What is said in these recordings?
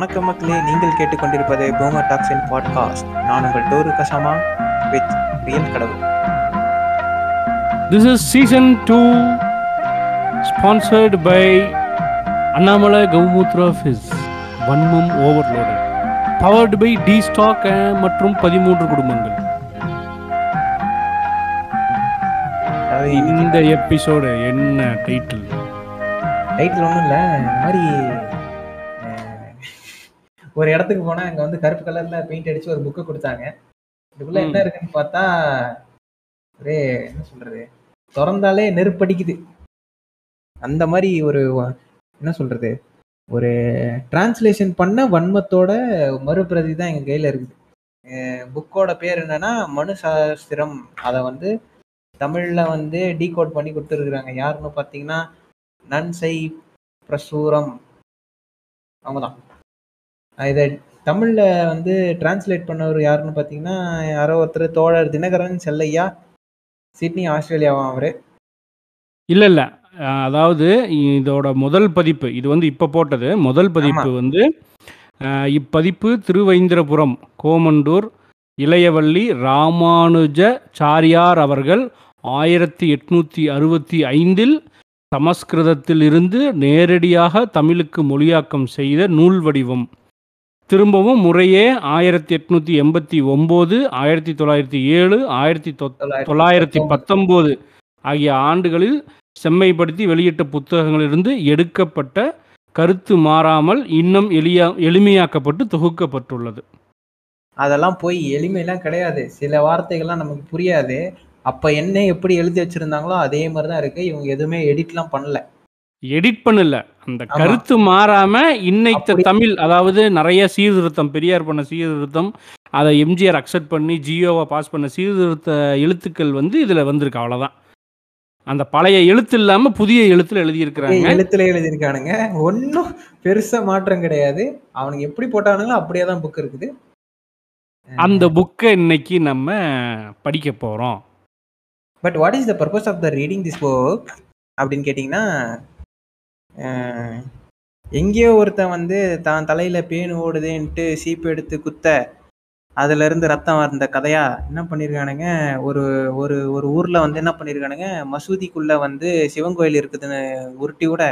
வணக்கம் மக்களே நீங்கள் கேட்டுக்கொண்டிருப்பது பூமர் டாக்ஸின் பாட்காஸ்ட். நான் உங்கள் டோரு கசாமா வித் ரியல் கடவுள். This is season 2 sponsored by Annamala Gaumutra Fizz. Vanmam overloaded powered by T stock மற்றும் பதிமூன்று குடும்பங்கள். இந்த எபிசோடு என்ன டைட்டில் டைட்டில் ஒன்றும் இல்லை இந்த மாதிரி ஒரு இடத்துக்கு போனால் அங்கே வந்து கருப்பு கலரில் பெயிண்ட் அடித்து ஒரு புக்கை கொடுத்தாங்க. இதுக்குள்ள என்ன. இருக்குன்னு பார்த்தா ஒரே என்ன சொல்றது? திறந்தாலே நெருப்படிக்குது அந்த மாதிரி ஒரு என்ன சொல்றது? ஒரு டிரான்ஸ்லேஷன் பண்ண வன்மத்தோட மறுபிரதி தான் எங்க கையில இருக்குது. புக்கோட பேர் என்னன்னா மனு சாஸ்திரம் அதை வந்து தமிழ்ல வந்து டீகோட் பண்ணி கொடுத்துருக்குறாங்க. யாருன்னு பார்த்தீங்கன்னா நன்சை பிரசூரம். அவங்க தான் இதை தமிழ்ல வந்து டிரான்ஸ்லேட் பண்ணவர் யாருன்னு பார்த்தீங்கன்னா யாரோ ஒருத்தர் தோழர் தினகரன் செல்லையா? சிட்னி ஆஸ்திரேலியாவா அவரு? இல்லை இல்லை. அதாவது இதோட முதல் பதிப்பு இது வந்து இப்போ போட்டது. முதல் பதிப்பு வந்து இப்பதிப்பு திருவைந்திரபுரம் கோமண்டூர் இளையவள்ளி ராமானுஜ சாரியார் அவர்கள் ஆயிரத்தி எட்நூற்றி அறுபத்தி ஐந்தில் சமஸ்கிருதத்திலிருந்து நேரடியாக தமிழுக்கு மொழியாக்கம் செய்த நூல் வடிவம். திரும்பவும் முறையே ஆயிரத்தி எட்நூற்றி எண்பத்தி ஒம்பது ஆயிரத்தி தொள்ளாயிரத்தி ஏழு ஆயிரத்தி தொள்ளாயிரத்தி பத்தொம்போது ஆகிய ஆண்டுகளில் செம்மைப்படுத்தி வெளியிட்ட புத்தகங்களிலிருந்து எடுக்கப்பட்ட கருத்து மாறாமல் இன்னும் எளியா எளிமையாக்கப்பட்டு தொகுக்கப்பட்டுள்ளது. அதெல்லாம் போய் எளிமையெல்லாம் கிடையாது. சில வார்த்தைகள்லாம் நமக்கு புரியாது. அப்ப என்ன எப்படி எழுதி வச்சிருந்தாங்களோ அதே மாதிரி தான் இருக்கு. இவங்க எதுவுமே எடிட்லாம் பண்ணல. எடிட் பண்ணல. அந்த. கருத்து மாறாம இன்னைத்த தமிழ் அதாவது நிறைய சீர்திருத்தம் பெரியார் பண்ண சீர்திருத்தம் அதை எம்ஜிஆர் அக்செப்ட் பண்ணி ஜியோவை பாஸ் பண்ண சீர்திருத்த எழுத்துக்கள் வந்து இதுல வந்திருக்கு அவ்வளவுதான். அந்த பழைய எழுத்து இல்லாம புதிய எழுத்துல எழுதியிருக்கிறாங்க. எழுத்துல எழுதியிருக்கானுங்க. ஒன்றும் பெருசா மாற்றம் கிடையாது. அவனுங்க எப்படி போட்டானுங்களோ அப்படியே தான் புக் இருக்குது. அந்த புக்கை இன்னைக்கு நம்ம படிக்க போறோம். But what is the purpose of the reading this book அப்படின்னு கேட்டிங்கன்னா எங்கேயோ ஒருத்தன் வந்து தான் தலையில பேன் ஓடுதேன்ட்டு சீப்பு எடுத்து குத்த அதுல இருந்து ரத்தம் வந்த கதையா? என்ன பண்ணிருக்கானுங்க? ஒரு ஒரு ஒரு ஊர்ல வந்து என்ன பண்ணிருக்கானுங்க? மசூதிக்குள்ள வந்து சிவன் கோயில் இருக்குதுன்னு உருட்டி கூட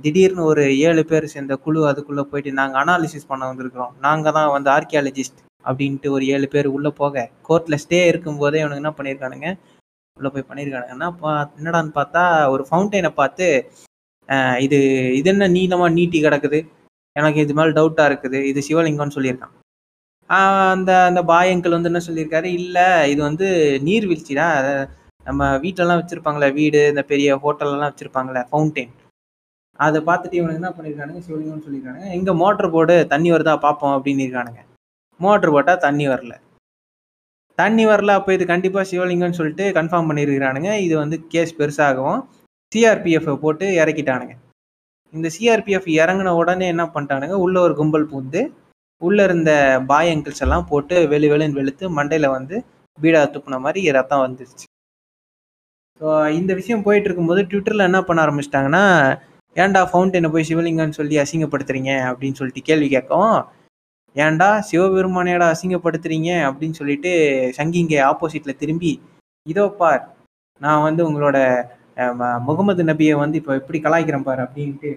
திடீர்னு ஒரு ஏழு பேர் சேர்ந்த குழு அதுக்குள்ள போயிட்டு நாங்க அனாலிசிஸ் பண்ண வந்திருக்கிறோம். நாங்க தான் வந்து ஆர்கியாலஜிஸ்ட் அப்படின்ட்டு ஒரு ஏழு பேர் உள்ள போக கோர்ட்ல ஸ்டே இருக்கும்போதே இவனுங்க என்ன பண்ணியிருக்கானுங்க உள்ள போய் பண்ணியிருக்கானுங்கன்னா பா- என்னடான்னு பார்த்தா ஒரு ஃபவுண்டைனை பார்த்து இது இது என்ன நீளமாக நீட்டி கிடக்குது? எனக்கு இது மேலே டவுட்டாக இருக்குது. இது சிவலிங்கம்னு சொல்லியிருக்கான். அந்த அந்த பாய் அங்கிள் வந்து என்ன சொல்லியிருக்காரு? இல்லை இது வந்து நீர்வீழ்ச்சிடா நம்ம வீட்டிலலாம் வச்சுருப்பாங்களே வீடு இந்த பெரிய ஹோட்டல் வச்சுருப்பாங்களே ஃபவுண்டெயின் அதை பார்த்துட்டு இவனுக்கு என்ன பண்ணியிருக்கானுங்க சிவலிங்கம்னு சொல்லியிருக்கானுங்க. எங்க மோட்ரு போர்டு தண்ணி வருதா பார்ப்போம் அப்படின்னு இருக்கானுங்க. மோட்ரு போட்டால் தண்ணி வரல. தண்ணி வரல அப்போ இது கண்டிப்பாக சிவலிங்கம்னு சொல்லிட்டு கன்ஃபார்ம் பண்ணியிருக்கிறானுங்க இது வந்து கேஸ் பெருசாகவும் சிஆர்பிஎஃப் போட்டு இறக்கிட்டானுங்க. இந்த சிஆர்பிஎஃப் இறங்கின உடனே என்ன பண்ணிட்டானுங்க? உள்ள ஒரு கும்பல் பூந்து உள்ள இருந்த பாய் அங்கிள்ஸ் எல்லாம் போட்டு வெளி வெளின்னு வெளுத்து மண்டையில வந்து பீடா துப்புன மாதிரி ரத்தம் வந்துருச்சு. ஸோ இந்த விஷயம் போயிட்டு இருக்கும்போது ட்விட்டர்ல என்ன பண்ண ஆரம்பிச்சிட்டாங்கன்னா ஏன்டா ஃபவுண்டனை போய் சிவலிங்கம்னு சொல்லி அசிங்கப்படுத்துறீங்க? அப்படின்னு சொல்லிட்டு கேள்வி கேட்கவும் ஏன்டா சிவபெருமானையடா அசிங்கப்படுத்துறீங்க? அப்படின்னு சொல்லிட்டு சங்கிங்க ஆப்போசிட்ல திரும்பி இதோ பார் நான் வந்து உங்களோட முகமது நபியை வந்து இப்போ எப்படி கலாய்க்கிறேன் பார் அப்படின்ட்டு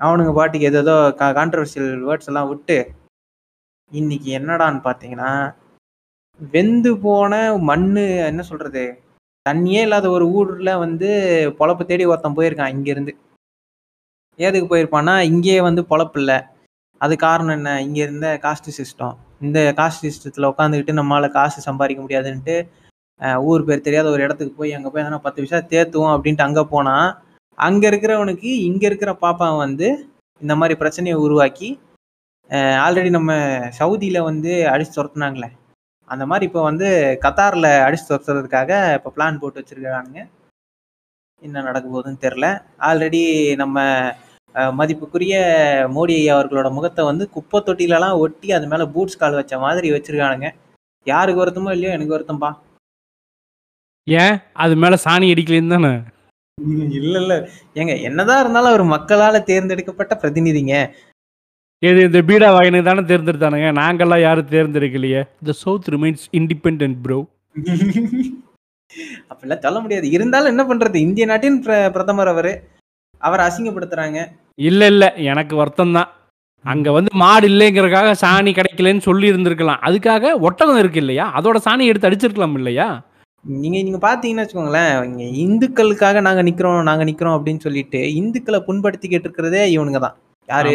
அவனுங்க பாட்டுக்கு ஏதோ கான்ட்ரவர்சியல் வேர்ட்ஸ் எல்லாம் விட்டு இன்னைக்கு என்னடான்னு பார்த்தீங்கன்னா வெந்து போன மண்ணு என்ன சொல்றது? தண்ணியே இல்லாத ஒரு ஊர்ல வந்து பொழப்பு தேடி ஒருத்தன் போயிருக்கான் இங்கேருந்து. ஏதுக்கு போயிருப்பான்னா இங்கேயே வந்து பொழப்பு இல்லை. அது காரணம் என்ன? இங்க இருந்த காஸ்ட் சிஸ்டம் இந்த காஸ்ட் சிஸ்டத்துல உட்காந்துக்கிட்டு நம்மளால் காசு சம்பாதிக்க முடியாதுன்ட்டு ஊர் பேர் தெரியாத ஒரு இடத்துக்கு போய் அங்கே போய் எதனா பத்து விஷயம் தேத்துவோம் அப்படின்ட்டு அங்கே போனால் அங்கே இருக்கிறவனுக்கு இங்கே இருக்கிற பாப்பா வந்து இந்த மாதிரி பிரச்சனையை உருவாக்கி ஆல்ரெடி நம்ம சவுதியில் வந்து அடிச்சு துரத்துனாங்களே. அந்த மாதிரி இப்போ வந்து கத்தாரில் அடிச்சு துரத்துறதுக்காக இப்போ பிளான் போட்டு வச்சிருக்கானுங்க என்ன நடக்க போகுதுன்னு தெரில ஆல்ரெடி நம்ம மதிப்புக்குரிய மோடி ஐயா அவர்களோட முகத்தை வந்து குப்பை தொட்டிலெலாம் ஒட்டி அது மேலே பூட்ஸ் கால் வச்ச மாதிரி வச்சுருக்கானுங்க. யாருக்கு வருத்தமோ இல்லையோ எனக்கு வருத்தம்பா. ஏன்? அது மேல சாணி அடிக்கலேன்னு தானே? இல்ல இல்ல ஏங்க என்னதான் இருந்தாலும் அவர் மக்களால தேர்ந்தெடுக்கப்பட்ட பிரதிநிதிங்க. எது இந்த பீடா வாயினு தானே தேர்ந்தெடுத்தானுங்க. நாங்கெல்லாம் யாரும் தேர்ந்தெடுக்கலையே. The south remains independent bro அப்படிலாம் சொல்ல முடியாது. இருந்தாலும் என்ன பண்றது? இந்திய நாட்டின் பிர- பிரதமர் அவரு. அவரை அசிங்கப்படுத்துறாங்க. இல்ல இல்ல. எனக்கு வருத்தம் தான். அங்க வந்து மாடு இல்லைங்கிறதுக்காக சாணி கிடைக்கலன்னு சொல்லி இருந்திருக்கலாம் அதுக்காக ஒட்டகம் இருக்கு இல்லையா? அதோட சாணி எடுத்து அடிச்சிருக்கலாம் இல்லையா? நீங்க நீங்க பாத்தீங்கன்னா வச்சுக்கோங்களேன் இங்க இந்துக்களுக்காக நாங்க நிக்கிறோம் நாங்க நிக்கிறோம் அப்படின்னு சொல்லிட்டு இந்துக்களை புண்படுத்திக்கிட்டு இருக்கிறதே இவனுங்க தான். யாரு.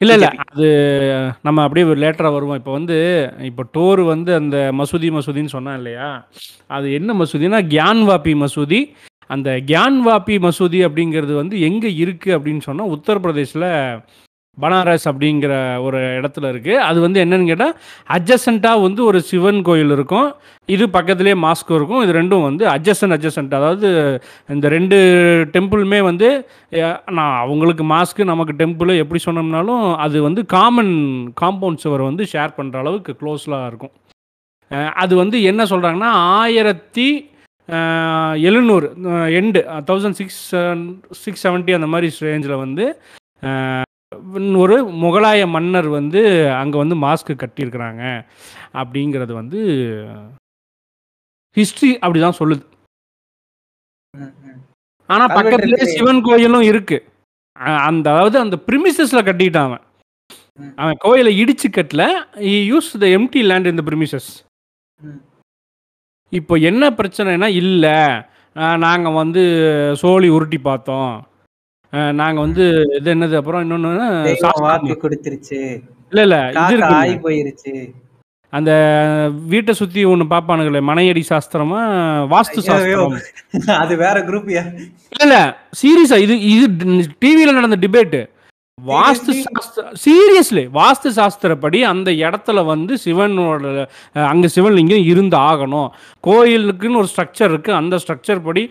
இல்ல இல்ல. அது நம்ம அப்படியே லேட்டரா வருவோம். இப்போ வந்து இப்போ டோர் வந்து அந்த மசூதி மசூதின்னு சொன்னா இல்லையா? அது என்ன மசூதினா கியான்வாபி மசூதி. அந்த கியான்வாபி மசூதி அப்படிங்கிறது வந்து எங்க இருக்கு அப்படின்னு சொன்னா உத்தரப்பிரதேசில் பனாரஸ் அப்படிங்கிற ஒரு இடத்துல இருக்குது அது வந்து என்னன்னு கேட்டால் அட்ஜசண்ட்டாக வந்து ஒரு சிவன் கோயில் இருக்கும். இது பக்கத்துலேயே மாஸ்க் இருக்கும். இது ரெண்டும் வந்து அட்ஜசன் அட்ஜசன்ட் அதாவது இந்த ரெண்டு டெம்பிளுமே வந்து நான் அவங்களுக்கு மாஸ்க்கு நமக்கு டெம்பிள் எப்படி சொன்னோம்னாலும் அது வந்து காமன் காம்பவுண்ட் சுவர் வந்து ஷேர் பண்ணுற அளவுக்கு க்ளோஸ்லாக இருக்கும். அது வந்து என்ன சொல்கிறாங்கன்னா ஆயிரத்தி எழுநூறு and thousand six six seventy அந்த மாதிரி ரேஞ்சில் வந்து ஒரு முகலாய மன்னர் வந்து அங்கே வந்து மாஸ்க்கு கட்டியிருக்கிறாங்க அப்படிங்கிறது வந்து ஹிஸ்ட்ரி அப்படி தான் சொல்லுது. ஆனால் பக்கத்துலேயே. சிவன் கோயிலும் இருக்கு அந்த அதாவது அந்த ப்ரிமிசஸில் கட்டிட்டான் அவன். அவன் கோயிலை இடிச்சு கட்டல யூஸ் த எம்டி லேண்ட் இந்த ப்ரிமிசஸ். இப்போ என்ன பிரச்சனைனா இல்லை நாங்கள் வந்து சோழி உருட்டி பார்த்தோம் நாங்கள் வந்து இது என்னது அப்புறம் இன்னொன்று வாக்கு கொடுத்துருச்சு இல்லை இல்லை இது ஆகி போயிருச்சு அந்த வீட்டை சுற்றி ஒன்று பார்ப்பானுங்களே மனையடி சாஸ்திரமா வாஸ்து சாஸ்திரம் அது வேற குரூப்யா இல்ல இல்ல சீரியஸா இது இது டிவியில நடந்த debate vastu Seriously? Shastra seriously vastu சாஸ்திரப்படி அந்த இடத்துல வந்து சிவனோட அங்க சிவலிங்கம் இருந்து ஆகணும் கோயிலுக்குன்னு ஒரு ஸ்ட்ரக்சர் இருக்கு. அந்த ஸ்ட்ரக்சர் படி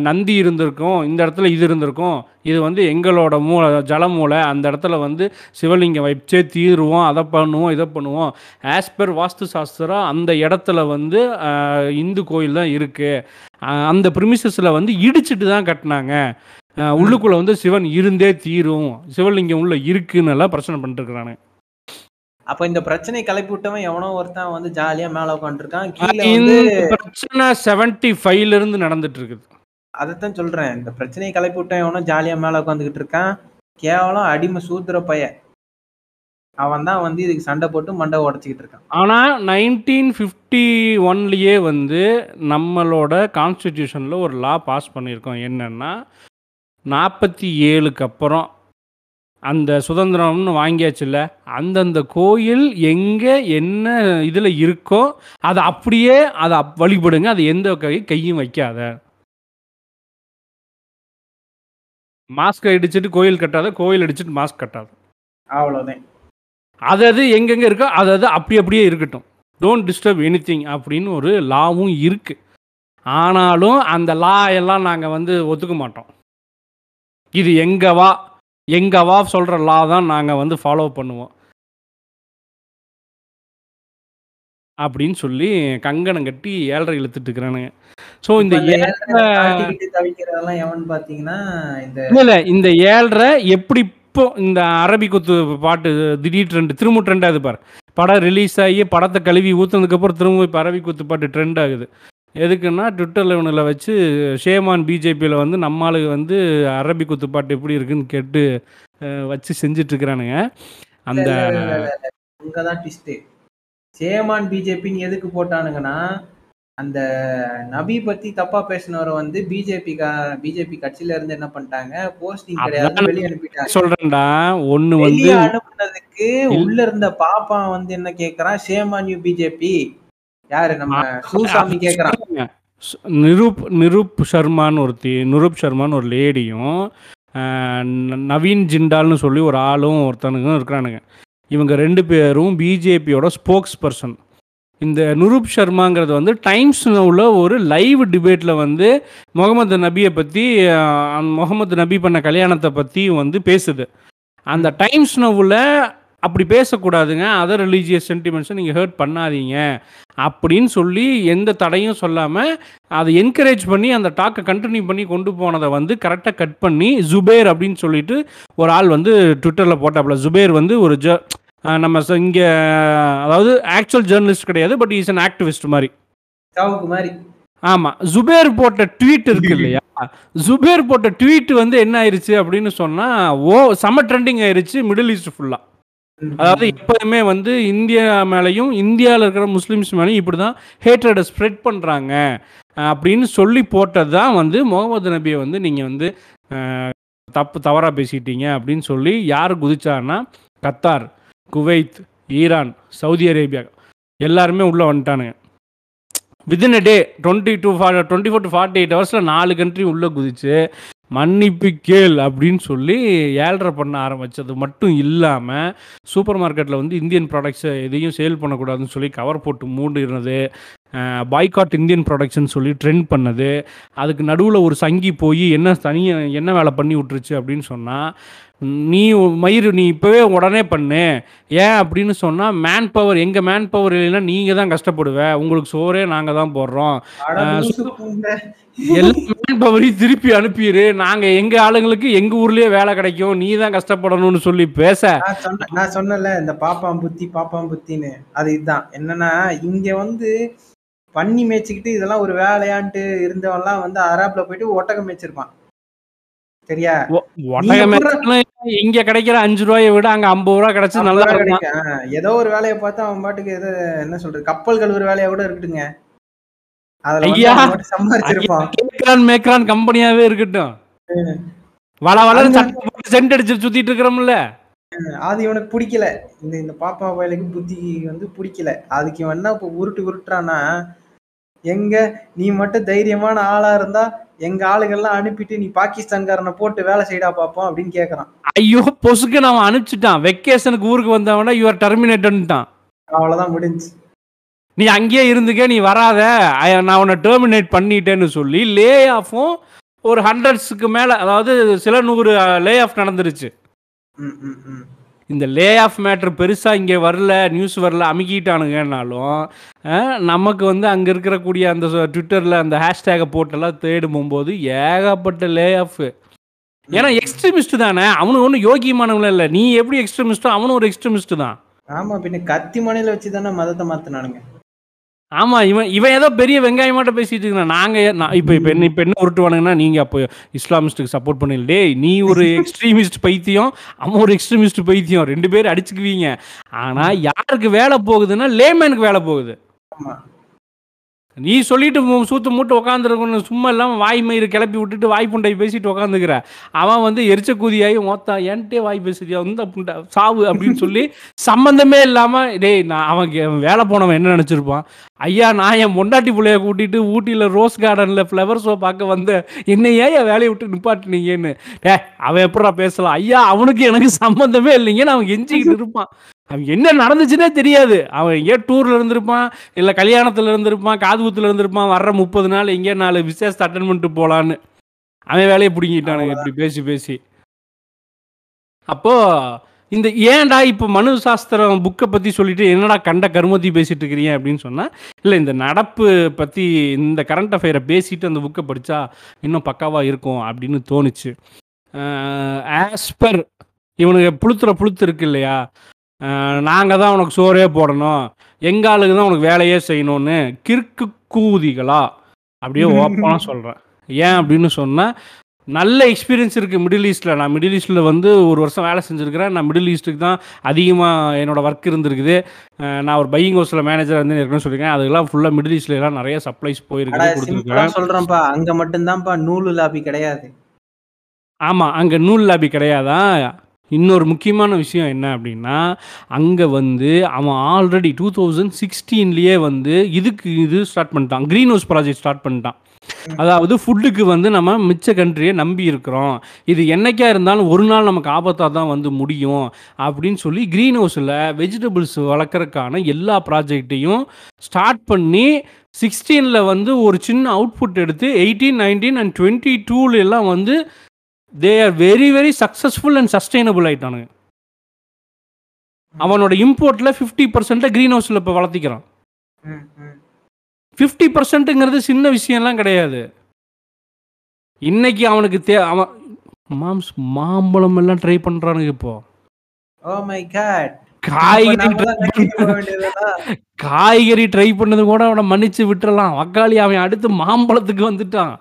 நந்தி இருந்திருக்கும். இந்த இடத்துல இது இருந்திருக்கும். இது வந்து எங்களோட மூளை ஜல மூளை அந்த இடத்துல வந்து சிவலிங்கம் வச்சே தீருவோம் அதை பண்ணுவோம் இதை பண்ணுவோம். ஆஸ் பர் வாஸ்து சாஸ்திரம் அந்த இடத்துல வந்து இந்து கோயில் தான் இருக்கு. அஹ், அந்த ப்ரிமிசஸில் வந்து இடிச்சிட்டு தான் கட்டினாங்க. உள்ளுக்குள்ள வந்து சிவன் இருந்தே தீரும். சிவலிங்கம் உள்ள இருக்குன்னு எல்லாம் பிரச்சனை பண்ணிட்டு அப்ப இந்த பிரச்சனை கிளப்பி விட்டவன் எவனோ ஒருத்தன் வந்து ஜாலியா மேல உட்காந்துருக்கான். பிரச்சனை செவன்டி ஃபைவ்ல இருந்து நடந்துட்டு இருக்குது அதைத்தான் சொல்றேன். இந்த பிரச்சனையை கிளப்பி விட்டவன் எவனோ ஜாலியா மேல உட்காந்துக்கிட்டு இருக்கான். கேவலம் அடிமை சூத்திர பைய. அவன் தான் வந்து இதுக்கு சண்டை போட்டு மண்டை உடச்சிக்கிட்டு இருக்கான். ஆனால் நைன்டீன் ஃபிஃப்டி ஒன்லேயே வந்து நம்மளோட கான்ஸ்டிடியூஷனில் ஒரு லா பாஸ் பண்ணியிருக்கோம். என்னன்னா நாற்பத்தி ஏழுக்கு அப்புறம் அந்த சுதந்திரம்னு வாங்கியாச்சுல்ல அந்தந்த கோயில் எங்கே என்ன இதில் இருக்கோ அதை அப்படியே அதை அப்- வழிபடுங்க அது எந்த கை கையும் வைக்காத. மாஸ்க் அடிச்சுட்டு கோயில் கட்டாத கோயில் அடிச்சுட்டு மாஸ்க் கட்டாத. அவ்வளவுதான். அது அது எங்கெங்கே இருக்கோ அது அது அப்படி அப்படியே இருக்கட்டும். டோன்ட் டிஸ்டர்ப் எனிதிங் அப்படின்னு ஒரு லாவும் இருக்கு. ஆனாலும் அந்த லா எல்லாம் நாங்கள் வந்து ஒத்துக்க மாட்டோம். இது எங்க வா எங்க வா சொல்ற லா தான் நாங்கள் வந்து ஃபாலோ பண்ணுவோம். அப்படின்னு சொல்லி கங்கணம் கட்டி ஏழரை இழுத்துட்டு இருக்கிறானுங்க. ஸோ இந்த அந்த ஏழரை இந்த ஏழரை எப்படி இப்போ இந்த அரபி குத்து பாட்டு திடீர் ட்ரெண்ட் திரும்ப ட்ரெண்ட் ஆகுது பாரு. படம் ரிலீஸ் ஆகி படத்தை கழுவி ஊத்துனதுக்கப்புறம் திரும்ப இப்போ அரபி குத்து பாட்டு ட்ரெண்ட் ஆகுது. எதுக்குன்னா ட்விட்டர் லெவனில் வச்சு ஷேமான் பிஜேபியில் வந்து நம்மளுக்கு வந்து அரபி குத்து பாட்டு எப்படி இருக்குன்னு கேட்டு வச்சு செஞ்சுட்டு இருக்கிறானுங்க அந்த அங்கதான் ட்விஸ்ட் சேமான் பிஜேபின்னு எதுக்கு போட்டானுங்கன்னா அந்த நபி பத்தி தப்பா பேசினவரை வந்து பிஜேபி பிஜேபி கட்சியில இருந்து என்ன பண்ணிட்டாங்க? போஸ்டிங் கிடையாது வெளியே அனுப்பிட்டாங்க. சொல்றேன்டா. ஒன்று வந்து அனுப்புனதுக்கு உள்ள இருந்த பாப்பான் வந்து என்ன கேக்குறான்? ஷேமான் யூ பிஜேபி யாரு நம்ம சூசாமி கேக்குறான். ஸ்- நிரூப் நிரூப் சர்மான்னு ஒருத்தி நிரூப் சர்மான்னு ஒரு லேடியும் நவீன் ஜிண்டால்னு சொல்லி ஒரு ஆளும் ஒருத்தனுக்கும் இருக்கிறானுங்க. இவங்க ரெண்டு பேரும் பிஜேபியோட ஸ்போக்ஸ் பர்சன் இந்த நுரூப் சர்மாங்கிறது வந்து டைம்ஸ் உள்ள ஒரு லைவ் டிபேட்டில் வந்து முகமது நபியை பற்றி முகமது நபி பண்ண கல்யாணத்தை பற்றி வந்து பேசுது. அந்த டைம்ஸ் நவ்வில் அப்படி பேசக்கூடாதுங்க. அதர் ரிலீஜியஸ் சென்டிமெண்ட்ஸை நீங்கள் ஹர்ட் பண்ணாதீங்க. அப்படின்னு சொல்லி எந்த தடையும் சொல்லாமல் அதை என்கரேஜ் பண்ணி அந்த டாக்கை கண்டினியூ பண்ணி கொண்டு போனதை வந்து கரெக்டாக கட் பண்ணி ஜுபேர் அப்படின்னு சொல்லிட்டு ஒரு ஆள் வந்து ட்விட்டரில் போட்டாப்புல. ஜுபேர் வந்து ஒரு ஜ நம்ம இங்கே அதாவது ஆக்சுவல் ஜேர்னலிஸ்ட் கிடையாது பட் இஸ் அன் ஆக்டிவிஸ்ட் மாதிரி. சாவுக்கு மாதிரி ஆமா. ஜுபேர் போட்ட ட்வீட் இருக்கு இல்லையா? ஜுபேர் போட்ட ட்வீட் வந்து என்ன ஆயிருச்சு அப்படின்னு சொன்னா ஓ செம ட்ரெண்டிங் ஆயிருச்சு மிடில் ஈஸ்ட் ஃபுல்லா அதாவது எப்போதுமே வந்து இந்தியா மேலேயும் இந்தியாவில் இருக்கிற முஸ்லீம்ஸ் மேலேயும் இப்படி தான் ஹேட்ரடை ஸ்ப்ரெட் பண்ணுறாங்க அப்படின்னு சொல்லி போட்டது தான் வந்து முகமது நபியை வந்து நீங்கள் வந்து தப்பு தவறாக பேசிட்டீங்க அப்படின்னு சொல்லி யார் குதிச்சாருன்னா Qatar Kuwait Iran Saudi Arabia எல்லாருமே உள்ளே வந்துட்டானுங்க. Within a day twenty two for twenty four to forty eight ஹவர்ஸில் நாலு கண்ட்ரி உள்ளே குதிச்சு மன்னிப்பு கேள் அப்படின்னு சொல்லி ஏழ்ரை பண்ண ஆரம்பித்தது மட்டும் இல்லாமல் சூப்பர் மார்க்கெட்டில் வந்து இந்தியன் ப்ராடக்ட்ஸை எதையும் சேல் பண்ணக்கூடாதுன்னு சொல்லி கவர் போட்டு மூடினது பாய்காட் இந்தியன் ப்ராடக்ட்ஸ்னு சொல்லி ட்ரெண்ட் பண்ணது. அதுக்கு நடுவில் ஒரு சங்கி போய் என்ன தனியாக என்ன வேலை பண்ணி விட்டுருச்சு அப்படின்னு சொன்னால் நீ மயிர் நீ இப்போவே உடனே பண்ணு. ஏன் அப்படின்னு சொன்னால் மேன் பவர் எங்கள் மேன் பவர் இல்லைன்னா நீங்கள் தான் கஷ்டப்படுவ. உங்களுக்கு சோறே நாங்கள் தான் போடுறோம் பவரையும் திருப்பி அனுப்பிடு நாங்கள் எங்கள் ஆளுங்களுக்கு எங்கள் ஊர்லேயே வேலை கிடைக்கும். நீ தான் கஷ்டப்படணும்னு சொல்லி பேச. நான் சொன்ன நான் சொன்னல இந்த பாப்பாம் புத்தி பாப்பாம் புத்தின்னு. அது இதுதான். என்னன்னா இங்க வந்து பண்ணி மேய்ச்சிக்கிட்டு இதெல்லாம் ஒரு வேலையான்ட்டு இருந்தவன்லாம் வந்து அராப்ல போயிட்டு ஒட்டகம் மேய்ச்சிருப்பான். சரியா? நீங்க இங்க கிடைக்கிற அஞ்சு ரூபாயை விட அங்க ஐம்பது ரூபா கிடைச்சு நல்லா கிடைக்கும். ஏதோ ஒரு வேலையை பார்த்து அவன் பாட்டுக்கு ஏதோ என்ன சொல்றது கப்பல் கழுவுற வேலையா கூட இருக்கட்டுங்க அதுல வந்து ஐயா! அவன் பாட்டுக்கு சம்பாரிச்சிருப்பான் கேக்ரான் மேக்ரான் கம்பெனியாவே இருக்கட்டும். வள வள சென்ட் அடிச்சு சுத்திட்டு இருக்கிறோம்ல. அது இவனுக்கு பிடிக்கல. இந்த இந்த பாப்பா வயலுக்கு புத்தி வந்து பிடிக்கல. அதுக்கு இவன் என்ன இப்போ உருட்டு உருட்டுறான்னா எங்க நீ மட்டும் தைரியமான ஆளா இருந்தா எங்க ஆளுகள்லாம் அனுப்பிட்டு நீ பாகிஸ்தான்காரனை போட்டு வேலை செய்டா பாப்போம் அப்படின்னு கேக்குறான். ஐயோ பொசுக்கு அவன் அனுப்பிச்சிட்டான். வெக்கேஷனுக்கு ஊருக்கு வந்தவனா யுவர் டெர்மினேட்டன்ட்டான் அவ்வளவுதான் முடிஞ்சு. நீ அங்கேயே இருந்துக்க நீ வராத. நான் உன்னை டெர்மினேட் பண்ணிட்டேன்னு சொல்லி லே ஆஃபும் ஒரு ஹண்ட்ரட்ஸுக்கு மேல அதாவது சில நூறு லே ஆஃப் நடந்துருச்சு. இந்த லே ஆஃப் மேட்ரு பெருசாக இங்கே வரல நியூஸ் வரல அமுக்கிட்டானுங்கன்னாலும் நமக்கு வந்து அங்கே இருக்கக்கூடிய அந்த ட்விட்டரில் அந்த ஹேஷ்டேகை போட்டெல்லாம் தேடும் போகும்போது ஏகப்பட்ட லே ஆஃப் ஏன்னா எக்ஸ்ட்ரீமிஸ்ட் தானே. அவனு ஒன்றும் யோகியமானவங்கள இல்லை. நீ எப்படி எக்ஸ்ட்ரீமிஸ்டோ அவனும் ஒரு எக்ஸ்ட்ரீமிஸ்ட் தான். ஆமா பின்ன கத்தி மனையில வச்சுதானே மதத்தை மாத்தினானுங்க. ஆமாம் இவன் இவன் ஏதோ பெரிய வெங்காயமாட்ட பேசிட்டு இருக்கான் நாங்கள் நான் இப்போ இப்போ என்ன இப்போ என்ன உருட்டுவானுங்கன்னா நீங்கள் அப்போ இஸ்லாமிஸ்ட்டுக்கு சப்போர்ட் பண்ணல டேய் நீ ஒரு எக்ஸ்ட்ரீமிஸ்ட் பைத்தியம் அவன் ஒரு எக்ஸ்ட்ரீமிஸ்ட் பைத்தியம். ரெண்டு பேரும் அடிச்சுக்குவீங்க. ஆனால் யாருக்கு வேலை போகுதுன்னா லேமேனுக்கு வேலை போகுது. ஆமா. நீ சொல்லிட்டு சூத்து மூட்டு உட்காந்துருக்கணும் சும்மா இல்லாமல் வாய் மயிறு கிளப்பி விட்டுட்டு வாய் புண்டை பேசிட்டு உட்காந்துக்கிற அவன் வந்து எரிச்ச கூதியாகி மொத்தம் என்கிட்டே வாய் பேசுறியா? இந்த புண்டை சாவு அப்படின்னு சொல்லி சம்மந்தமே இல்லாமல் டேய் நான் அவன் கே- வேலை போனவன் என்ன நினச்சிருப்பான்? ஐயா நான் என் பொண்டாட்டி பிள்ளைய கூட்டிட்டு ஊட்டியில் ரோஸ் கார்டனில் ஃப்ளவர் ஷோ பார்க்க வந்த என்னை ஏன் என் வேலையை விட்டு நிப்பாட்டினீங்கன்னு? டே அவன் எப்படா பேசலாம்? ஐயா அவனுக்கு எனக்கு சம்மந்தமே இல்லைங்கன்னு அவன் எஞ்சிக்கிட்டு இருப்பான். அவன் என்ன நடந்துச்சுன்னே தெரியாது அவன் எங்கேயோ டூரில் இருந்திருப்பான் இல்லை கல்யாணத்தில் இருந்திருப்பான் காது குத்துல இருந்திருப்பான் வர்ற முப்பது நாள் எங்கேயோ நாலு விசேஷத்தை அட்டன் பண்ணிட்டு போகலான்னு அவன் வேலையை பிடிங்கிட்டானுங்க இப்படி பேசி பேசி அப்போ இந்த ஏன்டா இப்போ மனு சாஸ்திரம் புக்கை பற்றி சொல்லிட்டு என்னடா கண்ட கருமத்தி பேசிட்டு இருக்கிறீங்க அப்படின்னு சொன்னால் இல்லை இந்த நடப்பு பற்றி இந்த கரண்ட் அஃபேரை பேசிட்டு அந்த புக்கை படித்தா இன்னும் பக்காவாக இருக்கும் அப்படின்னு தோணுச்சு ஆஸ் பர் இவனுக்கு புளுத்துற புளுத்து இருக்கு இல்லையா நாங்கள் தான் உனக்கு சோறே போடணும். எங்க ஆளுக்கு தான் உனக்கு வேலையே செய்யணும்னு கிறுக்கு கூதிகளா? அப்படியே ஓப்பனாக சொல்கிறேன் ஏன் அப்படின்னு சொன்னால் நல்ல எக்ஸ்பீரியன்ஸ் இருக்குது மிடில் ஈஸ்ட்டில் நான் மிடில் ஈஸ்ட்டில் வந்து ஒரு வருஷம் வேலை செஞ்சுருக்கிறேன். நான் மிடில் ஈஸ்ட்டுக்கு தான் அதிகமாக என்னோட ஒர்க் இருந்திருக்குது. நான் ஒரு பையிங் ஹவுஸில் மேனேஜர் வந்து இருக்குன்னு சொல்லியிருக்கேன். அதுக்கெல்லாம் ஃபுல்லாக மிடில் ஈஸ்ட்ல எல்லாம் நிறைய சப்ளைஸ் அட போயிருக்கு சிம்பிளா கொடுத்துருக்கேன் சொல்றேன்ப்பா. அங்க மட்டும்தான்ப்பா நூலு லாபி கிடையாது. ஆமாம் அங்கே நூல் லாபி கிடையாதா? இன்னொரு முக்கியமான விஷயம் என்ன அப்படின்னா அங்கே வந்து அவன் ஆல்ரெடி டூ தௌசண்ட் சிக்ஸ்டீன்லேயே வந்து இதுக்கு இது ஸ்டார்ட் பண்ணிட்டான். க்ரீன் ஹவுஸ் ப்ராஜெக்ட் ஸ்டார்ட் பண்ணிட்டான். அதாவது ஃபுட்டுக்கு வந்து நம்ம மிச்ச கண்ட்ரியை நம்பி இருக்கிறோம். இது என்னைக்கா இருந்தாலும் ஒரு நாள் நமக்கு ஆபத்தாக தான் வந்து முடியும் அப்படின்னு சொல்லி க்ரீன் ஹவுஸில் வெஜிடபிள்ஸ் வளர்க்குறதுக்கான எல்லா ப்ராஜெக்டையும் ஸ்டார்ட் பண்ணி சிக்ஸ்டீனில் வந்து ஒரு சின்ன அவுட்புட் எடுத்து எயிட்டீன் நைன்டீன் அண்ட் டுவெண்ட்டி டூலெல்லாம் வந்து they are very very successful and sustainable ஆயிட்டானுங்க அவனோட இம்போர்ட்ல ஃபிஃப்டி பர்சன்ட்டை க்ரீன் ஹவுஸில் இப்போ வளர்த்திக்கிறான். ஃபிஃப்டி பர்சன்ட்டுங்கிறது சின்ன விஷயம்லாம் கிடையாது இன்னைக்கு அவனுக்கு தே அவன் மாம்ஸ் மாம்பழம் எல்லாம் ட்ரை பண்றானுங்க இப்போ Oh my God. இப்ப காய்கறி? காய்கறி ட்ரை பண்ணது கூட அவனை மன்னிச்சு விட்டுறலாம் வக்காளி அவன் அடுத்து மாம்பழத்துக்கு வந்துட்டான்.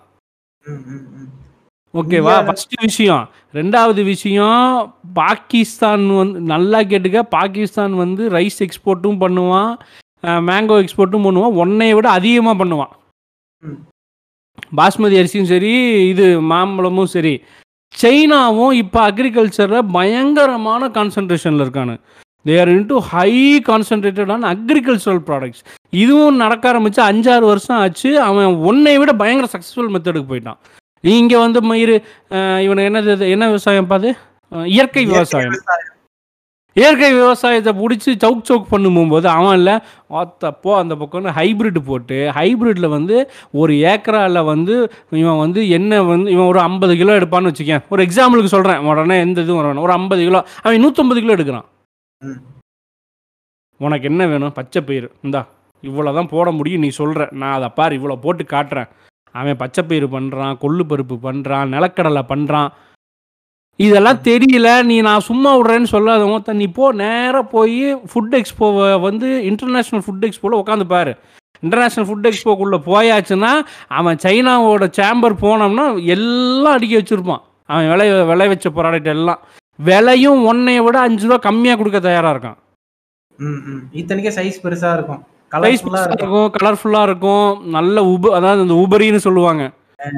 ஓகேவா ஃபர்ஸ்ட் விஷயம். ரெண்டாவது விஷயம் பாகிஸ்தான் வந்து நல்லா கேட்டுக்க பாகிஸ்தான் வந்து ரைஸ் எக்ஸ்போர்ட்டும் பண்ணுவான் மேங்கோ எக்ஸ்போர்ட்டும் பண்ணுவான் ஒன்னைய விட அதிகமாக பண்ணுவான். பாஸ்மதி அரிசியும் சரி இது மாம்பழமும் சரி. சைனாவும் இப்போ அக்ரிகல்ச்சரில் பயங்கரமான கான்சன்ட்ரேஷனில் இருக்கானு. They're into high concentrated on agricultural products இதுவும் நடக்க ஆரம்பிச்சு அஞ்சாறு வருஷம் ஆச்சு. அவன் ஒன்னை விட பயங்கர சக்ஸஸ்ஃபுல் மெத்தடுக்கு போயிட்டான். இங்கே வந்து மயிர் இவனுக்கு என்னது? என்ன விவசாயம் பாது அஹ், இயற்கை விவசாயம். இயற்கை விவசாயத்தை பிடிச்சி சவுக் சவுக் பண்ணும்போது அவன் இல்லை தப்போ அந்த பக்கம் ஹைபிரிட் போட்டு ஹைபிரிட்டில் வந்து ஒரு ஏக்கரால வந்து இவன் வந்து என்ன வந்து இவன் ஒரு ஐம்பது கிலோ எடுப்பான்னு வச்சுக்கேன். ஒரு எக்ஸாம்பிளுக்கு சொல்கிறேன் உடனே எந்த இதுவும் வர வேணாம். ஒரு ஐம்பது கிலோ அவன் நூற்றம்பது கிலோ எடுக்கிறான். உனக்கு என்ன வேணும்? பச்சை பயிர் இந்தா இவ்வளோ தான் போட முடியும் நீ சொல்கிற நான் அதை பாரு இவ்வளோ போட்டு காட்டுறேன். அவன் பச்சை பண்ணுறான் கொள்ளு பருப்பு பண்ணுறான் நிலக்கடலை பண்ணுறான் இதெல்லாம் தெரியல நீ நான் சும்மா விட்றேன்னு சொல்லாதவங்க நீ போ நேராக போய் ஃபுட் எக்ஸ்போவை வந்து இன்டர்நேஷ்னல் ஃபுட் எக்ஸ்போவில் உட்காந்து பாரு. இன்டர்நேஷ்னல் ஃபுட் எக்ஸ்போக்குள்ளே போயாச்சுன்னா அவன் சைனாவோட சேம்பர் போனோம்னா எல்லாம் அடுக்கி வச்சுருப்பான். அவன் விளை விளை வச்ச ப்ராடக்ட் எல்லாம். விலையும் ஒன்னைய விட அஞ்சு ரூபா கம்மியாக கொடுக்க தயாராக இருக்கான். ம், ம். இத்தனைக்கே சைஸ் பெருசாக இருக்கும். சைஸ் கலர்ஃபுல்லா இருக்கும். இருக்கும் இருக்கும். நல்ல உப அதாவது இந்த உபரின்னு சொல்லுவாங்க.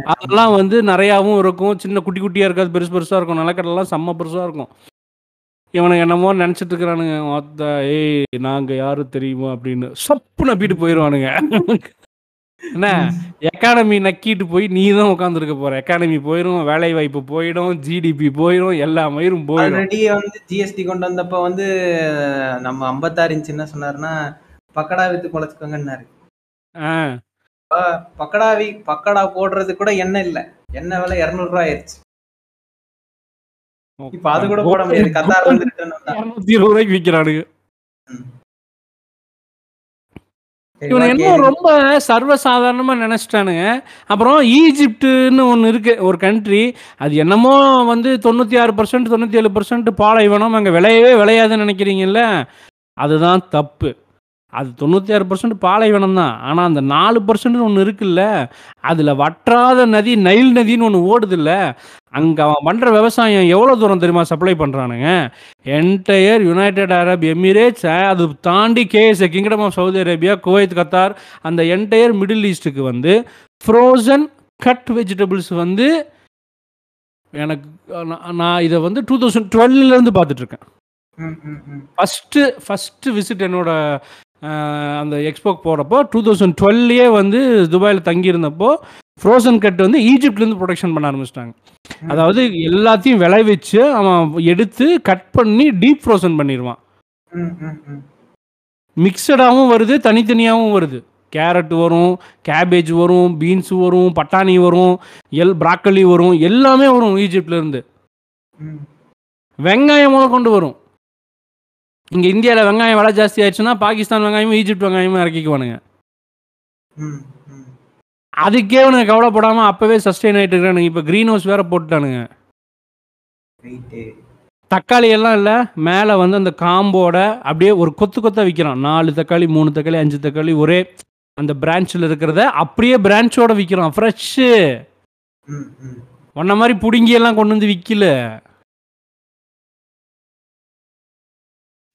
அதெல்லாம் வந்து நிறையாவும் இருக்கும். சின்ன குட்டி குட்டியாக இருக்காது பெருசு பெருசாக இருக்கும். நிலக்கடலாம் செம்ம பெருசாக இருக்கும். இவனுக்கு என்னமோ நினச்சிட்டு இருக்கிறானுங்க. மொத்த ஏய் நாங்கள் யாரு தெரியுமா? அப்படின்னு. சப்பு நப்பிட்டு போயிடுவானுங்க என்ன? எக்கானமி நக்கிட்டு போய் நீ தான் உட்காந்துருக்க போற. எக்கானமி போயிடும் வேலை வாய்ப்பு போயிடும் ஜிடிபி போயிடும் எல்லா மயிரும் போயிடும் வந்து ஜிஎஸ்டி கொண்டு வந்தப்ப வந்து நம்ம ஐம்பத்தாறு இன்ச் என்ன சொன்னாருன்னா பக்கடா வித்து பொழைச்சுக்கோங்கன்னாரு ஆ. பக்கடா போடுறது கூட எண்ணெய் இல்ல. எண்ணெய் விலை இருநூறு ரூபாய் ஆயிடுச்சு. இப்ப அது கூட போட முடியாது. கத்தார்ல இருந்து இருபது ரூபாய்க்கு விற்கிறானுங்க சரி, இவனை. என்ன ரொம்ப சர்வசாதாரணமா நினைச்சிட்டானுங்க. அப்புறம் ஈஜிப்டுன்னு ஒன்று இருக்கு ஒரு கண்ட்ரி அது என்னமோ வந்து தொண்ணூற்றி ஆறு பர்சன்ட் தொண்ணூற்றி ஏழு பர்சன்ட் பாலைவனம் அங்கே விளையவே விளையாதுன்னு நினைக்கிறீங்கல்ல? அதுதான் தப்பு. அது தொண்ணூற்றி ஆறு பர்சன்ட் பாலைவனம் தான் ஆனால் அந்த நாலு பர்சன்ட் ஒன்று இருக்குல்ல அதில் வற்றாத நதி நைல் நதின்னு ஒன்று ஓடுதுல்ல அங்கே அவன் பண்ணுற விவசாயம் எவ்வளோ தூரம் தெரியுமா? சப்ளை பண்ணுறானுங்க என்டையர் யுனைடெட் அரப் எமிரேட்ஸ் அது தாண்டி KS kingdom of Saudi Arabia Kuwait Qatar அந்த என்டையர் மிடில் ஈஸ்ட்டுக்கு வந்து ஃப்ரோசன் கட் வெஜிடபிள்ஸ் வந்து எனக்கு நான் இதை வந்து டூ தௌசண்ட் டுவெல்லேருந்து பார்த்துட்ருக்கேன். ஃபஸ்ட்டு ஃபஸ்ட்டு விசிட் என்னோட அந்த எக்ஸ்போக்கு போகிறப்போ டூ தௌசண்ட் டுவெல்லையே வந்து துபாயில் தங்கியிருந்தப்போ ஃப்ரோசன் கட் வந்து ஈஜிப்ட்லேருந்து ப்ரொடக்ஷன் பண்ண ஆரம்பிச்சிட்டாங்க. அதாவது எல்லாத்தையும் விளைவிச்சு அவன் எடுத்து கட் பண்ணி டீப் ஃப்ரோசன் பண்ணிடுவான். மிக்சடாகவும் வருது தனித்தனியாகவும் வருது. கேரட் வரும் கேபேஜ் வரும் பீன்ஸ் வரும் பட்டாணி வரும் எல் ப்ராக்கலி வரும் எல்லாமே வரும் ஈஜிப்ட்லேருந்து. வெங்காயம் முதல் கொண்டு வரும். இங்கே இந்தியாவில் வெங்காயம் விலை ஜாஸ்தி ஆயிடுச்சுன்னா பாகிஸ்தான் வெங்காயமும் ஈஜிப்ட் வெங்காயமும் இறக்கிக்குவானுங்க. அதுக்கே அவனுக்கு கவலைப்படாமல் அப்போவே சஸ்டெயின் ஆகிட்டு இருக்கிறானுங்க. இப்போ க்ரீன் ஹவுஸ் வேற போட்டுட்டானுங்க. தக்காளி எல்லாம் இல்லை மேலே வந்து அந்த காம்போட அப்படியே ஒரு கொத்து கொத்தா விற்கிறான் நாலு தக்காளி மூணு தக்காளி அஞ்சு தக்காளி ஒரே அந்த பிரான்ச்சில் இருக்கிறத அப்படியே பிரான்ச்சோட விற்கிறான் ஃப்ரெஷ்ஷு. உன்ன மாதிரி புடுங்கி எல்லாம் கொண்டு வந்து விற்கல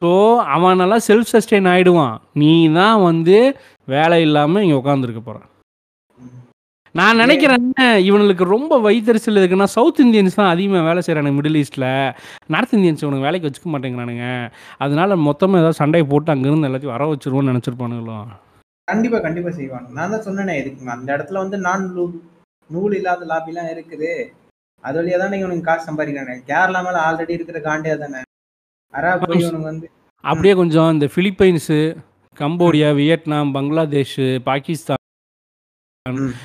ஸோ அவனெல்லாம் செல்ஃப் சஸ்டெயின் ஆகிடுவான் நீ தான் வந்து வேலை இல்லாமல் இங்கே உட்காந்துருக்க போகிறான் நான் நினைக்கிறேன் இவனுக்கு ரொம்ப வைத்தறிச்சல் இருக்குன்னா சவுத் இந்தியன்ஸ் தான் அதிகமாக வேலை செய்கிறானுங்க மிடில் ஈஸ்ட்டில் நார்த் இந்தியன்ஸ் இவனுக்கு வேலைக்கு வச்சுக்க மாட்டேங்கிறானுங்க. அதனால மொத்தமாக ஏதாவது சண்டையை போட்டு அங்கேருந்து எல்லாத்தையும் வர வச்சிருவோன்னு நினச்சிருப்பானுங்களோ? கண்டிப்பாக கண்டிப்பாக செய்வாங்க. நான் தான் சொன்னேனே இதுக்கு அந்த இடத்துல வந்து நான் நூல் நூல் இல்லாத லாபிலாம் இருக்குது. அது வழியா தானே இவனுக்கு காசு சம்பாதிக்கிறானே கேரளா மேலே ஆல்ரெடி இருக்கிற காண்டியா தானே அரா போய் இவனுக்கு வந்து அப்படியே கொஞ்சம் இந்த Philippines Cambodia Vietnam Bangladesh Pakistan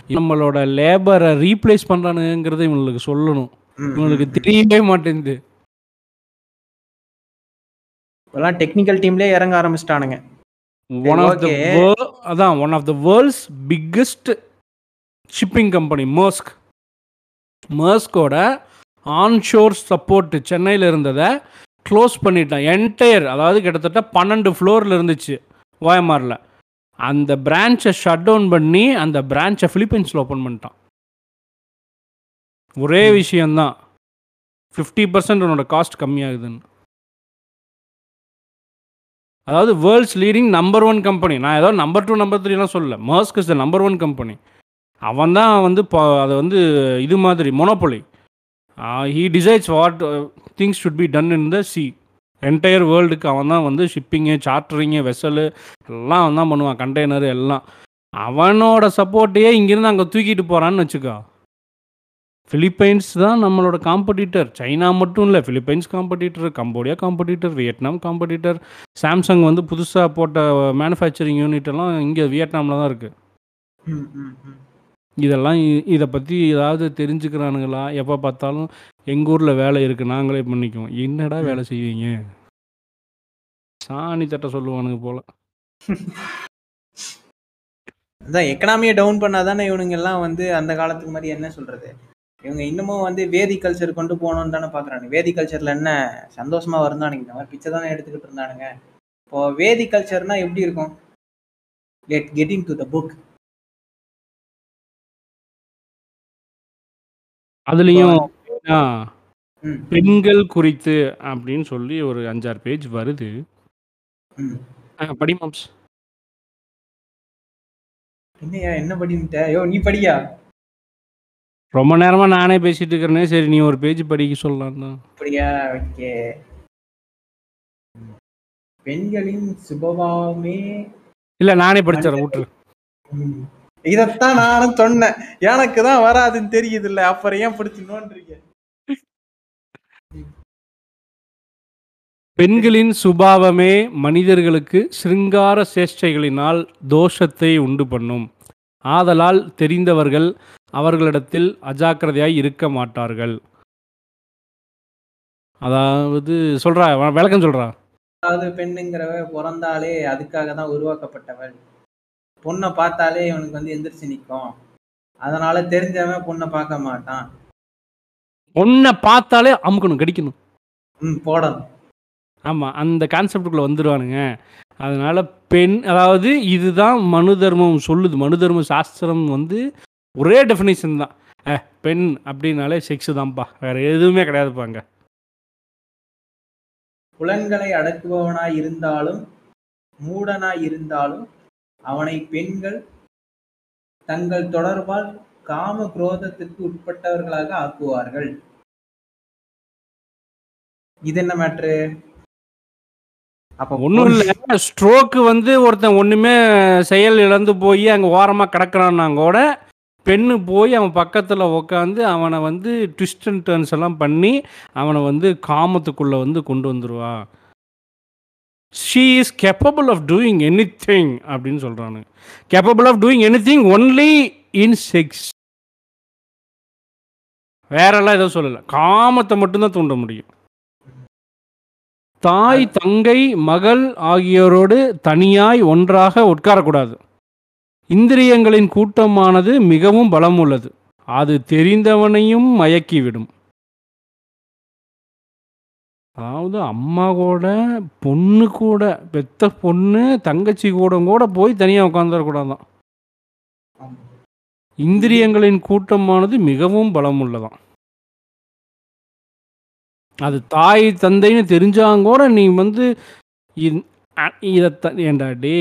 நம்மளோட லேபரை ரீப்ளேஸ் பண்ணுறானுங்கிறத இவங்களுக்கு சொல்லணும். இவங்களுக்கு. தெரியவே மாட்டேங்குது. இப்பெல்லாம் டெக்னிக்கல் டீம்லயே இறங்க ஆரம்பிச்சிட்டானுங்க. One of the. அதான் one of the world's biggest shipping company Maersk மர்ஸ்கோட onshore support சென்னையில் இருந்ததை க்ளோஸ் பண்ணிட்டான். என்டையர் அதாவது கிட்டத்தட்ட பன்னெண்டு ஃப்ளோரில் இருந்துச்சு ஓஎம்ஆரில் அந்த பிரான்ச்சை ஷட் டவுன் பண்ணி அந்த பிரான்ச்சை ஃபிலிப்பைன்ஸில் ஓப்பன் பண்ணிட்டான். ஒரே விஷயந்தான் ஃபிஃப்டி பர்சன்ட் உன்னோட காஸ்ட் கம்மியாகுதுன்னு. அதாவது world's leading number one company நான் ஏதோ நம்பர் டூ நம்பர் த்ரீலாம் சொல்லல. Maersk is the number one company அவன் தான் வந்து அதை வந்து இது மாதிரி monopoly he decides what things should be done in the sea entire வேர்ல்டுக்கு அவன் தான் வந்து ஷிப்பிங்கு சார்ட்டரிங்கு வெசலு எல்லாம் அவன் தான் பண்ணுவான் கண்டெய்னர் எல்லாம். அவனோட சப்போர்ட்டையே இங்கேருந்து அங்கே தூக்கிட்டு போகிறான்னு வச்சுக்கோ. ஃபிலிப்பைன்ஸ் தான் நம்மளோட காம்படிட்டர் சைனா மட்டும் இல்லை Philippines competitor Cambodia competitor Vietnam competitor Samsung வந்து புதுசாக போட்ட மேனுஃபேக்சரிங் யூனிட் எல்லாம் இங்கே வியட்நாமில் தான் இருக்குது ம், ம், ம். இதெல்லாம் இதை பற்றி ஏதாவது தெரிஞ்சுக்கிறானுங்களா? எப்போ பார்த்தாலும் எங்கள் ஊரில் வேலை இருக்குது நாங்களே பண்ணிக்குவோம். என்னடா வேலை செய்வீங்க? சாணி தட்ட சொல்லுவானுங்க போல. அதான் எக்கனாமியை டவுன் பண்ணாதானே இவனுங்க எல்லாம் வந்து அந்த காலத்துக்கு மாதிரி என்ன சொல்றது? இவங்க இன்னமும் வந்து வேதி கல்ச்சர் கொண்டு போகணும்னு தானே பாக்குறாங்க வேதி கல்ச்சர்ல என்ன சந்தோஷமா வருந்தானுங்க. இந்த மாதிரி பிச்சை தானே எடுத்துக்கிட்டு இருந்தானுங்க. இப்போ வேதி கல்ச்சர்னா எப்படி இருக்கும்? Let getting to the book அதுலேயும் ம். பெண்கள் குறித்து அப்படின்னு சொல்லி ஒரு அஞ்சாறு பேஜ் வருது. ம். ஆ, படி மாம்ஸ். என்னையா என்ன படின்ட்ட? யோ நீ படியா? ரொம்ப நேரமாக நானே பேசிட்டு இருக்கிறேனே. சரி நீ ஒரு பேஜ் படிக்க சொல்லலாம் தான். அப்படியா? ஓகே. பெண்களின் சுபபாவமே இல்லை நானே படிச்சிடறேன். விட்டுரு. ம். இதத்தான் நானும் சொன்னேன். எனக்கு தான் வராதுன்னு தெரியுது இல்ல அப்புறம் ஏன் பிடிச்சி நோன்றீங்க பெண்களின் சுபாவமே மனிதர்களுக்கு சிருங்கார சேஷ்டைகளினால் தோஷத்தை உண்டு பண்ணும். ஆதலால் தெரிந்தவர்கள் அவர்களிடத்தில் அஜாக்கிரதையாய் இருக்க மாட்டார்கள். அதாவது சொல்றா விளக்கம் சொல்றா. அதாவது பெண்ணுங்கிறவ பிறந்தாலே அதுக்காக தான் உருவாக்கப்பட்டவள். பொண்ணை பார்த்தாலே இவனுக்கு வந்து எந்திரிச்சு நிற்கும் அதனால தெரிஞ்சவன் பொண்ணை பார்க்க மாட்டான். பொண்ணை பார்த்தாலே அமுக்கணும் கடிக்கணும். ம் போடணும். ஆமாம் அந்த கான்செப்டுக்குள்ளே வந்துடுவானுங்க அதனால பெண் அதாவது இதுதான் மனு தர்மம் சொல்லுது. மனு தர்ம சாஸ்திரம் வந்து ஒரே டெஃபினேஷன் தான். பெண் அப்படின்னாலே செக்ஸ் தான்ப்பா. வேற எதுவுமே கிடையாதுப்பாங்க புலன்களை அடக்குபவனாய் இருந்தாலும் மூடனாய் இருந்தாலும் அவனை பெண்கள் தங்கள் தொடர்பால் காம குரோதத்திற்கு உட்பட்டவர்களாக ஆக்குவார்கள். இது என்ன மேட்ரு அப்ப ஒன்றும் இல்லை. ஸ்ட்ரோக்கு வந்து ஒருத்தன் ஒன்றுமே செயல் இழந்து போய் அங்கே ஓரமாக கிடக்குறான்னா கூட பெண்ணு போய் அவன் பக்கத்தில் உக்காந்து அவனை வந்து ட்விஸ்ட் அண்ட் டர்ன்ஸ் எல்லாம் பண்ணி அவனை வந்து காமத்துக்குள்ளே வந்து கொண்டு வந்துருவா. She is capable of doing anything அப்படின்னு சொல்கிறானு capable of doing anything only in sex வேறெல்லாம் எதுவும் சொல்லலை. காமத்தை மட்டும்தான் தூண்ட முடியும். தாய் தங்கை மகள் ஆகியோரோடு தனியாய் ஒன்றாக உட்காரக்கூடாது. இந்திரியங்களின் கூட்டமானது மிகவும் பலம் உள்ளது அது தெரிந்தவனையும் மயக்கிவிடும். அதாவது அம்மா கூட பொண்ணு கூட பெத்த பொண்ணு தங்கச்சி கூட கூட போய் தனியாக உட்காந்துடக்கூடாதான். இந்திரியங்களின் கூட்டமானது மிகவும் பலம் உள்ளதாம் அது தாய் தந்தைன்னு தெரிஞ்சாங்கூட நீ வந்து இதை ஏண்டா டே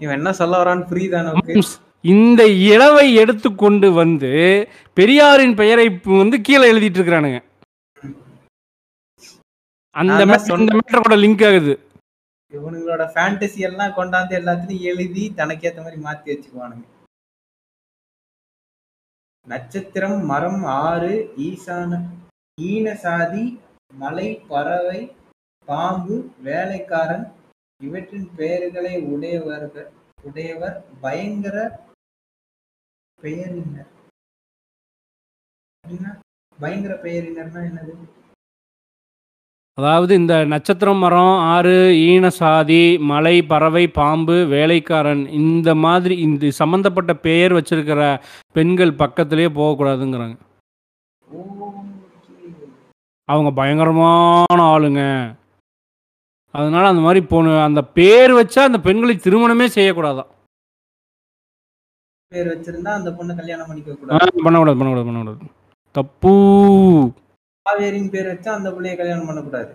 இவன் என்ன சொல்ல வரான்னு புரியுதா நமக்கு? இந்த இளவை எடுத்துக்கொண்டு வந்து பெரியாரின் பெயரை வந்து கீழே எழுதிட்டு இருக்கிறானுங்க அந்த. மேட்டர் கூட லிங்க் ஆகுது இவனுங்களோட ஃபேண்டசி எல்லாம் கொண்டாந்து எல்லாத்தையும் எழுதி தனக்கேத்த மாதிரி மாத்தி வச்சுக்குவானுங்க நட்சத்திரம் மரம் ஆறு ஈசான ஈன சாதி மலை பறவை பாம்பு வேலைக்காரன் இவற்றின் பெயர்களை உடையவர்கள் உடையவர் பயங்கர பெயரினர். அப்படின்னா பயங்கர பெயரினர்னா என்னது? அதாவது இந்த நட்சத்திரம் மரம் ஆறு ஈனசாதி மலை பறவை பாம்பு வேலைக்காரன் இந்த மாதிரி இந்த சம்மந்தப்பட்ட பெயர் வச்சிருக்கிற பெண்கள் பக்கத்திலே போகக்கூடாதுங்கிறாங்க. அவங்க பயங்கரமான ஆளுங்க. அதனால அந்த மாதிரி பொண்ணு அந்த பேர் வச்சா அந்த பெண்களை திருமணமே செய்யக்கூடாதான். பேர் வச்சிருந்தா அந்த பொண்ணை கல்யாணம் பண்ணிக்க கூடாது. பண்ணக்கூடாது பண்ணக்கூடாது பண்ணக்கூடாது. தப்பு. காவேரின் பேர் வச்சா அந்த பிள்ளைய கல்யாணம் பண்ணக்கூடாது.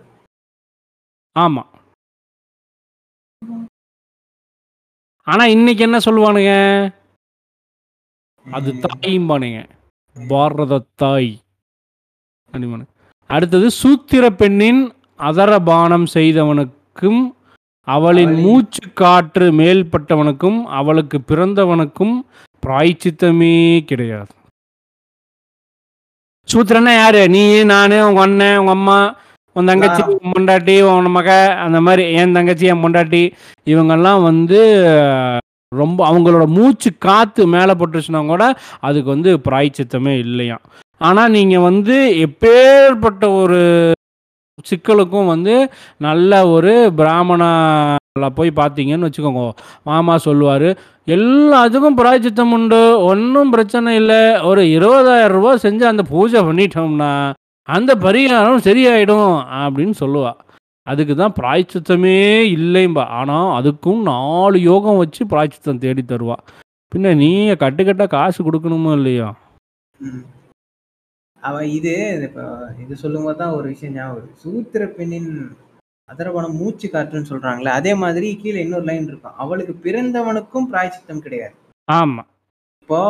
ஆமா. ஆனா இன்னைக்கு என்ன சொல்லுவானுங்க? அது தாயும்பானுங்க. பாரத தாய். அடுத்தது சூத்திர பெண்ணின் அதரபானம் செய்தவனுக்கும் அவளின் மூச்சு காற்று மேல்பட்டவனுக்கும் அவளுக்கு பிறந்தவனுக்கும் பிராய்ச்சித்தமே கிடையாது. சூத்திரன்னா யாரு? நீ நானு உங்க அண்ணன் உங்க அம்மா உன் தங்கச்சி. உன் பொண்டாட்டி உன் மக அந்த மாதிரி என் தங்கச்சி என் பொண்டாட்டி இவங்கெல்லாம் வந்து ரொம்ப அவங்களோட மூச்சு காத்து மேலே பட்டுச்சுன்னா கூட அதுக்கு வந்து பிராய்ச்சித்தமே இல்லையாம். ஆனால் நீங்கள் வந்து எப்பேற்பட்ட ஒரு சிக்கலுக்கும் வந்து நல்ல ஒரு பிராமணால போய் பார்த்தீங்கன்னு வச்சுக்கோங்க. மாமா சொல்லுவார் எல்லாத்துக்கும் பிராய்ச்சித்தம் உண்டு. ஒன்றும் பிரச்சனை இல்லை. ஒரு இருபதாயிரம் ரூபாய் செஞ்சு அந்த பூஜை பண்ணிட்டோம்னா அந்த பரிகாரம் சரியாயிடும் அப்படின்னு சொல்லுவா. அதுக்கு தான் பிராய்ச்சித்தமே இல்லைம்பா. ஆனால் அதுக்கும் நாலு யோகம் வச்சு பிராய்ச்சித்தம் தேடி தருவா. பின்ன நீ கட்டுக்கட்டா காசு கொடுக்கணுமோ இல்லையா? அவன் இது இப்போ இது சொல்லும்போது தான் ஒரு விஷயம் ஞாபகம் சூத்திர பெண்ணின் அதரவனம் மூச்சு காற்றுன்னு சொல்றாங்களே அதே மாதிரி கீழே இன்னொரு லைன் இருக்கும். அவளுக்கு பிறந்தவனுக்கும் பிராய்ச்சித்தம் கிடையாது. ஆமாம் இப்போ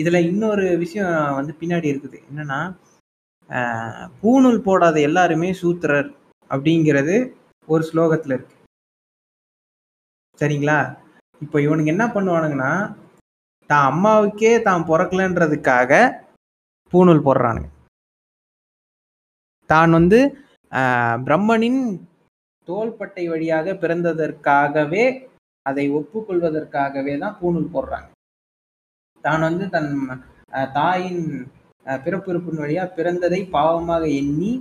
இதுல இன்னொரு விஷயம் வந்து பின்னாடி இருக்குது. என்னன்னா பூணூல் போடாத எல்லாருமே சூத்திரர் அப்படிங்கிறது ஒரு ஸ்லோகத்துல இருக்கு. சரிங்களா? இப்போ இவனுங்க என்ன பண்ணுவானுங்கன்னா தான் அம்மாவுக்கே தான் பிறக்கலன்றதுக்காக பூணூல் போடுறானுங்க. தான் வந்து பிரம்மனின் தோள்பட்டை வழியாக பிறந்ததற்காகவே அதை ஒப்புக்கொள்வதற்காகவே தான் பூணூல் போடுறாங்க. தான் வந்து தன் தாயின் பிறப்பிறப்பின் வழியா பிறந்ததை பாவமாக எண்ணி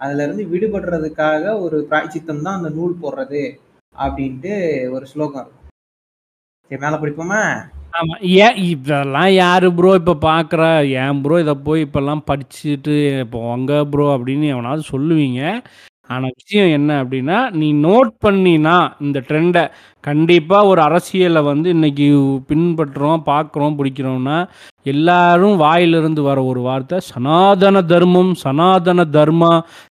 அதுல இருந்து விடுபடுறதுக்காக ஒரு பிராய்ச்சித்தம் தான் அந்த நூல் போடுறது அப்படின்ட்டு ஒரு ஸ்லோகம் இருக்கும். சரி மேல படிப்போமா? ஆமா. ஏன் இதெல்லாம் யாரு ப்ரோ இப்போ பார்க்குற ஏன் ப்ரோ இதை போய் இப்போல்லாம் படிச்சுட்டு இப்போ உங்க ப்ரோ அப்படின்னு எவனாவது சொல்லுவீங்க. ஆனால் விஷயம் என்ன அப்படின்னா நீ நோட் பண்ணினா இந்த ட்ரெண்டை கண்டிப்பாக ஒரு அரசியலை வந்து இன்னைக்கு பின்பற்றுறோம் பார்க்குறோம் பிடிக்கிறோம்னா எல்லாரும் வாயிலிருந்து வர ஒரு வார்த்தை சனாதன தர்மம் சனாதன தர்மா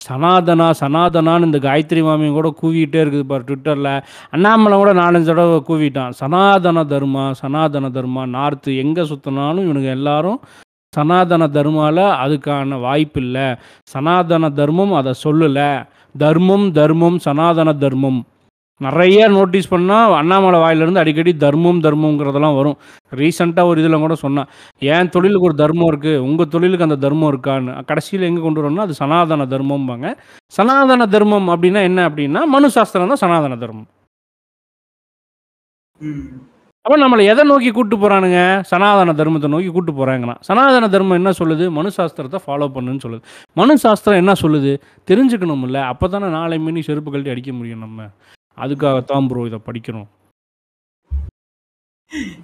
சனாதனா சனாதனான்னு இந்த காயத்ரி மாமியும் கூட கூவிட்டே இருக்குது பாரு ட்விட்டரில் அண்ணாமலை கூட நாலஞ்சு தடவை கூவிட்டான். சனாதன தர்மா சனாதன தர்மா நார்த்து எங்கே சுற்றினாலும் இவனுங்க எல்லாரும் சனாதன தர்மால அதுக்கான வாய்ப்பு இல்லை சனாதன தர்மம் அதை சொல்லலை. தர்மம் தர்மம் சனாதன தர்மம். நிறைய நோட்டீஸ் பண்ணால் அண்ணாமலை வாயிலிருந்து அடிக்கடி தர்மம் தர்மங்கிறதெல்லாம் வரும். ரீசெண்டாக ஒரு இதில் கூட சொன்னால் என் தொழிலுக்கு ஒரு தர்மம் இருக்குது உங்கள் தொழிலுக்கு அந்த தர்மம் இருக்கான்னு. கடைசியில் எங்கே கொண்டு வரோம்னா அது சனாதன தர்மம்பாங்க. சனாதன தர்மம் அப்படின்னா என்ன அப்படின்னா மனு சாஸ்திரம் தான் சனாதன தர்மம். ம். அப்போ நம்மளை எதை நோக்கி கூட்டு போகிறானுங்க சனாதன தர்மத்தை நோக்கி கூட்டு போகிறாங்கன்னா சனாதன தர்மம் என்ன சொல்லுது? மனு சாஸ்திரத்தை ஃபாலோ பண்ணுன்னு சொல்லுது. மனு சாஸ்திரம் என்ன சொல்லுது? தெரிஞ்சுக்கணும்ல. அப்போ தானே நாளை மணி செருப்பு கழட்டி அடிக்க முடியும் நம்ம. அதுக்காகத்தான் ப்ரோ இதை படிக்கணும்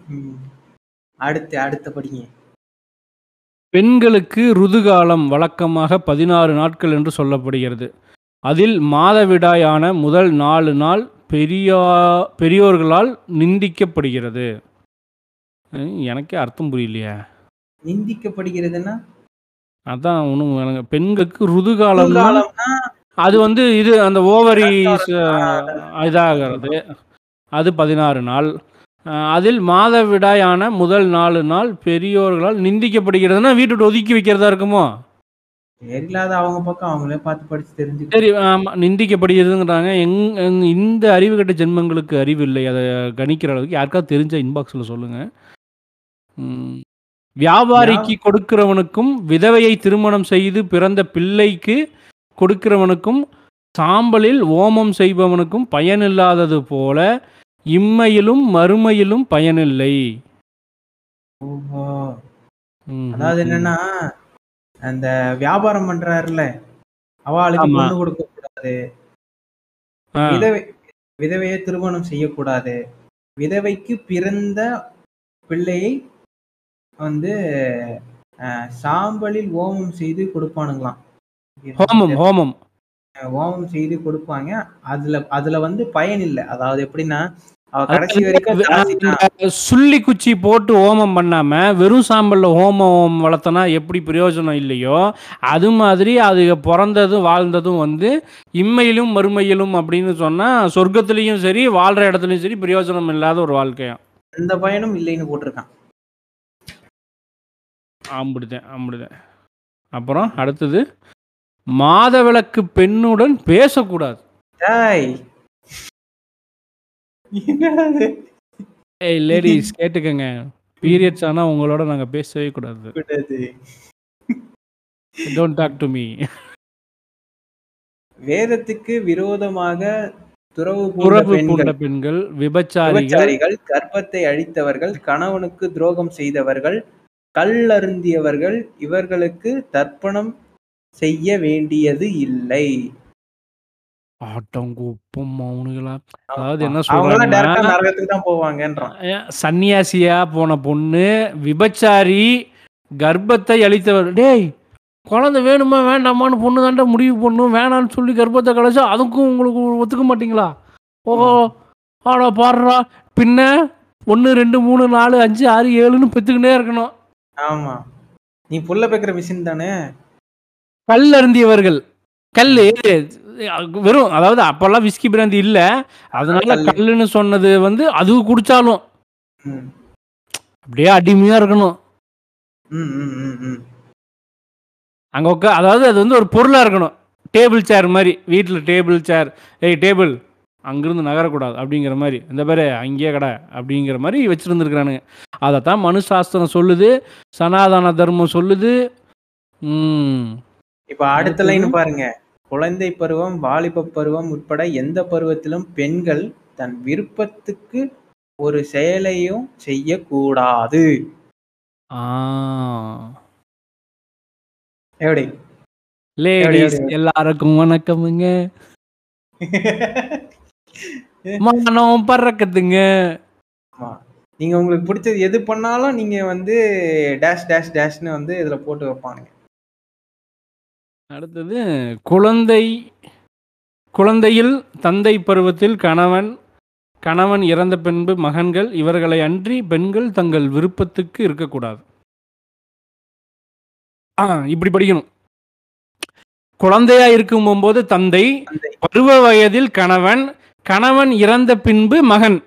ம். அடுத்து அடுத்த படிங்க. பெண்களுக்கு ருதுகாலம் வழக்கமாக பதினாறு நாட்கள் என்று சொல்லப்படுகிறது. அதில் மாதவிடாயான முதல் நாலு நாள் பெரியா பெரியோர்களால் நிந்திக்கப்படுகிறது. எனக்கே அர்த்தம் புரியலையே. நிந்திக்கப்படுகிறதுன்னா? அதான் ஒன்றும் பெண்களுக்கு ருதுகாலம் அது வந்து இது அந்த ஓவரிஸ் ஆ, இதாகிறது. அது பதினாறு நாள். அதில் மாதவிடாயான முதல் நாலு நாள் பெரியோர்களால் நிந்திக்கப்படுகிறதுனா வீட்டு ஒதுக்கி வைக்கிறதா இருக்குமோ? இல்லாத அவங்க பக்கம் அவங்களே பார்த்து படிச்சு தெரிஞ்சு சரி ஆமா நிந்திக்கப்படுகிறதுங்கிறாங்க. எங் இந்த அறிவு கட்ட ஜென்மங்களுக்கு அறிவு இல்லை. அதை கணிக்கிற அளவுக்கு யாருக்காவது தெரிஞ்ச இன்பாக்ஸில் சொல்லுங்க. ம். வியாபாரிக்கு கொடுக்கிறவனுக்கும் விதவையை திருமணம் செய்து பிறந்த பிள்ளைக்கு கொடுக்கிறவனுக்கும் சாம்பலில் ஓமம் செய்பவனுக்கும் பயனில்லாதது போல இம்மையிலும் மறுமையிலும் பயனில்லை. அதாவது. என்னன்னா அந்த வியாபாரம் பண்றாருல அவளுக்கு. பொண்ணு கொடுக்க கூடாது. விதவை விதவையை திருமணம் செய்யக்கூடாது. விதவைக்கு பிறந்த பிள்ளையை வந்து சாம்பலில் ஓமம் செய்து கொடுப்பானுங்களாம். ஹோமம் ஹோமம். ஓமம் செய்து கொடுப்பாங்க. அதுல அதுல வந்து பயன் இல்லை. அதாவது எப்படின்னா சுள்ளி குச்சி போட்டு ஹோமம் பண்ணாம வெறும் சாம்பல்ல ஹோமம் வளர்த்தனா எப்படி பிரயோஜனம் இல்லையோ அது மாதிரி அது பிறந்ததும் வாழ்ந்ததும் வந்து இம்மையிலும் மறுமையிலும் அப்படின்னு சொன்னா சொர்க்கத்திலையும் சரி வாழ்ற இடத்துலையும் சரி பிரயோஜனம் இல்லாத ஒரு வாழ்க்கையா? எந்த பயனும் இல்லைன்னு போட்டிருக்கான். அம்பிடுதேன் அம்பிடுதேன். அப்புறம் அடுத்தது மாதவிளக்கு பெண்ணுடன் பேசக்கூடாது. என்னடா? ஏய் லேடிஸ் கேட்டுக்கங்க பீரியட்ஸ் ஆனா உங்களோட நாங்க பேசவே கூடாது. டோன்ட் டாக் டு மீ வேதத்துக்கு விரோதமாக துறவு பூண்ட பெண்கள் விபச்சாரிகள் கர்ப்பத்தை அழித்தவர்கள் கணவனுக்கு துரோகம் செய்தவர்கள் கல்லருந்தியவர்கள் இவர்களுக்கு தர்ப்பணம் செய்ய வேண்டியது இல்லை ஆட்டங்குப்பம் அவனுங்களா அதாவது என்ன அவங்க டைரக்டா சொல்றாங்கன்னா நரகத்துக்கு தான் போவாங்கன்றான். அஹ், சன்னியாசியா போன பொண்ணு விபச்சாரி கர்ப்பத்தை அழித்தவர். டேய் குழந்தை வேணுமா வேண்டாமான்னு பொண்ணு தாண்டா முடிவு பண்ணும். வேணான்னு சொல்லி கர்ப்பத்தை கலைச்சா அதுக்கும் உங்களுக்கு ஒத்துக்க மாட்டீங்களா? ஓஹோ ஆடா பாடுறா. பின்ன ஒன்று ரெண்டு மூணு நாலு அஞ்சு ஆறு ஏழுன்னு பெற்றுக்கிட்டே இருக்கணும். ஆமா. நீ புல்ல பேக்கிற மிஷின் தானே? கல் அருந்தியவர்கள். கல் வெறும் அதாவது அப்பெல்லாம் விஸ்கி பிராந்தி இல்ல. அதனால கல்லு. கல்லுன்னு சொன்னது வந்து அது குடிச்சாலும். அப்படியே அடிமையா இருக்கணும். அங்க உட்கா அதாவது அது வந்து ஒரு பொருளா இருக்கணும். டேபிள் சேர் மாதிரி வீட்டுல டேபிள் சேர் ஏய் டேபிள் அங்கிருந்து நகரக்கூடாது அப்படிங்கிற மாதிரி. இந்த பேரு அங்கேயே கடை அப்படிங்கிற மாதிரி வச்சிருந்துருக்குறானுங்க. அதைத்தான் மனு சாஸ்திரம் சொல்லுது சனாதன தர்மம் சொல்லுது. இப்ப அடுத்த லைன் பாருங்க. குழந்தை பருவம் வாலிப பருவம் உட்பட எந்த பருவத்திலும் பெண்கள் தன் விருப்பத்துக்கு ஒரு செயலையும் செய்யக்கூடாது. ஆ. எப்படி? லேடிஸ்? எல்லாருக்கும் வணக்கமுங்க. மனம் பறக்குதுங்க. நீங்க உங்களுக்கு பிடிச்சது எது பண்ணாலும் நீங்க வந்து டேஷ் டேஷ் டேஷ்னு வந்து இதுல போட்டு வைப்பானுங்க. அடுத்தது குழந்தை குழந்தையில் தந்தை பருவத்தில் கணவன் கணவன் இறந்த பின்பு மகன்கள் இவர்களை அன்றி பெண்கள் தங்கள் விருப்பத்துக்கு இருக்கக்கூடாது. ஆ இப்படி படிக்கணும். குழந்தையா இருக்கும் போது தந்தை தந்தை. பருவ வயதில் கணவன் கணவன் இறந்த பின்பு மகன்.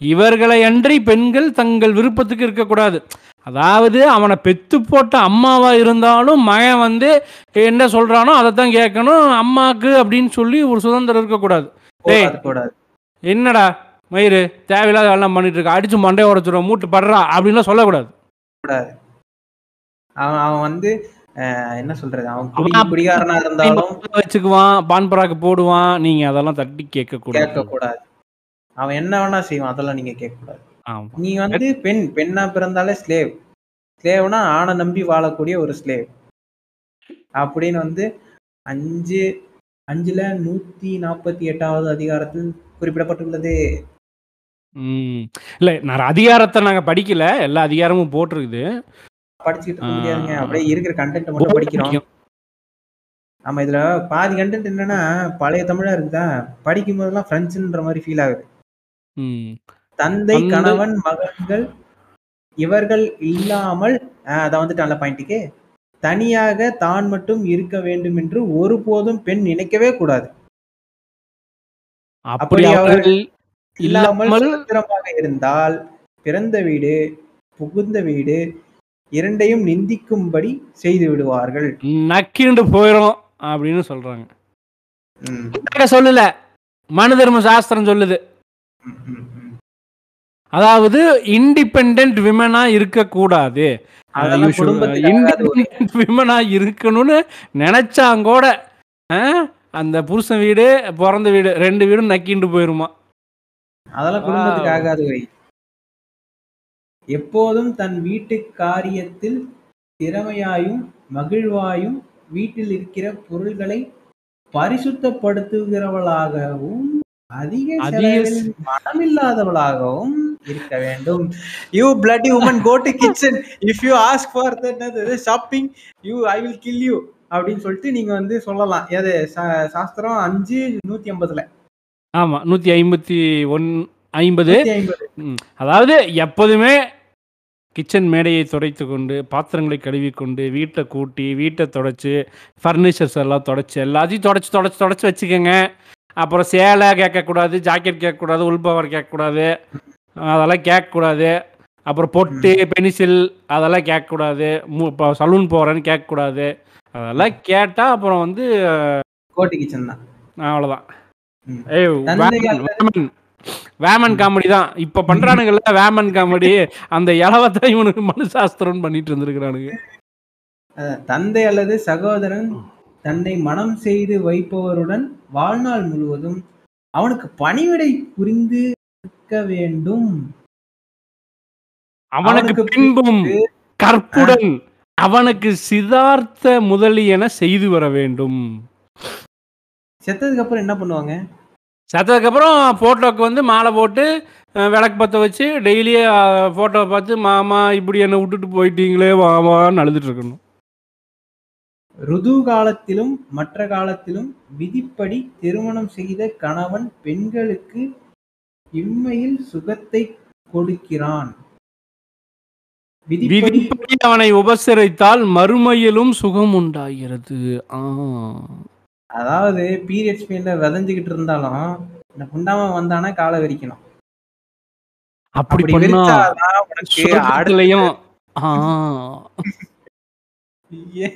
இவர்களை அன்றி பெண்கள் தங்கள் விருப்பத்துக்கு இருக்கக்கூடாது. அதாவது அவனை பெத்து போட்ட அம்மாவா இருந்தாலும் மகன் வந்து என்ன சொல்றானோ அதை தான் கேட்கணும். அம்மாக்கு அப்படின்னு சொல்லி ஒரு சுதந்திரம் இருக்கக்கூடாது. டேய். கூடாது கூடாது என்னடா மயிறு தேவையில்லாத வேலைலாம் பண்ணிட்டு இருக்க. அடிச்சு மண்டையை உடச்சிடும் மூட்டு படுறா அப்படின்லாம் சொல்லக்கூடாது. அவன் அவன் வந்து என்ன சொல்றது? அவன் குடி அவன் குடிகாரனா இருந்தாலும் வச்சுக்குவான் பான் பராக்கு போடுவான். நீங்க அதெல்லாம் தட்டி கேட்க கேட்க கூடாது கூடாது அவன் என்ன வேணா செய்வான் அதெல்லாம் நீங்க கேட்க கூடாது நீ வந்து பெண் பெண்ணா பிறந்தாலே ஸ்லேவ் ஸ்லேவ்னா ஆணை நம்பி வாழக்கூடிய ஒரு ஸ்லேவ் அப்படின்னு வந்து அஞ்சு அஞ்சுல நூத்தி நாற்பத்தி எட்டாவது அதிகாரத்தில் குறிப்பிடப்பட்டுள்ளது. இல்ல நான் அதிகாரத்தை நாங்க படிக்கல. எல்லா அதிகாரமும் போட்டிருக்குது. படிச்சுட்டு. முடியாதுங்க. அப்படியே இருக்கிற கண்டென்ட் மட்டும் படிக்கிறோம். ஆமா இதுல பாதி கண்டென்ட் என்னன்னா பழைய தமிழா இருக்குதா? படிக்கும் போதெல்லாம் பிரெஞ்சுன்ற மாதிரி ஃபீல் ஆகுது. தந்தை கணவன் மகன்கள் இவர்கள் இல்லாமல் அதான் வந்துட்டு நல்ல பாயிண்ட்டுக்கு தனியாக தான் மட்டும் இருக்க வேண்டும் என்று ஒருபோதும் பெண் நினைக்கவே கூடாது. அப்படி அவர்கள் இல்லாமல் சுதந்திரமாக இருந்தால் பிறந்த வீடு புகுந்த வீடு இரண்டையும் நிந்திக்கும்படி செய்து விடுவார்கள். நக்கிண்டு போயிடும் அப்படின்னு சொல்றாங்க. சொல்லல. மனு தர்ம சாஸ்திரம் சொல்லுது. அதாவது இண்டிபெண்ட் விமனா இருக்கக்கூடாது. இண்டிபெண்ட் விமனா இருக்கணும்னு நினைச்சாங்கூட ஆ, அந்த புருஷன் வீடு பிறந்த வீடு ரெண்டு வீடும் நக்கிண்டு போயிருமா. அதெல்லாம் குடும்பத்துக்கு. ஆகாது எப்போதும் தன் வீட்டு காரியத்தில் திறமையாயும் மகிழ்வாயும் வீட்டில் இருக்கிற பொருள்களை பரிசுத்தப்படுத்துகிறவளாகவும் அதிக மனமில்லாதவளாகவும் இருக்க வேண்டும். You bloody woman go to kitchen. If you ask for the shopping you I will kill you. அப்படின்னு சொல்லிட்டு நீங்க வந்து சொல்லலாம். எது சாஸ்திரம் அஞ்சு நூத்தி ஐம்பதுல. ஆமா நூத்தி ஐம்பத்தி ஒன் ஐம்பது. அதாவது எப்போதுமே கிச்சன் மேடையை துடைத்து கொண்டு பாத்திரங்களை கழுவிக்கொண்டு வீட்டை கூட்டி வீட்டை தொடச்சி ஃபர்னிச்சர்ஸ் எல்லாம் தொடச்சி எல்லாத்தையும் தொடச்சி தொடச்சி தொடச்சி வச்சுக்கோங்க. அப்புறம் சேலை கேட்கக்கூடாது ஜாக்கெட் கேட்கக்கூடாது உள்பவர் கேட்கக்கூடாது. அதெல்லாம் கேட்கக்கூடாது. அப்புறம் பொட்டு பென்சில் அதெல்லாம் கேட்கக்கூடாது. இப்போ சலூன் போகிறேன்னு கேட்கக்கூடாது. அதெல்லாம் கேட்டால் அப்புறம் வந்து கோட்டி கிச்சன் தான். அவ்வளோதான். ஏய் வேமன், காமெடி தான். இப்ப பண்றானுங்கல்ல வேமன் காமெடி. அந்த இளவத்தான் இவனுக்கு மனுசாஸ்திரம் பண்ணிட்டு இருந்திருக்கிறானுங்க. தந்தை அல்லது சகோதரன் தன்னை மனம் செய்து வைப்பவருடன் வாழ்நாள் முழுவதும் அவனுக்கு பணிவிடை புரிந்து இருக்க வேண்டும். அவனுக்கு பின்பும் கற்புடன் அவனுக்கு சிதார்த்த முதலியன செய்து வர வேண்டும். செத்ததுக்கு அப்புறம் என்ன பண்ணுவாங்க? செத்ததுக்கு அப்புறம் போட்டோக்கு வந்து மாலை போட்டு விளக்கு பற்ற வச்சு டெய்லி போட்டோவை பார்த்து மாமா இப்படி என்னை விட்டுட்டு போயிட்டீங்களே வாமான்னு அழுதுட்டு இருக்கணும். ருது காலத்திலும் மற்ற காலத்திலும் விதிப்படி திருமணம் செய்த கணவன் பெண்களுக்கு இம்மையில் சுகத்தை கொடுக்கிறான். விதிப்படி அவனை உபசரித்தால் மறுமையிலும் சுகம் உண்டாகிறது. அதாவது பீரியட்ஸ் பெயின்ல விதைஞ்சுக்கிட்டு இருந்தாலும் இந்த புண்டாம வந்தானா காலை விரிக்கணும் அப்படி விரிச்சாதான் உனக்கு அடுத்த சொர்க்கத்திலையும் ஆ. ஏ.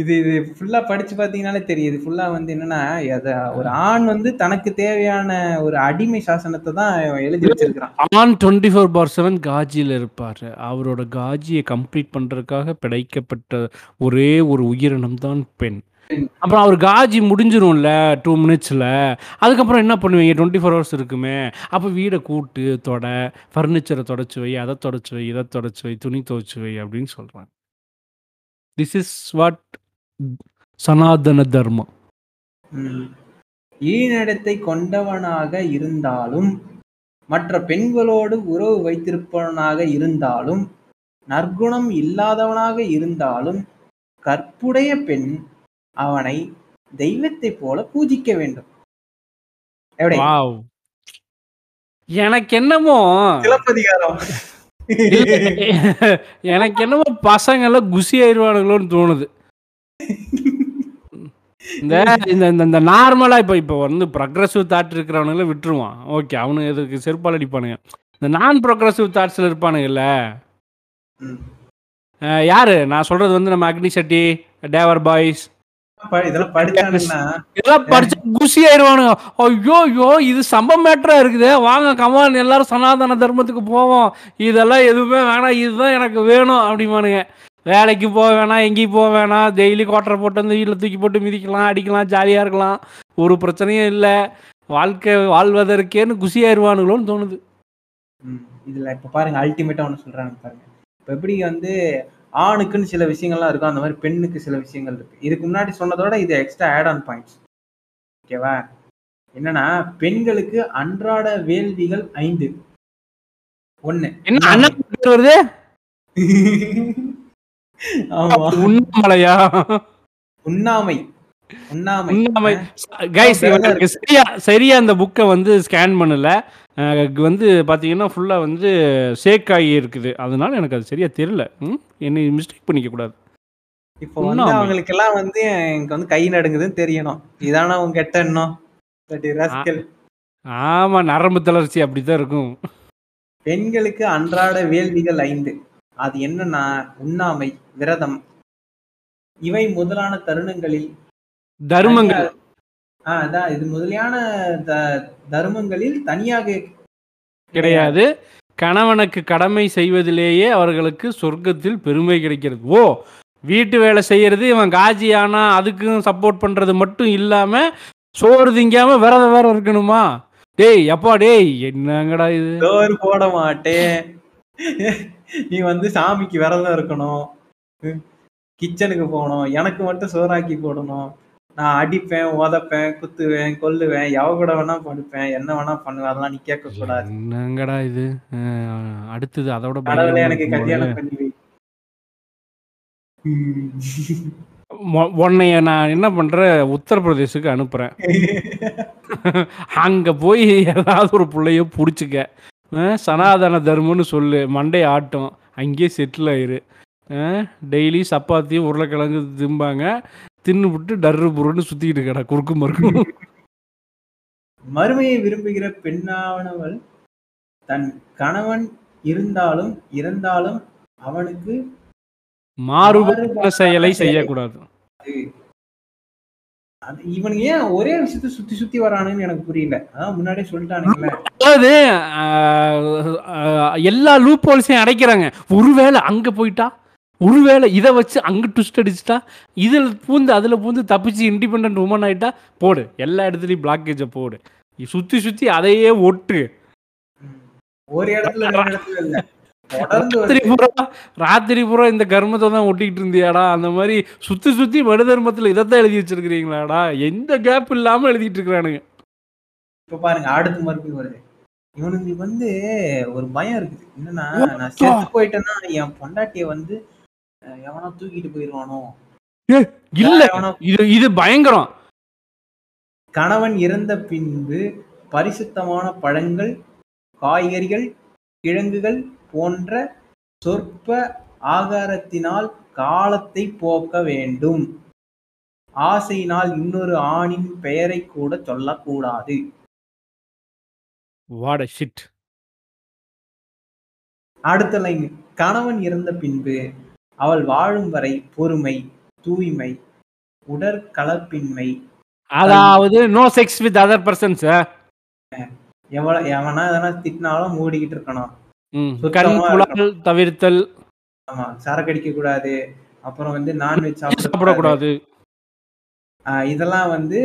இது இது ஃபுல்லா படிச்சு பாத்தீங்கன்னாலே தெரியுது. ஃபுல்லா வந்து என்னன்னா அத ஒரு ஆண் வந்து தனக்கு தேவையான ஒரு அடிமை சாசனத்தை தான் எழுதி வச்சிருக்கிறான். And twenty four by seven காஜியில் இருப்பார். அவரோட காஜியை கம்ப்ளீட் பண்ணுறதுக்காக பிடைக்கப்பட்ட ஒரே ஒரு உயிரினம் தான் பெண். அப்புறம் அவர் காஜி முடிஞ்சிரும்ல டூ மினிட்ஸில் அதுக்கப்புறம் என்ன பண்ணுவீங்க? டுவெண்ட்டி ஃபோர் ஹவர்ஸ் இருக்குமே. அப்போ வீடை கூட்டு தொட ஃபர்னிச்சரை தொடச்சி வை அதை தொடச்சி வை இதை தொடச்சி வை துணி துவைச்சி வை அப்படின்னு சொல்கிறாங்க திஸ் இஸ் வாட் சனாதன தர்மம். ஈனடத்தை கொண்டவனாக இருந்தாலும் மற்ற பெண்களோடு உறவு வைத்திருப்பவனாக இருந்தாலும் நற்குணம் இல்லாதவனாக இருந்தாலும் கற்புடைய பெண் அவனை தெய்வத்தைப் போல பூஜிக்க வேண்டும். எனக்கு என்னமோ சிலப்பதிகாரம். எனக்கு என்னமோ பசங்க எல்லாம் குசி ஆயிடுவானுங்களோன்னு தோணுது. இந்த இந்த இந்த- இந்த நார்மலா இப்போ இப்போ வந்து ப்ரொக்ரஸிவ் தாட் இருக்கிறவனுங்கள விட்டுருவான். ஓகே அவனுக்கு இதுக்கு செருப்பால் அடிப்பானுங்க. இந்த நான் ப்ரொக்ரஸிவ் தாட்ஸில் இருப்பானுங்கல்ல? யாரு? நான் சொல்றது வந்து நம்ம அக்னி சட்டி டேவர் பாய்ஸ் இதெல்லாம் படிச்சானுங்கன்னா இதெல்லாம் படிச்சு குசி ஆயிடுவானுங்க ஐயோ ஐயோ இது சம்ப மேட்டரா இருக்குது. வாங்க கமான் எல்லாரும் சனாதன தர்மத்துக்கு போவோம். இதெல்லாம் எதுவுமே வேணாம். இதுதான் எனக்கு வேணும் அப்படிமானுங்க வேலைக்கு போக வேணாம் எங்கேயும் போக வேணாம். டெய்லி கோட்டரை போட்டு வந்து வீட்டில் தூக்கி போட்டு மிதிக்கலாம் அடிக்கலாம் ஜாலியாக இருக்கலாம். ஒரு பிரச்சனையும் இல்லை. வாழ்க்கை வாழ்வதற்கேன்னு குசி ஆயிடுவானுங்களோன்னு தோணுது. ம், இதுல இப்ப பாருங்க அல்டிமேட்டா ஒண்ணு சொல்றாங்க பாருங்க. இப்ப எப்படி வந்து ஆணுக்குன்னு சில விஷயங்கள்லாம் இருக்கும் அந்த மாதிரி பெண்ணுக்கு சில விஷயங்கள் இருக்கு. இதுக்கு முன்னாடி சொன்னதோட இது எக்ஸ்ட்ரா ஆட் ஆன் பாயிண்ட்ஸ் ஓகேவா என்னன்னா பெண்களுக்கு அன்றாட வேள்விகள் ஐந்து. ஒண்ணு. என்ன வருது? உண்ணாமலையா? உண்ணாமை. சரியா சரியா அந்த புக்கை வந்து ஸ்கேன் பண்ணல. வந்து பார்த்தீங்கன்னா ஃபுல்லாக வந்து சேக் ஆகி இருக்குது. அதனால எனக்கு அது சரியா தெரியல? என்னை மிஸ்டேக் பண்ணிக்க கூடாது. இப்போ வந்து உண்ணாமை. அவங்களுக்கு எல்லாம் வந்து எனக்கு வந்து கை நடுங்குதுன்னு தெரியணும். இதானா உங்க கெட்ட எண்ணம். ஆமா நரம்பு தளர்ச்சி அப்படித்தான் இருக்கும். பெண்களுக்கு அன்றாட வேள்விகள் ஐந்து. அது என்னன்னா உண்ணாமை விரதம். இவை முதலான தருணங்களில் தர்மங்கள். ஆஹ் அதான் இது முதலியான தர்மங்களில் தனியாக கிடையாது. கணவனுக்கு கடமை செய்வதிலேயே அவர்களுக்கு சொர்க்கத்தில் பெருமை கிடைக்கிறது. ஓ வீட்டு வேலை செய்யறது இவன் காஜி ஆனா அதுக்கும் சப்போர்ட் பண்றது மட்டும் இல்லாம சோறு திங்காம விரதம் வேற இருக்கணுமா? டேய் எப்பா டேய் என்னங்கடா இது? சோறு போட மாட்டேன். நீ வந்து சாமிக்கு விரதம் இருக்கணும். கிச்சனுக்கு போகணும். எனக்கு மட்டும் சோறாக்கி போடணும். நான் அடிப்பேன் உதப்பேன் குத்துவேன் கொல்லுவேன் எவ கூட வேணா படுப்பேன் என்ன வேணா பண்ணுவேன் அதெல்லாம் நீ கேட்க கூடாது என்னங்கடா இது? அடுத்தது அதோட கடவுளே எனக்கு. கல்யாணம் பண்ணி உன்னைய நான் என்ன பண்றேன் உத்தரப்பிரதேசுக்கு அனுப்புறேன். அங்க போய் ஏதாவது ஒரு புள்ளைய பிடிச்சிக்க. சனாதன தர்மம்னு சொல்லு. மண்டை ஆட்டும். அங்கேயே செட்டில் ஆயிரு. டெய்லி சப்பாத்தி உருளைக்கிழங்கு திம்பாங்க. தின்னுபிட்டு டர்ரு புருன்னு சுத்திக்கிட்டு கடை குறுக்கு மறுக்கும் மறுமையை விரும்புகிற பெண்ணானவள் தன் கணவன் இருந்தாலும் இறந்தாலும் அவனுக்கு மாறுபட்ட செயலை செய்யக்கூடாது. அது இவனுங்க ஏன் ஒரே விஷயத்த சுத்தி சுத்தி வரானுன்னு எனக்கு புரியல. அதான் முன்னாடியே சொல்லிட்டானுங்கல்ல அதாவது எல்லா லூப் ஹோல்ஸையும் அடைக்கிறாங்க. ஒருவேளை அங்க போயிட்டா? ஒருவேளை இதை வச்சு அங்க ட்விஸ்ட் அடிச்சுட்டா? இதில் பூந்து அதில் பூந்து தப்பிச்சு இண்டிபெண்ட் உமன் ஆயிட்டா? போடு. எல்லா இடத்துலையும் பிளாக்கேஜை போடு. சுத்தி சுத்தி அதையே ஒட்டு. ஒரு இடத்துல ராத்திரி. பூரா இந்த கர்மத்தை தான் ஒட்டிக்கிட்டு இருந்தியாடா? அந்த மாதிரி சுத்தி சுத்தி மனு தர்மத்தில் இதைத்தான் எழுதி வச்சிருக்கிறீங்களாடா? எந்த கேப் இல்லாம எழுதிட்டு இருக்கிறானுங்க. இப்ப பாருங்க அடுத்து மறுபடியும் வருது. இவனுங்களுக்கு வந்து ஒரு பயம் இருக்குது. என்னன்னா நான் செத்து போயிட்டேன்னா என் பொண்டாட்டிய வந்து எவனா தூக்கிட்டு போயிருவானோ இல்ல. இது இது பயங்கரம். கணவன் இறந்த பின்பு பரிசுத்தமான பழங்கள் காய்கறிகள் கிழங்குகள் போன்ற சொற்ப ஆகாரத்தினால் காலத்தை போக்க வேண்டும். ஆசையினால் இன்னொரு ஆணின் பெயரை கூட சொல்லக்கூடாது. அடுத்த லைன் கணவன் இறந்த பின்பு அவள் வாழும் வரை பொறுமை தூய்மை உடற்கலப்பின்மை. அதாவது no sex with other persons எவ்வளவு எவனா எதனா திட்டினாலும் மூடிக்கிட்டு இருக்கணும். தவிர்த்தல். ஆமா சரக்கு அடிக்க கூடாது அப்புறம் வந்து நான்வெஜ் சாப்பிடக்கூடாது. இதெல்லாம் வந்து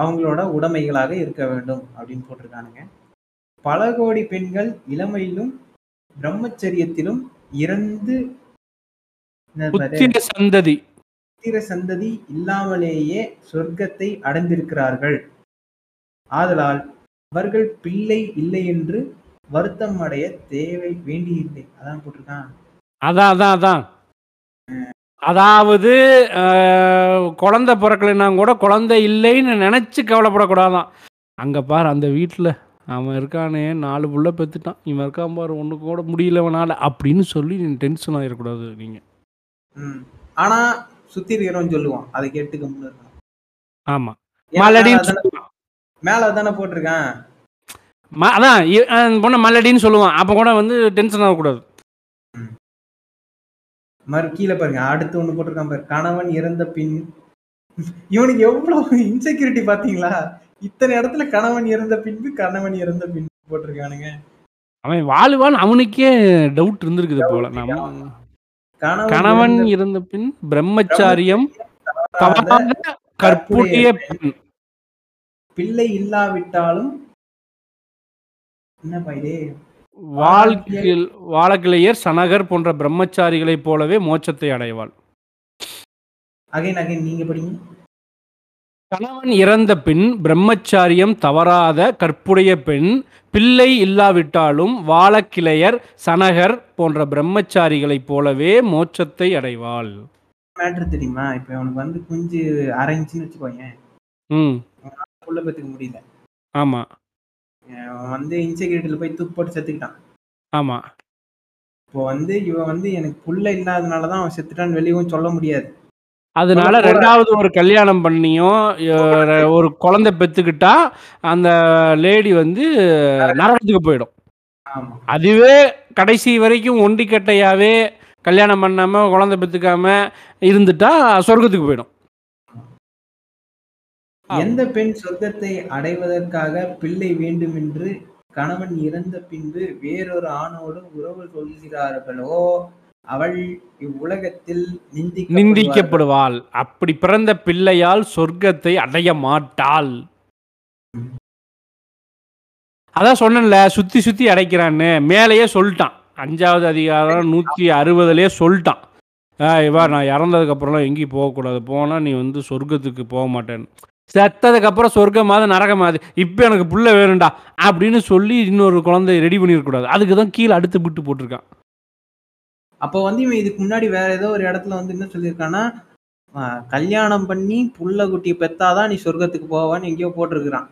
அவங்களோட உடைமைகளாக இருக்க வேண்டும் அப்படின்னு போட்டிருக்கானுங்க. பல கோடி பெண்கள் இளமையிலும் பிரம்மச்சரியத்திலும் இறந்து சந்ததி. புத்திர சந்ததி இல்லாமலேயே சொர்க்கத்தை அடைந்திருக்கிறார்கள். ஆதலால் அவர்கள் பிள்ளை இல்லை என்று வருத்தம் அடைய தேவை வேண்டியில்லை. அதான் போட்டிருக்கான். அதான் அதான் அதான். அதாவது குழந்தை பிறக்கலைன்னா கூட குழந்தை இல்லைன்னு நினைச்சு கவலைப்படக்கூடாதான். அங்க பாரு அந்த வீட்டில் அவன் இருக்கானே நாலு புள்ள பெத்துட்டான். இவன் இருக்கான் பாரு ஒன்று கூட முடியலவனால அப்படின்னு சொல்லி நீ டென்ஷன் ஆகிடக்கூடாது நீங்க. ம். ஆனா சுத்தி இருக்கிறவன் சொல்லுவான் அதை கேட்டு கம்முன்னு இருக்கணும். ஆமா. ஏன்னா மலடின்னு மேல தானே- சொல்லுவான். மேல தானே போட்டிருக்கான். ம- அதான் பொண்ணை மல்லடின்னு சொல்லுவான். அப்போ கூட வந்து டென்ஷன் ஆகக்கூடாது. மறு கீழே பாருங்க. அடுத்து ஒண்ணு போட்டிருக்கான் பாரு. கணவன் இறந்த பின் இவனுக்கு எவ்வளவு இன்செக்யூரிட்டி பாத்தீங்களா? இத்தனை இடத்துல கணவன் இறந்த பின்பு கணவன் இறந்த பின் போட்டிருக்கானுங்க. அவன் வாழ்வான் அவனுக்கே டவுட் இருந்திருக்குது போல. நம்ம கணவன் இறந்த பின் பிரம்மச்சாரியம் கற்புடைய பிள்ளை இல்லாவிட்டாலும் என்னப்பா இது? வாழ்க்கையில் வாழக்கிளையர் சனகர் போன்ற பிரம்மச்சாரிகளைப் போலவே மோட்சத்தை அடைவாள். அகைன் அகைன் நீங்க படிங்க. கணவன் இறந்த பின் பிரம்மச்சாரியம் தவறாத கற்புடைய பெண் பிள்ளை இல்லாவிட்டாலும் வாழக்கிளையர் சனகர் போன்ற பிரம்மச்சாரிகளைப் போலவே மோட்சத்தை அடைவாள். மேட்ரு தெரியுமா? இப்ப இவனுக்கு வந்து குஞ்சு அரை இன்ச்சுன்னு வச்சுக்கோங்க ம் புள்ள பெத்துக்க முடியல. ஆமா. அவன் வந்து இன்செக்யூரிட்டியில போய் தூக்கு போட்டு செத்துக்கிட்டான். ஆமா. இப்போ வந்து இவன் வந்து எனக்கு புள்ள இல்லாதனாலதான் அவன் செத்துட்டான்னு வெளியவும் சொல்ல முடியாது. அதனால ரெண்டாவது ஒரு கல்யாணம் பண்ணியும் ஒரு குழந்தை. பெத்துக்கிட்டா அந்த லேடி வந்து நரகத்துக்கு போயிடும். அதுவே கடைசி வரைக்கும் ஒண்டிக்கட்டையாவே கல்யாணம் பண்ணாம குழந்தை பெத்துக்காம இருந்துட்டா சொர்க்கத்துக்கு போயிடும். எந்த பெண் சொர்க்கத்தை அடைவதற்காக பிள்ளை வேண்டும் என்று கணவன் இறந்த பின்பு வேறொரு ஆணோடு உறவு கொள்கிறார்களோ? அவள் இவ்வுலகத்தில் நிந்திக்கப்படுவாள். நிந்திக்கப்படுவாள். அப்படி பிறந்த பிள்ளையால் சொர்க்கத்தை அடைய மாட்டாள். அதான் சொன்னேன்ல சுத்தி சுத்தி அடைக்கிறான்னு. மேலேயே சொல்லிட்டான். அஞ்சாவது அதிகாரம் நூத்தி அறுபதுலயே சொல்லிட்டான். இவா நான் இறந்ததுக்கு அப்புறம்லாம் எங்கேயும் போகக்கூடாது. போனா நீ வந்து சொர்க்கத்துக்கு போக மாட்டேன்னு. செத்ததுக்கு அப்புறம் சொர்க்கமாவது நரகமாவது. இப்போ எனக்கு புள்ள வேணும்டா அப்படின்னு சொல்லி இன்னொரு குழந்தை ரெடி பண்ணிடக்கூடாது அதுக்கு தான் கீழே அடுத்து விட்டு போட்டிருக்கான். அப்போ வந்து இவன் இதுக்கு முன்னாடி வேற ஏதோ ஒரு இடத்துல வந்து என்ன சொல்லியிருக்கான்னா கல்யாணம் பண்ணி புள்ள குட்டியை பெத்தாதான் நீ சொர்க்கத்துக்கு போவான்னு எங்கேயோ போட்டிருக்கிறான்.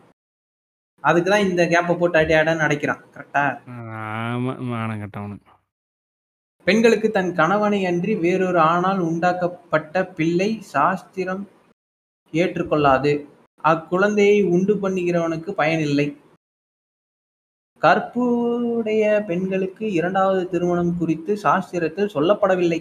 அதுக்குதான் இந்த கேப்பை போட்டு அடி அடன்னு அடைக்கிறான். கரெக்டா ஆமாம் பெண்களுக்கு தன் கணவனை அன்றி வேறொரு ஆணால் உண்டாக்கப்பட்ட பிள்ளை சாஸ்திரம் ஏற்றுக்கொள்ளாது. அக்குழந்தையை உண்டு பண்ணுகிறவனுக்கு பயனில்லை கற்புடைய பெண்களுக்கு இரண்டாவது திருமணம் குறித்து சாஸ்திரத்தில் சொல்லப்படவில்லை.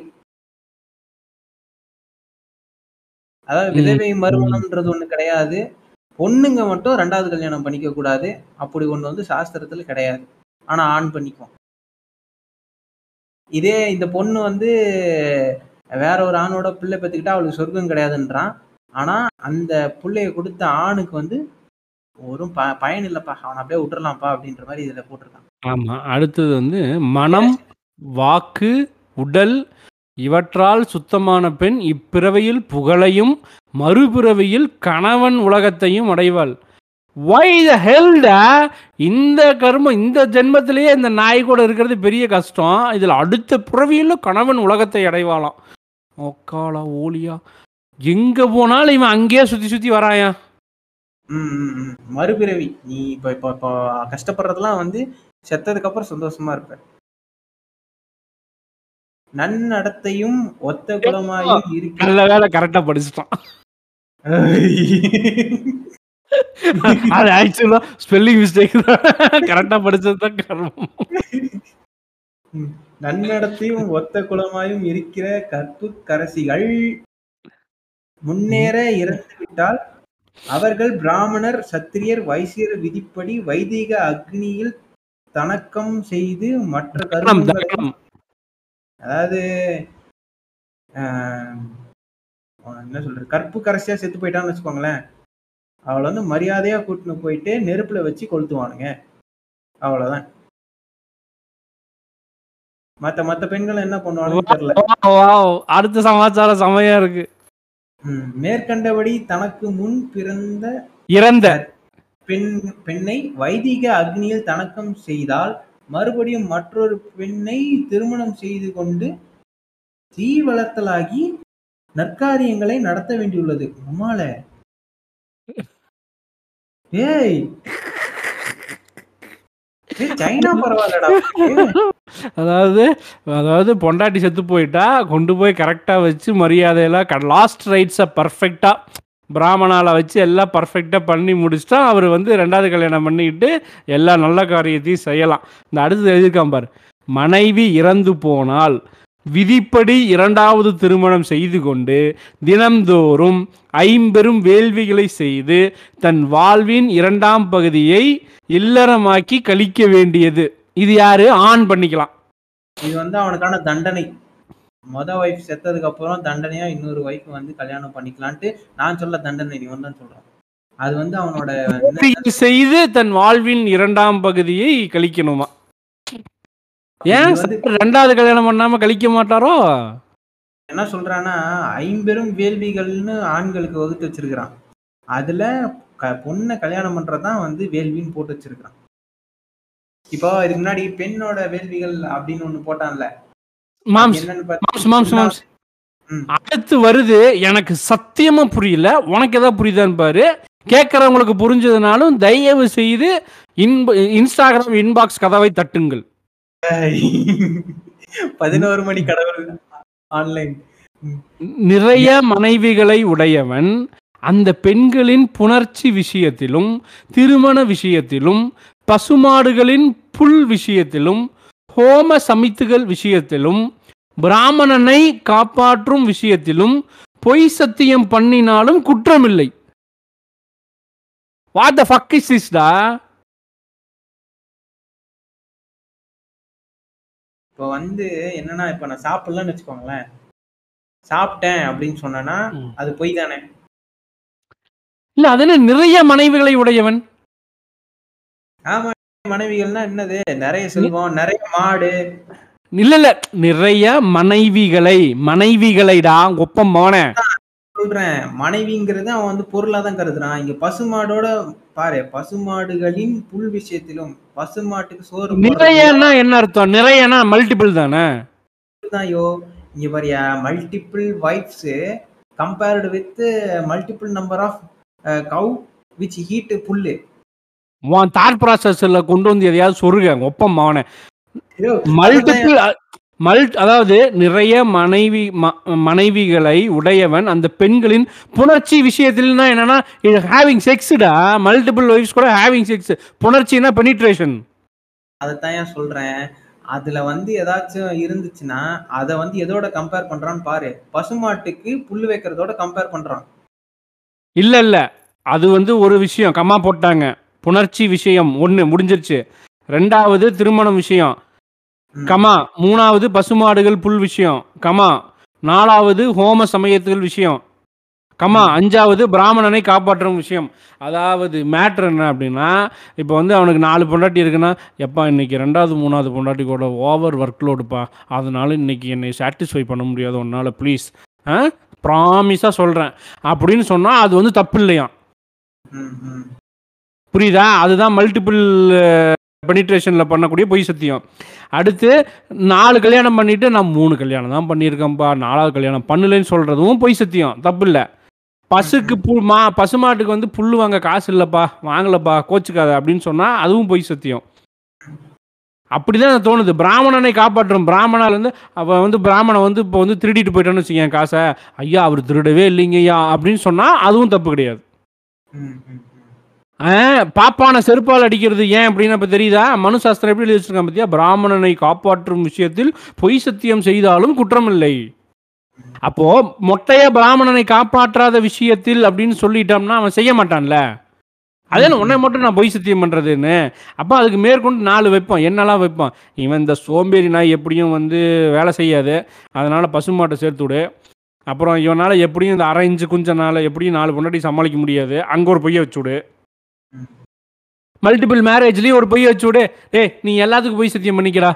அதாவது. விதவை மறுமணம்ன்றது ஒண்ணு கிடையாது. பொண்ணுங்க மட்டும் ரெண்டாவது கல்யாணம் பண்ணிக்க கூடாது. அப்படி ஒண்ணு வந்து சாஸ்திரத்துல கிடையாது. ஆனா ஆண் பண்ணிக்கும் இதே இந்த பொண்ணு வந்து வேற ஒரு ஆணோட பிள்ளை பெற்றுக்கிட்டா அவளுக்கு சொர்க்கம் கிடையாதுன்றான். ஆனா அந்த பிள்ளைய கொடுத்த ஆணுக்கு வந்து ஒரு ப பயன் இல்லப்பா. அவனை அப்படியே விட்டுறலாம்ப்பா. அப்படின்ற மாதிரி இதுல போட்டிருக்கான். ஆமாம் அடுத்தது வந்து மனம் வாக்கு உடல் இவற்றால் சுத்தமான பெண் இப்பிறவையில் புகழையும் மறுபிறவியில் கணவன் உலகத்தையும் அடைவாள். ஒய் த ஹெல்டா இந்த கர்மம் இந்த ஜென்மத்திலேயே இந்த நாய் கூட இருக்கிறது பெரிய கஷ்டம். இதில் அடுத்த பிறவியில் கணவன் உலகத்தை அடைவாளாம். ஒக்காலா ஓலியா. எங்கே போனாலும் இவன் அங்கேயே சுற்றி சுற்றி வராயா. மறுபிறவி. நீ இப்ப இப்ப இப்போ கஷ்டப்படுறதெல்லாம் வந்து செத்ததுக்கு அப்புறம் சந்தோஷமா இருப்ப. நன்னடத்தையும் ஒத்த குலமாயும் இருக்க நல்ல வேலை கரெக்டாக படிச்சுட்டான். அது ஆக்சுவலாக ஸ்பெல்லிங் மிஸ்டேக் தான். கரெக்டாக படிச்சது தான் கர்மம். நன்னடத்தையும் ஒத்த குலமாயும் இருக்கிற கற்பு கரசிகள். முன்னேற இறந்துவிட்டால் அவர்கள் பிராமணர் சத்திரியர் வைசியர் விதிப்படி வைதிக அக்னியில் தணக்கம் செய்து மற்ற தகனம். அதாவது என்ன சொல்றது? கற்பு கரசியா செத்து போயிட்டான்னு வச்சுக்கோங்களேன். அவளை வந்து மரியாதையா கூட்டின்னு போயிட்டு நெருப்புல வச்சு கொளுத்துவானுங்க. அவ்வளவுதான். மத்த மத்த பெண்கள் என்ன பண்ணுவாங்கன்னு தெரியல. அடுத்த சமாச்சாரம் செமையா இருக்கு. மேற்கண்டபடி தனக்கு முன் பிறந்த இறந்த பெண் பெண்ணை வைதிக அக்னியில் தணக்கம் செய்தால் மறுபடியும் மற்றொரு பெண்ணை திருமணம் செய்து கொண்டு தீ வளர்த்தலாகி நற்காரியங்களை நடத்த வேண்டியுள்ளது. உமால ஏய். ஏய், சைனா பரவாயில்லடா. அதாவது அதாவது பொண்டாட்டி செத்து போயிட்டா கொண்டு போய் கரெக்டாக வச்சு மரியாதையெல்லாம் லாஸ்ட் ரைட்ஸை பர்ஃபெக்டாக பிராமணாவில் வச்சு எல்லாம் பர்ஃபெக்டாக பண்ணி முடிச்சுட்டா அவர் வந்து ரெண்டாவது கல்யாணம் பண்ணிக்கிட்டு எல்லா நல்ல காரியத்தையும் செய்யலாம். இந்த அடுத்தது எழுதியிருக்கான் பார். மனைவி இறந்து போனால் விதிப்படி இரண்டாவது திருமணம் செய்து கொண்டு தினம்தோறும் ஐம்பெரும் வேள்விகளை செய்து தன் வாழ்வின் இரண்டாம் பகுதியை இல்லறமாக்கி கழிக்க வேண்டியது. இது யாரு? ஆண் பண்ணிக்கலாம். இது வந்து அவனுக்கான தண்டனை. மொத ஒய்ஃப் செத்ததுக்கு அப்புறம் தண்டனையா இன்னொரு ஒய்ஃப் வந்து கல்யாணம் பண்ணிக்கலான்ட்டு நான் சொல்ல தண்டனை நீ வந்து சொல்றான் அது வந்து அவனோட செய்து தன் வாழ்வின் இரண்டாம் பகுதியை கழிக்கணுமா? ஏன் ரெண்டாவது கல்யாணம் பண்ணாம கழிக்க மாட்டாரோ? என்ன சொல்றான்னா ஐம்பெரும் வேள்விகள்னு ஆண்களுக்கு வகுத்து வச்சிருக்கிறான். அதுல பொண்ணை கல்யாணம் பண்றதுதான் வந்து வேள்வின்னு போட்டு வச்சிருக்கிறான். இப்போ இதுக்கு முன்னாடி பெண்ணோட வேள்விகள் அப்படின்னு ஒண்ணு போட்டான்ல. மாம்ஸ் என்னன்னு மாம்ஸ் பாத்தீங்கன்னா- மாம்ஸ் மாம்ஸ். ம். அடுத்து வருது எனக்கு சத்தியமா புரியல உனக்கு ஏதாவது புரியுதான்னு பாரு. கேட்கறவங்களுக்கு புரிஞ்சதுனாலும் தயவு செய்து இன்ப இன்ஸ்டாகிராம் இன்பாக்ஸ் கதவை தட்டுங்கள். பதினோரு மணி கடவுள் ஆன்லைன் நிறைய மனைவிகளை உடையவன் அந்த பெண்களின் புணர்ச்சி விஷயத்திலும் திருமண விஷயத்திலும் பசுமாடுகளின் புல் விஷயத்திலும் ஹோம சமித்துகள் விஷயத்திலும் பிராமணனை காப்பாற்றும் விஷயத்திலும் பொய் சத்தியம் பண்ணினாலும் குற்றமில்லை. வாட் த ஃபக் இஸ் திஸ்டா இப்போ வந்து என்னன்னா இப்ப நான் சாப்பிடலன்னு வச்சுக்கோங்களேன். சாப்பிட்டேன் அப்படின்னு சொன்னேன்னா ம். அது பொய் தானே? இல்ல அதுல நிறைய மனைவிகளை உடையவன்? ஆமா மனைவிகள்னா என்னது? நிறைய செல்வம் நிறைய மாடு. இல்ல இல்ல. நிறைய மனைவிகளை மனைவிகளைடா ஒப்பம் போன சொல்றேன். மனைவிங்கிறது அவன் வந்து பொருளா தான் கருதுறான். இங்க பசுமாடோட பாரு பசுமாடுகளின் புல் விஷயத்திலும் பசுமாட்டுக்கு சோறு நிறையன்னா என்ன அர்த்தம்? நிறையனா மல்டிபிள் தானே? ஐயோ இங்க பாரியா multiple wives compared with multiple number of cow which eat புல்லு. உன் தாட் ப்ராசஸ்ல கொண்டு வந்து எதையாவது சொருக ஒப்பம் அவனை மல்டிபிள் மல் அதாவது நிறைய மனைவி மனைவிகளை உடையவன் அந்த பெண்களின் புணர்ச்சி விஷயத்தில்னா என்னன்னா ஹேவிங் செக்ஸ்டா மல்டிபிள் ஒய்ஃப்ஸ் கூட ஹேவிங் செக்ஸ் புணர்ச்சினா பெனிட்ரேஷன் அதைத்தான் ஏன் சொல்றேன்? அதுல வந்து ஏதாச்சும் இருந்துச்சுன்னா அதை வந்து எதோட கம்பேர் பண்றான்னு பாரு. பசுமாட்டுக்கு புல்லு வைக்கிறதோட கம்பேர் பண்றான். இல்ல இல்ல. அது வந்து ஒரு விஷயம். கம்மா போட்டாங்க. புணர்ச்சி விஷயம் ஒன்று முடிஞ்சிருச்சு. ரெண்டாவது திருமணம் விஷயம். கமா மூணாவது பசுமாடுகள் புல் விஷயம். கமா நாலாவது ஹோம சமயத்துகள் விஷயம். கமா அஞ்சாவது பிராமணனை காப்பாற்றும் விஷயம். அதாவது மேட்ரு என்ன அப்படின்னா இப்போ வந்து அவனுக்கு நாலு பொண்டாட்டி இருக்குன்னா எப்பா இன்னைக்கு ரெண்டாவது மூணாவது பொண்டாட்டி கூட ஓவர் ஒர்க் லோடுப்பா அதனால இன்னைக்கு என்னை சாட்டிஸ்ஃபை பண்ண முடியாது உன்னால் ப்ளீஸ் ஆ? ப்ராமிஸாக சொல்கிறேன் அப்படின்னு சொன்னால் அது வந்து தப்பு இல்லையாம் புரியுதா? அதுதான் மல்டிபிள் பெனிட்ரேஷனில் பண்ணக்கூடிய பொய் சத்தியம். அடுத்து நாலு கல்யாணம் பண்ணிட்டு நான் மூணு கல்யாணம் தான் பண்ணியிருக்கேன்ப்பா. நாலாவது கல்யாணம் பண்ணலைன்னு சொல்கிறதும் பொய் சத்தியம். தப்பு இல்லை பசுக்கு புல் மா பசுமாட்டுக்கு வந்து புல் வாங்க காசு இல்லைப்பா. வாங்கலப்பா. கோச்சுக்காத. அப்படின்னு சொன்னால் அதுவும் பொய் சத்தியம். அப்படிதான் எனக்கு தோணுது. பிராமணனை காப்பாற்றும் பிராமணால் வந்து அவன் வந்து பிராமணன் வந்து இப்போ வந்து திருடிட்டு போயிட்டான்னு வச்சுக்கேன் காசை. ஐயா அவர் திருடவே இல்லைங்கய்யா. அப்படின்னு சொன்னால் அதுவும் தப்பு கிடையாது. பாப்பான செருப்பால் அடிக்கிறது ஏன் அப்படின்னு இப்போ தெரியுதா? மனு சாஸ்திரம் எப்படி எழுதி வச்சிருக்கான் பத்தியா? பிராமணனை காப்பாற்றும் விஷயத்தில் பொய் சத்தியம் செய்தாலும் குற்றமில்லை. அப்போ மொட்டைய பிராமணனை காப்பாற்றாத விஷயத்தில் அப்படின்னு சொல்லிட்டோம்னா அவன் செய்ய மாட்டான்ல. அதே உன்னை மட்டும் நான் பொய் சத்தியம் பண்ணுறதுன்னு அப்போ அதுக்கு மேற்கொண்டு நாலு வைப்போம் என்னெல்லாம் வைப்போம் இவன் இந்த சோம்பேறி நாய் எப்படியும் வந்து வேலை செய்யாது. அதனால் பசுமாட்டை சேர்த்து விடு. அப்புறம் இவனால் எப்படியும் இந்த அரை இன்ச்சு குஞ்சனால எப்படியும் நாலு பொண்டாட்டி சமாளிக்க முடியாது. அங்கே ஒரு பொய்யை வச்சு விடு. மல்டிபிள் மேரேஜ்லயும் ஒரு பொய் வச்சு விடு. டேய் நீ எல்லாத்துக்கும் பொய் சத்தியம் பண்ணிக்கடா.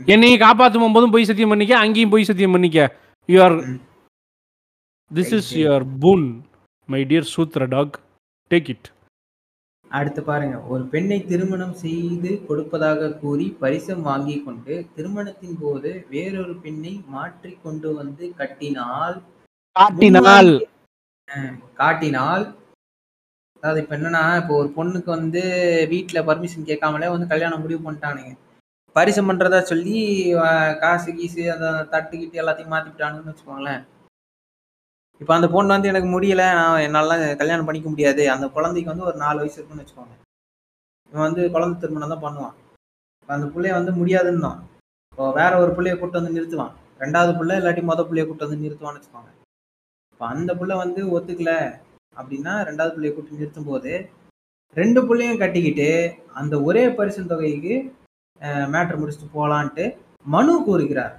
என்னையும் காப்பாற்றும் போதும் பொய் சத்தியம் பண்ணிக்க அங்கேயும் பொய் சத்தியம் பண்ணிக்க. யூ ஆர் ம். This is. Your boon my dear சூத்ர talk take it அடுத்து பாருங்க. ஒரு பெண்ணை திருமணம் செய்து கொடுப்பதாக கூறி பரிசம் வாங்கி கொண்டு திருமணத்தின் போது வேறொரு பெண்ணை மாற்றி கொண்டு வந்து கட்டினால் காட்டினால். காட்டினால் அதாவது இப்போ என்னன்னா இப்போ ஒரு பொண்ணுக்கு வந்து வீட்டில் பர்மிஷன் கேட்காமலே வந்து கல்யாணம் முடிவு பண்ணிட்டானுங்க. பரிசம் பண்ணுறதா சொல்லி காசு கீசு அந்த தட்டு கிட்டு எல்லாத்தையும் மாத்திட்டானுங்கன்னு வச்சுக்கோங்களேன். இப்போ அந்த பொண்ணு வந்து எனக்கு முடியலை நான் என்னால் கல்யாணம் பண்ணிக்க முடியாது. அந்த குழந்தைக்கு வந்து ஒரு நாலு வயசு இருக்குன்னு வச்சுக்கோங்க. இவன் வந்து குழந்தை திருமணம் தான் பண்ணுவான். இப்போ அந்த பிள்ளைய வந்து முடியாதுன்னு தான் இப்போ வேற ஒரு பிள்ளைய கூட்டு வந்து நிறுத்துவான். ரெண்டாவது பிள்ளை இல்லாட்டி மொதல் பிள்ளைய கூட்டு வந்து நிறுத்துவான்னு வச்சுக்கோங்க. இப்போ அந்த பிள்ளை வந்து ஒத்துக்கலை. அப்படின்னா ரெண்டாவது பிள்ளைய கூட்டி நிறுத்தும் போது ரெண்டு பிள்ளையும் கட்டிக்கிட்டு அந்த ஒரே பரிசு தொகைக்கு மேட்ரு முடிச்சுட்டு போலான்ட்டு மனு கூறுகிறார்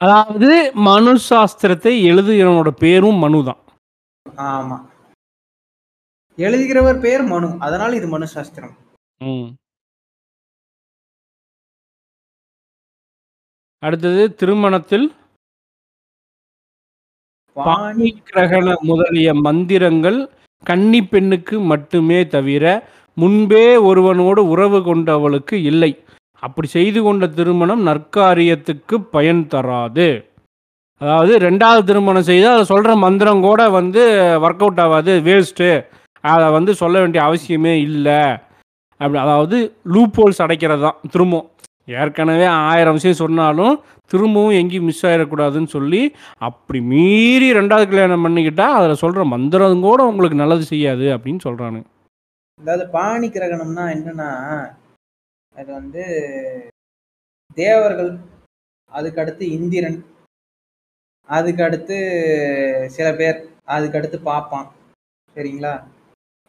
அதாவது மனு சாஸ்திரத்தை எழுதுகிறவனோட பேரும் மனு தான். ஆமா. எழுதுகிறவர் பேர் மனு. அதனால இது மனு சாஸ்திரம். அடுத்தது திருமணத்தில் பாணி கிரகண முதலிய மந்திரங்கள் கன்னி பெண்ணுக்கு மட்டுமே தவிர முன்பே ஒருவனோடு உறவு கொண்டவளுக்கு இல்லை. அப்படி செய்து கொண்ட திருமணம் நற்காரியத்துக்கு பயன் தராது. அதாவது ரெண்டாவது திருமணம் செய்து அதை சொல்கிற மந்திரம் கூட வந்து ஒர்க் அவுட் ஆகாது வேஸ்ட்டு அதை வந்து சொல்ல வேண்டிய அவசியமே இல்லை. அப்படி அதாவது லூப் ஹோல்ஸ் அடைக்கிறது தான் திரும்பவும். ஏற்கனவே ஆயிரம் விஷயம் சொன்னாலும் திரும்பவும் எங்கேயும் மிஸ் ஆகிடக்கூடாதுன்னு சொல்லி அப்படி மீறி ரெண்டாவது கல்யாணம் பண்ணிக்கிட்டா அதில் சொல்கிற மந்திரம் கூட உங்களுக்கு நல்லது செய்யாது அப்படின்னு சொல்கிறானு அதாவது பாணி கிரகணம்னா என்னன்னா அது வந்து தேவர்கள் அதுக்கடுத்து இந்திரன் அதுக்கடுத்து சில பேர் அதுக்கடுத்து பார்ப்பான் சரிங்களா?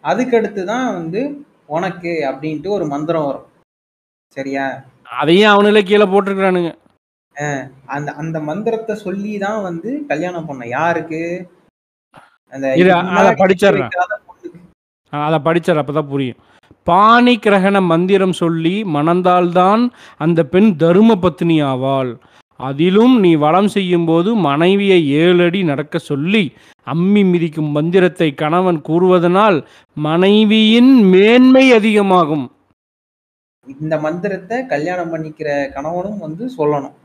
அதுக்கடுத்து தான் வந்து உனக்கு அப்படின்ட்டு ஒரு மந்திரம் வரும். சரியா? அதையும் அவனுங்களே கீழே போட்டிருக்கிறானுங்க. அந்த அந்த மந்திரத்தை சொல்லி தான் வந்து கல்யாணம் பண்ண யாருக்கு? அந்த அதை படிச்சிடுறேன். அதை படிச்சார் அப்போ தான் புரியும். பாணி கிரகண மந்திரம் சொல்லி மணந்தால்தான் அந்த பெண் தரும பத்னி ஆவாள். அதிலும் நீ வளம் செய்யும்போது மனைவியை ஏழு அடி நடக்க சொல்லி அம்மி மிதிக்கும் மந்திரத்தை கணவன் கூறுவதனால் மனைவியின் மேன்மை அதிகமாகும். இந்த மந்திரத்தை கல்யாணம் பண்ணிக்கிற கணவனும் வந்து சொல்லணும்.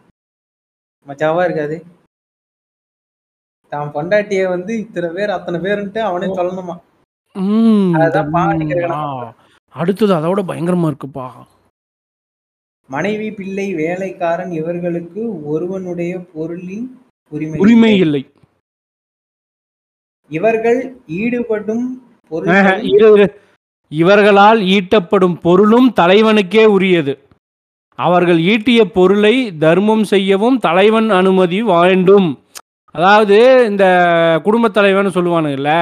மச்சாவா இருக்காது. தான் பொண்டாட்டிய வந்து இத்தனை பேர் அத்தனை பேருன்ட்டு அவனே சொல்லணுமா? ம், அதுதான் பாணி கிரகண ஆ, அடுத்தது அதோட பயங்கரமா இருக்குப்பா. மனைவி பிள்ளை வேலைக்காரன் இவர்களுக்கு ஒருவனுடைய பொருளின் உரிமை உரிமை இல்லை. இல்லை இவர்கள் ஈடுபடும் ஆஹா, பொருள் இரு, இரு. இவர்களால் ஈட்டப்படும் பொருளும் தலைவனுக்கே உரியது. அவர்கள் ஈட்டிய பொருளை தர்மம் செய்யவும் தலைவன் அனுமதி வேண்டும். அதாவது இந்த குடும்பத் தலைவன் சொல்லுவானுங்கல்ல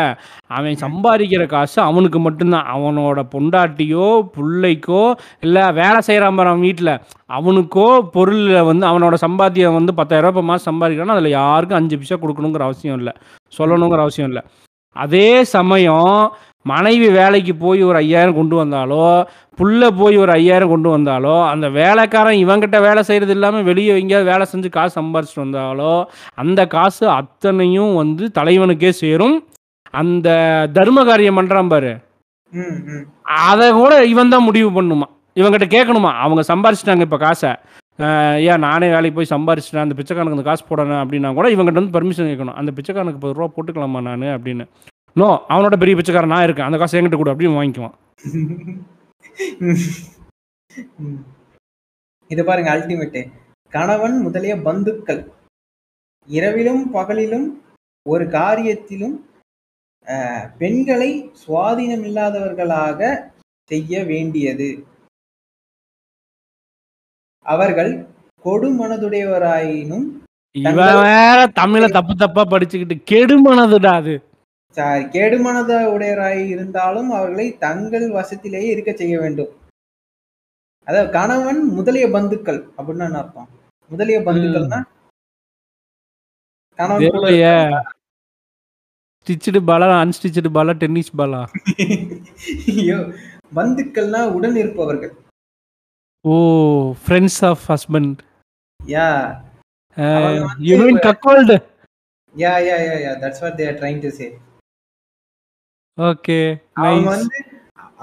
அவன் சம்பாதிக்கிற காசு அவனுக்கு மட்டும்தான். அவனோட பொண்டாட்டியோ பிள்ளைக்கோ இல்லை வேலை செய்கிறான் அவன் வீட்டில் அவனுக்கோ பொருளில் வந்து அவனோட சம்பாத்தியம் வந்து பத்தாயிரரூபா மாதம் சம்பாதிக்கிறான்னா அதில் யாருக்கும் அஞ்சு பைசா கொடுக்கணுங்கிற அவசியம் இல்லை. சொல்லணுங்கிற அவசியம் இல்லை. அதே சமயம் மனைவி வேலைக்கு போய் ஒரு ஐயாயிரம் கொண்டு வந்தாலோ புள்ள போய் ஒரு ஐயாயிரம் கொண்டு வந்தாலோ அந்த வேலைக்காரன் இவங்கிட்ட வேலை செய்கிறது இல்லாமல் வெளியே எங்கேயாவது வேலை செஞ்சு காசு சம்பாரிச்சிட்டு வந்தாலோ அந்த காசு அத்தனையும் வந்து தலைவனுக்கே சேரும். அந்த தர்ம காரியம் பண்ணுறான் பாரு. ம், ம். அதை கூட இவன் தான் முடிவு பண்ணுமா. இவங்கிட்ட கேட்கணுமா? அவங்க சம்பாரிச்சிட்டாங்க இப்போ காசை. ஏன் நானே வேலைக்கு போய் சம்பாரிச்சிட்டேன். அந்த பிச்சைக்காரனுக்கு அந்த காசு போடணும் அப்படின்னா கூட இவங்ககிட்ட வந்து பர்மிஷன் கேட்கணும். அந்த பிச்சைக்காரனுக்கு பத்து ரூபா போட்டுக்கலாமா நான் அப்படின்னு. நோ அவனோட பெரிய பிச்சைக்காரன் நான் இருக்கேன். அந்த காசு என்கிட்ட கூட அப்படின்னு வாங்கிக்குவான். இது பாருங்க அல்டிமேட் கணவன் முதலிய பந்துக்கள். இரவிலும் பகலிலும் ஒரு காரியத்திலும் பெண்களை பெண்களை சுவாதீனமில்லாதவர்களாக செய்ய வேண்டியது. அவர்கள் கொடுமனதுடையவராயினும் வேற தமிழை தப்பு தப்பா படிச்சுக்கிட்டு கெடுமனதுடா அது. சாரி கேடுமனத உடையராய் இருந்தாலும் அவர்களை தங்கள் வசத்திலேயே இருக்க செய்ய வேண்டும். அதாவது கணவன் முதலிய பந்துக்கள் அப்படின்னு என்ன அர்த்தம்? முதலிய பந்துக்கள்னா கணவன் ஸ்டிச்சுடு பாலா அன்ஸ்டிச்சுடு பாலா டென்னிஸ் பாலா? ஐயோ பந்துக்கள்னா உடன் இருப்பவர்கள். ஓ friends of husband yeah you mean cuckold yeah yeah yeah yeah that's what they are trying to say okay அவங்க வந்து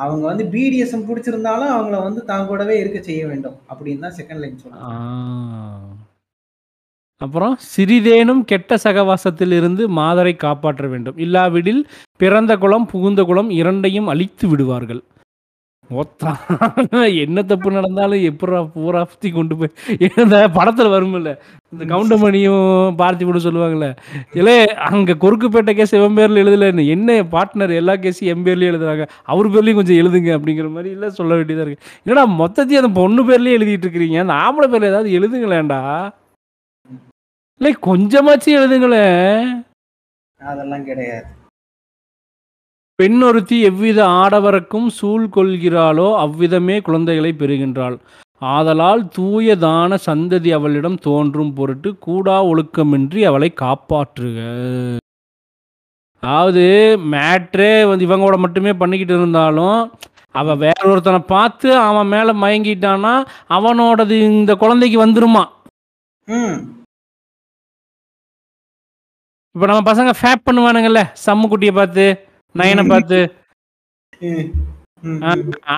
அவங்க வந்து பிடிஎஸ்எம் பிடிச்சிருந்தாலும் அவங்கள வந்து தான் கூடவே இருக்க செய்ய வேண்டும் அப்படின்னு தான் செகண்ட் லைன் சொல்றாங்க. அப்புறம் சிறிதேனும் கெட்ட சகவாசத்தில் இருந்து மாதரை காப்பாற்ற வேண்டும். இல்லாவிடில் பிறந்த குலம் புகுந்த குலம் இரண்டையும் அழித்து விடுவார்கள். என்ன தப்பு நடந்தாலும் எப்படா பூரா சுத்தி கொண்டு போய் இந்த படத்துல வரும்ல இந்த கவுண்டமணியும் பார்த்திபனும் சொல்லுவாங்கல்ல இல்லே அங்க குறுக்குப்பேட்டை கேஸ் எவன் பேர்ல எழுதல என்ன பார்ட்னர் எல்லா கேஸும் என் பேர்லயும் எழுதுறாங்க அவர் பேர்லயும் கொஞ்சம் எழுதுங்க அப்படிங்கிற மாதிரி இல்ல சொல்ல வேண்டியதா இருக்கு. என்னடா மொத்தத்தையும் அந்த பொண்ணு பேர்லயே எழுதிட்டு இருக்கிறீங்க அந்த ஆம்பளை பேர்ல ஏதாவது எழுதுங்களேன்டா. இல்லை கொஞ்சமாச்சும் எழுதுங்களேன். அதெல்லாம் கிடையாது. பெண் ஒருத்தி எவ்வித ஆடவருக்கும் சூழ் கொள்கிறாளோ அவ்விதமே குழந்தைகளை பெறுகின்றாள். ஆதலால் தூய தான சந்ததி அவளிடம் தோன்றும் பொருட்டு கூடா ஒழுக்கமின்றி அவளை காப்பாற்றுக. அதாவது மேட்ரே வந்து இவங்களோட மட்டுமே பண்ணிக்கிட்டு இருந்தாலும் அவ வேற ஒருத்தனை பார்த்து அவன் மேல மயங்கிட்டானா அவனோடது இந்த குழந்தைக்கு வந்துருமா? ம். இப்போ நம்ம பசங்க ஃபேப் பண்ணுவானுங்கல்ல சம்மு குட்டியை பார்த்து. நயனை பார்த்து.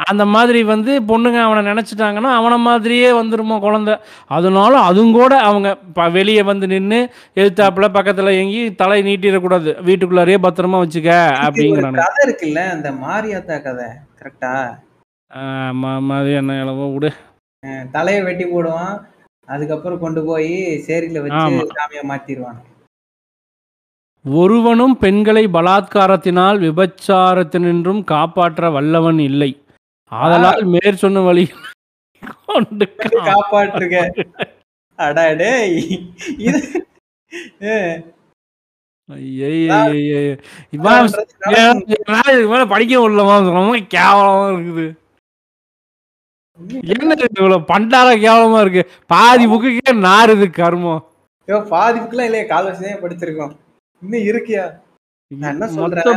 அந்த மாதிரி வந்து பொண்ணுங்க அவனை நினைச்சிட்டாங்கன்னா அவனை மாதிரியே வந்துருமா குழந்தை. அதனால அதுவும் கூட அவங்க வெளியே வந்து நின்று எதிர்த்தாப்புல பக்கத்துல எங்கி தலை நீட்டிடக்கூடாது. வீட்டுக்குள்ளாரே பத்திரமா வச்சுக்க அப்படிங்கிறானு கதை இருக்குல்ல அந்த மாரியாத்தா கதை கரெக்டா மாதிரி என்ன இளவோ விடு. தலையை வெட்டி போடுவான் அதுக்கப்புறம் கொண்டு போய் சேரியில வச்சு ஆமா. சாமியை மாத்திடுவான். ஒருவனும் பெண்களை பலாத்காரத்தினால் விபச்சாரத்தினின்றும் காப்பாற்ற வல்லவன் இல்லை. ஆதலால் மேற் சொன்ன வழி கொண்டு காப்பாற்றுக அடாடே படிக்க முடியலமா கேவலமா இருக்குது என்ன இவ்வளவு பண்டார கேவலமா இருக்கு பாதி புக்குக்கே நாறுது கர்மம் பாதி புக்கெல்லாம் இல்லையா கால் படிச்சிருக்கோம் இன்னும் இருக்கியா? நான் என்ன சொல்றேன்?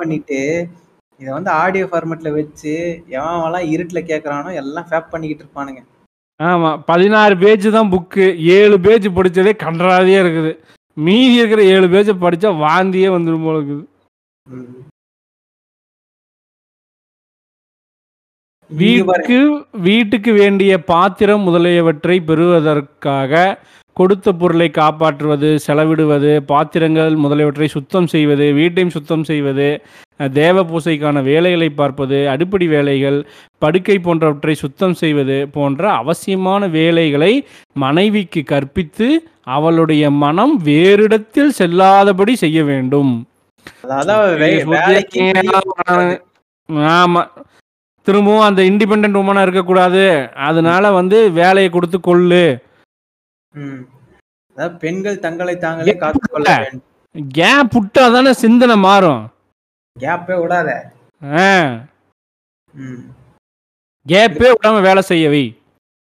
பண்ணிட்டு இதை வந்து ஆடியோ ஃபார்மேட்ல வச்சு எவன்லாம் இருட்டுல கேட்கறானோ எல்லாம் ஃபேப் பண்ணிக்கிட்டு இருப்பானுங்க. ஆமா பதினாறு பேஜ் தான் புக்கு ஏழு பேஜ் படிச்சதே கன்றாவியா இருக்குது. மீதி இருக்கிற ஏழு பேஜை படிச்சா வாந்தியே வந்துடும் போல இருக்குது. வீட்டுக்கு வீட்டுக்கு வேண்டிய பாத்திரம் முதலியவற்றை பெறுவதற்காக கொடுத்த பொருளை காப்பாற்றுவது செலவிடுவது பாத்திரங்கள் முதலியவற்றை சுத்தம் செய்வது வீட்டையும் சுத்தம் செய்வது தேவ பூசைக்கான வேலைகளை பார்ப்பது அடிப்படை வேலைகள் படுக்கை போன்றவற்றை சுத்தம் செய்வது போன்ற அவசியமான வேலைகளை மனைவிக்கு கற்பித்து அவளுடைய மனம் வேறிடத்தில் செல்லாதபடி செய்ய வேண்டும். ஆமா. திரும்பவும் அந்த இண்டிபெண்ட் உமனா இருக்கக்கூடாது. அதனால வந்து வேலையை கொடுத்து கொள்ளு. ம். அதாவது பெண்கள் தங்களை தாங்களே காத்துக்கொள்ள வேண்டும். கேப் விட்டா தானே சிந்தனை மாறும்? கேப்பே விடாத. கேப்பே விடாம வேலை செய்யவை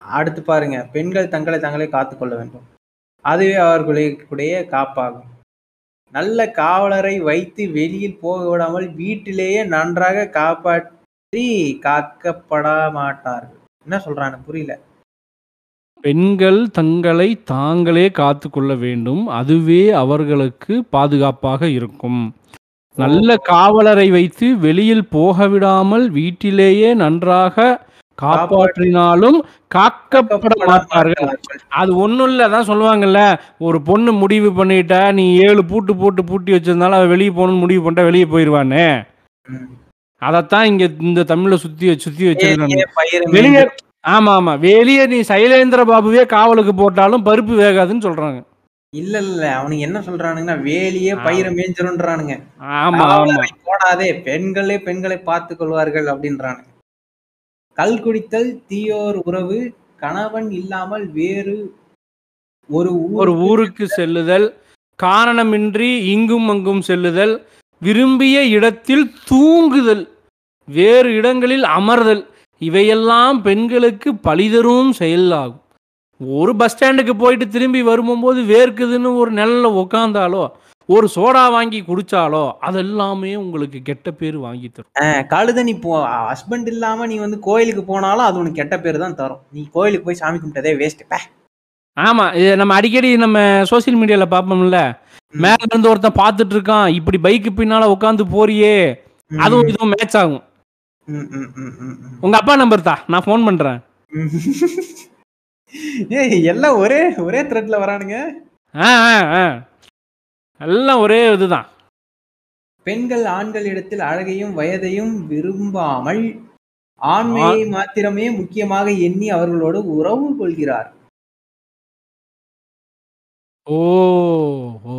அடுத்து பாருங்க பெண்கள் தங்களை தாங்களே காத்துக்கொள்ள வேண்டும். அதுவே அவர்களுடைய காப்பாகும். நல்ல காவலரை வைத்து வெளியில் போக விடாமல் வீட்டிலேயே நன்றாக காப்பாற்றி காக்கப்பட மாட்டார்கள். என்ன சொல்றாங்க புரியல. பெண்கள் தங்களை தாங்களே காத்து கொள்ள வேண்டும். அதுவே அவர்களுக்கு பாதுகாப்பாக இருக்கும். நல்ல காவலரை வைத்து வெளியில் போக விடாமல் வீட்டிலேயே நன்றாக காப்பாற்றினாலும் காக்கப்பட மாட்டார்கள் அது ஒன்றும் இல்லை தான் சொல்லுவாங்கல்ல ஒரு பொண்ணு முடிவு பண்ணிட்டா நீ ஏழு பூட்டு போட்டு பூட்டி வச்சிருந்தாலும் அவள் வெளியே போகணும்னு முடிவு பண்ணிட்டா வெளியே போயிடுவானே ம். அதைத்தான் இங்க இந்த தமிழ்ல சுத்தி சுத்தி பயிர் வெளியே ஆமா ஆமா வெளியே நீ சைலேந்திர பாபுவே காவலுக்கு போட்டாலும் பருப்பு வேகாதுன்னு சொல்றாங்க. இல்ல இல்ல. அவனுங்க என்ன சொல்றானுங்கன்னா வேலியே பயிரை மேய்ஞ்சிருன்றானுங்க ஆமா ஆமா. போடாதே. பெண்களே பெண்களை பார்த்துக் கொள்வார்கள் அப்படின்றானுங்க. கல் குடித்தல் தீயோர் உறவு கணவன் இல்லாமல் வேறு ஒரு ஒரு ஊர் ஊருக்கு செல்லுதல் காரணமின்றி இங்கும் அங்கும் செல்லுதல் விரும்பிய இடத்தில் தூங்குதல் வேறு இடங்களில் அமர்தல். இவையெல்லாம் பெண்களுக்கு பழிதரும் செயலாகும். ஒரு பஸ் ஸ்டாண்டுக்கு போயிட்டு திரும்பி வரும்போது வேர்க்குதுன்னு ஒரு நிழல்ல உக்காந்தாலோ ஒரு சோடா வாங்கி குடிச்சாலோ அதெல்லாமே உங்களுக்கு கெட்ட பேர் வாங்கி தரும். கழுத நீ போ ஹஸ்பண்ட் இல்லாம நீ வந்து கோயிலுக்கு போனாலும் அது உனக்கு கெட்ட பேர் தான் தரும். நீ கோயிலுக்கு போய் சாமி கும்பிட்டதே வேஸ்ட் ஆமா இது நம்ம அடிக்கடி நம்ம சோசியல் மீடியால பார்ப்போம்ல. மேல இருந்து ஒருத்தன் பார்த்துட்டு இருக்கான் இப்படி பைக்கு பின்னால உட்காந்து போறியே அதுவும் இதுவும் மேட்ச் ஆகும். உங்க அப்பா நம்பர் தா. நான் ஃபோன் பண்றேன். ஏய் எல்லாம் ஒரே ஒரே த்ரெட்ல வரானுங்க. ஆ ஆ ஆ. எல்லாம் ஒரே இதுதான். பெண்கள் ஆண்கள் இடத்தில் அழகையும் வயதையும் விரும்பாமல் ஆண்மையை மாத்திரமே முக்கியமாக எண்ணி அவர்களோடு உறவு கொள்கிறார். Oh O.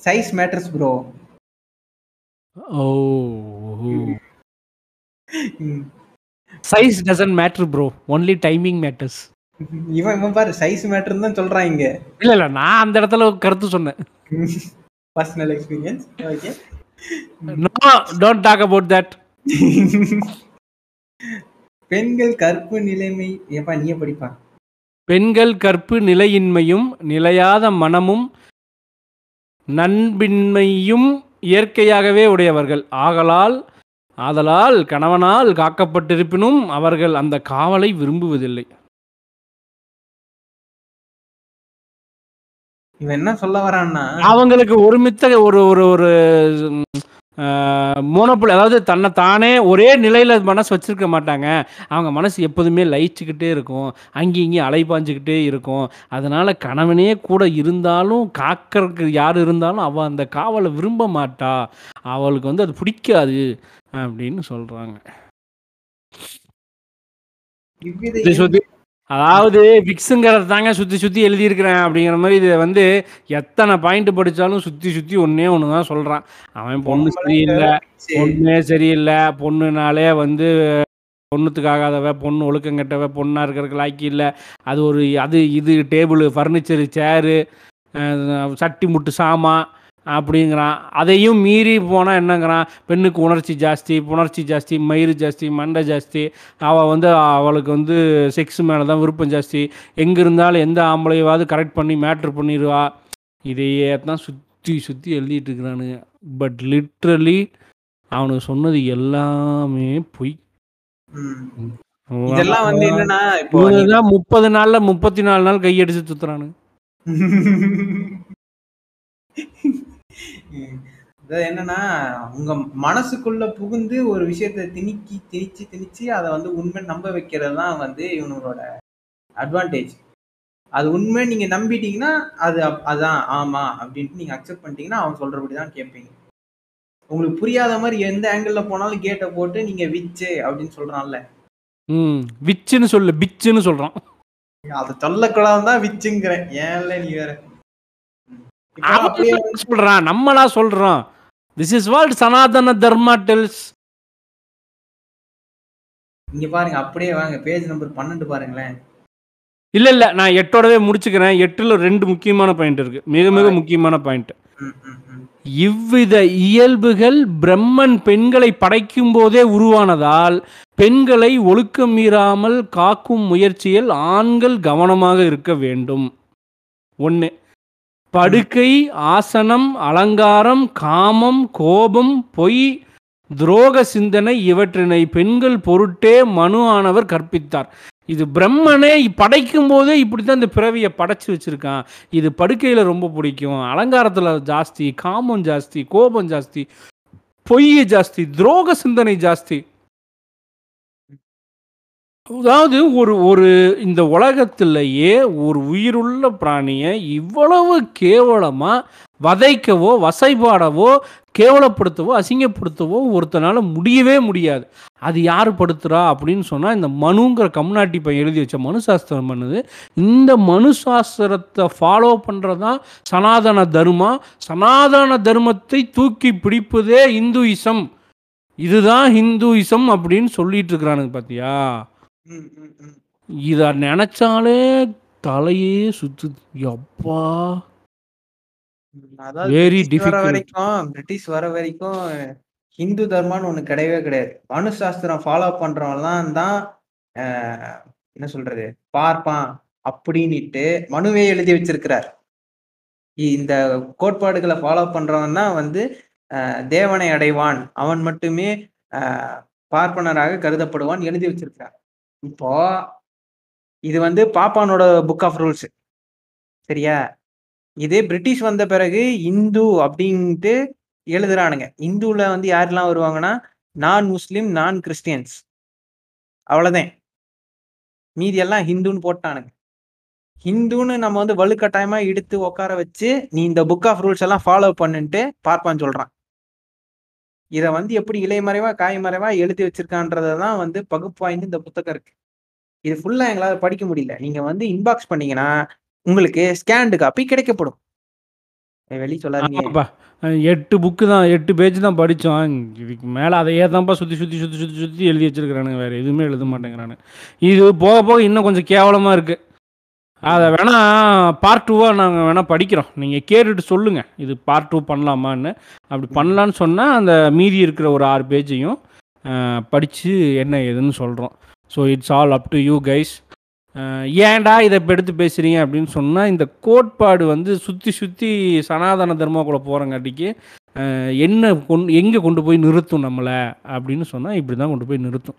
Size matters bro oh. Size doesn't matter bro only timing matters இவன் இவன் பாரு சைஸ் மேட்டர் தான் சொல்றான் இங்க. இல்ல இல்ல நான் அந்த இடத்துல கருத்து சொன்னேன். Personal experience okay no don't talk about that பெண்கள் கற்பு நிலைமை ஏப்பா நீயே படிப்பா. பெண்கள் கற்பு நிலையின்மையும் நிலையாத மனமும் நண்பின்மையும் இயற்கையாகவே உடையவர்கள். ஆகலால் ஆதலால் கணவனால் காக்கப்பட்டிருப்பினும் அவர்கள் அந்த காவலை விரும்புவதில்லை. இவன் என்ன சொல்ல வரான்னா அவங்களுக்கு ஒருமித்த ஒரு ஒரு ஒரு மோனோப்புள் அதாவது தன்னை தானே ஒரே நிலையில் மனசு வச்சிருக்க மாட்டாங்க. அவங்க மனசு எப்போதுமே லயிச்சுக்கிட்டே இருக்கும். அங்கேயும் இங்கேயும் அலைபாஞ்சுக்கிட்டே இருக்கும். அதனால கணவனே கூட இருந்தாலும் காக்கறதுக்கு யார் இருந்தாலும் அவள் அந்த காவலை விரும்ப மாட்டா. அவளுக்கு வந்து அது பிடிக்காது. அப்படின்னு சுத்தி அதாவது விக்ஸுங்கிறத தாங்க சுற்றி சுற்றி எழுதியிருக்கிறேன் அப்படிங்கிற மாதிரி இதை வந்து எத்தனை பாயிண்ட் படித்தாலும் சுற்றி சுற்றி ஒன்றே ஒன்று தான் சொல்கிறான் அவன் பொண்ணு சரியில்லை பொண்ணே சரியில்லை பொண்ணுனாலே வந்து பொண்ணுத்துக்காகாதவ பொண்ணு ஒழுக்கம் கெட்டவ பொண்ணாக இருக்கிறதுக்கு லாக்கி இல்லை. அது ஒரு அது இது டேபிள் ஃபர்னிச்சரு சேரு சட்டி முட்டு சாமான் அப்படிங்கிறான். அதையும் மீறி போனால் என்னங்கிறான்? பெண்ணுக்கு உணர்ச்சி ஜாஸ்தி புணர்ச்சி ஜாஸ்தி மயிறு ஜாஸ்தி மண்டை ஜாஸ்தி. அவள் வந்து அவளுக்கு வந்து செக்ஸ் மேலே தான் விருப்பம் ஜாஸ்தி. எங்கே இருந்தாலும் எந்த ஆம்பளையாவது கரெக்ட் பண்ணி மேட்ரு பண்ணிடுவா இதையே தான் சுற்றி சுற்றி எழுதிட்டு இருக்கிறானுங்க. பட் லிட்ரலி அவனுக்கு சொன்னது எல்லாமே பொய். இதெல்லாம் வந்து என்னன்னா இப்போ முப்பது நாள்ல முப்பத்தி நாலு நாள் கையடிச்சு சுத்துறானு அதாவது என்னன்னா உங்க மனசுக்குள்ள புகுந்து ஒரு விஷயத்தை திணிக்கி திணிச்சு திணிச்சு அதை வந்து உண்மை நம்ப வைக்கிறது தான் வந்து இவனோட அட்வான்டேஜ் அது உண்மை நீங்க நம்பிட்டீங்கன்னா அது அதான் ஆமா அப்படின்ட்டு நீங்க அக்செப்ட் பண்ணிட்டீங்கன்னா அவன் சொல்றபடி தான் கேட்பீங்க. உங்களுக்கு புரியாத மாதிரி எந்த ஆங்கிள் போனாலும் கேட்டை போட்டு நீங்க விச்சு அப்படின்னு சொல்றான்ல. ம் விச்சுன்னு சொல்லு பிச்சுன்னு சொல்றான். அதை சொல்லக்கூடாதுதான் தான் விச்சுங்கிறேன். ஏன்ல நீ வேற? சொல்றான் நம்மளா சொல்றோம். This is what Sanatana Dharma tells இங்க பாருங்க அப்படியே வாங்க. பேஜ் நம்பர் பன்னெண்டு பாருங்களேன். இல்ல இல்ல நான் எட்டோடவே முடிச்சுக்கிறேன். எட்டுல ரெண்டு முக்கியமான பாயிண்ட் இருக்கு. மிக மிக முக்கியமான பாயிண்ட். இவ்வித இயல்புகள் பிரம்மன் பெண்களை படைக்கும் போதே உருவானதால் பெண்களை ஒழுக்கம் மீறாமல் காக்கும் முயற்சியில் ஆண்கள் கவனமாக இருக்க வேண்டும். ஒன்று படுக்கை ஆசனம் அலங்காரம் காமம் கோபம் பொய் துரோக சிந்தனை இவற்றினை பெண்கள் பொருட்டே மனு ஆனவர் கற்பித்தார். இது பிரம்மனே படைக்கும் போதே இப்படித்தான் இந்த பிறவியை படைச்சு வச்சிருக்கான். இது படுக்கையில் ரொம்ப பிடிக்கும். அலங்காரத்தில் ஜாஸ்தி காமம் ஜாஸ்தி கோபம் ஜாஸ்தி பொய் ஜாஸ்தி துரோக சிந்தனை ஜாஸ்தி. அதாவது ஒரு ஒரு இந்த உலகத்திலேயே ஒரு உயிருள்ள பிராணியை இவ்வளவு கேவலமா வதைக்கவோ வசைபாடவோ கேவலப்படுத்தவோ அசிங்கப்படுத்தவோ ஒருத்தனால முடியவே முடியாது. அது யார் படுத்துறா அப்படின்னு சொன்னால் இந்த மனுங்கிற கம்நாட்டி பையன் எழுதி வச்ச மனு சாஸ்திரம் பண்ணுது. இந்த மனு சாஸ்திரத்தை ஃபாலோ பண்ணுறது தான் சனாதன தர்மா? சனாதன தர்மத்தை தூக்கி பிடிப்பதே இந்துயிசம். இதுதான் ஹிந்துயிசம் அப்படின்னு சொல்லிட்டு இருக்கிறானுங்க பார்த்தியா ம், ம், ம். இதை நினைச்சாலே தலையே சுத்து அப்பா அதாவது பிரிட்டிஷ் வர difficult. வரைக்கும் பிரிட்டிஷ் வர வரைக்கும் ஹிந்து தர்மான்னு ஒண்ணு கிடையவே கிடையாது. மனு சாஸ்திரம் ஃபாலோ பண்றவன்லாம் தான் ஆஹ், என்ன சொல்றது பார்ப்பான் அப்படின்னுட்டு மனுவே எழுதி வச்சிருக்கிறார். இந்த கோட்பாடுகளை ஃபாலோ பண்றவன் தான் வந்து ஆஹ், தேவனை அடைவான். அவன் மட்டுமே ஆஹ், பார்ப்பனராக கருதப்படுவான் எழுதி வச்சிருக்கிறார். இப்போ இது வந்து பாப்பானோட புக் ஆஃப் ரூல்ஸ் சரியா? இது பிரிட்டிஷ் வந்த பிறகு இந்து அப்படின்ட்டு எழுதுறானுங்க. இந்துல வந்து யாரெல்லாம் வருவாங்கன்னா நான் முஸ்லீம் நான் கிறிஸ்டியன்ஸ். அவ்வளோதான் மீதி எல்லாம் ஹிந்துன்னு போட்டானுங்க. ஹிந்துன்னு நம்ம வந்து வலுக்கட்டாயமா எடுத்து உட்கார வச்சு நீ இந்த புக் ஆஃப் ரூல்ஸ் எல்லாம் ஃபாலோ பண்ணுன்ட்டு பார்ப்பான்னு சொல்றான். இதை வந்து எப்படி இலைமறைவா காய்மறைவா எழுதி வச்சிருக்கான்றதை தான் வந்து பகுப்பாய்ந்து இந்த புத்தகம் இருக்கு. இது ஃபுல்லாக எங்களால் படிக்க முடியல. நீங்கள் வந்து இன்பாக்ஸ் பண்ணீங்கன்னா உங்களுக்கு ஸ்கேண்டு காப்பி கிடைக்கப்படும். வெளியே சொல்லாதீங்கப்பா எட்டு புக்கு தான் எட்டு பேஜ் தான் படித்தோம் இதுக்கு மேலே அதையே தான்ப்பா சுற்றி சுற்றி சுற்றி சுற்றி சுற்றி எழுதி வச்சிருக்கிறானுங்க வேறு. எதுவுமே எழுத மாட்டேங்கிறானு இது போக போக இன்னும் கொஞ்சம் கேவலமாக இருக்குது அதை வேணா பார்ட் டூவாக நாங்கள் வேணால் படிக்கிறோம். நீங்கள் கேட்டுட்டு சொல்லுங்கள் இது பார்ட் டூ பண்ணலாமான்னு. அப்படி பண்ணலான்னு சொன்னால் அந்த மீதி இருக்கிற ஒரு ஆறு பேஜையும் படித்து என்ன ஏதுன்னு சொல்கிறோம் so it's all up to you guys ஏன்டா இதை இப்போ எடுத்து பேசுகிறீங்க அப்படின்னு சொன்னால் இந்த கோட்பாடு வந்து சுற்றி சுற்றி சனாதன தர்மாக்குள்ளே போகிறங்காட்டிக்கு என்ன கொண் எங்கே கொண்டு போய் நிறுத்தும் நம்மளை? அப்படின்னு சொன்னால் இப்படி தான் கொண்டு போய் நிறுத்தும்.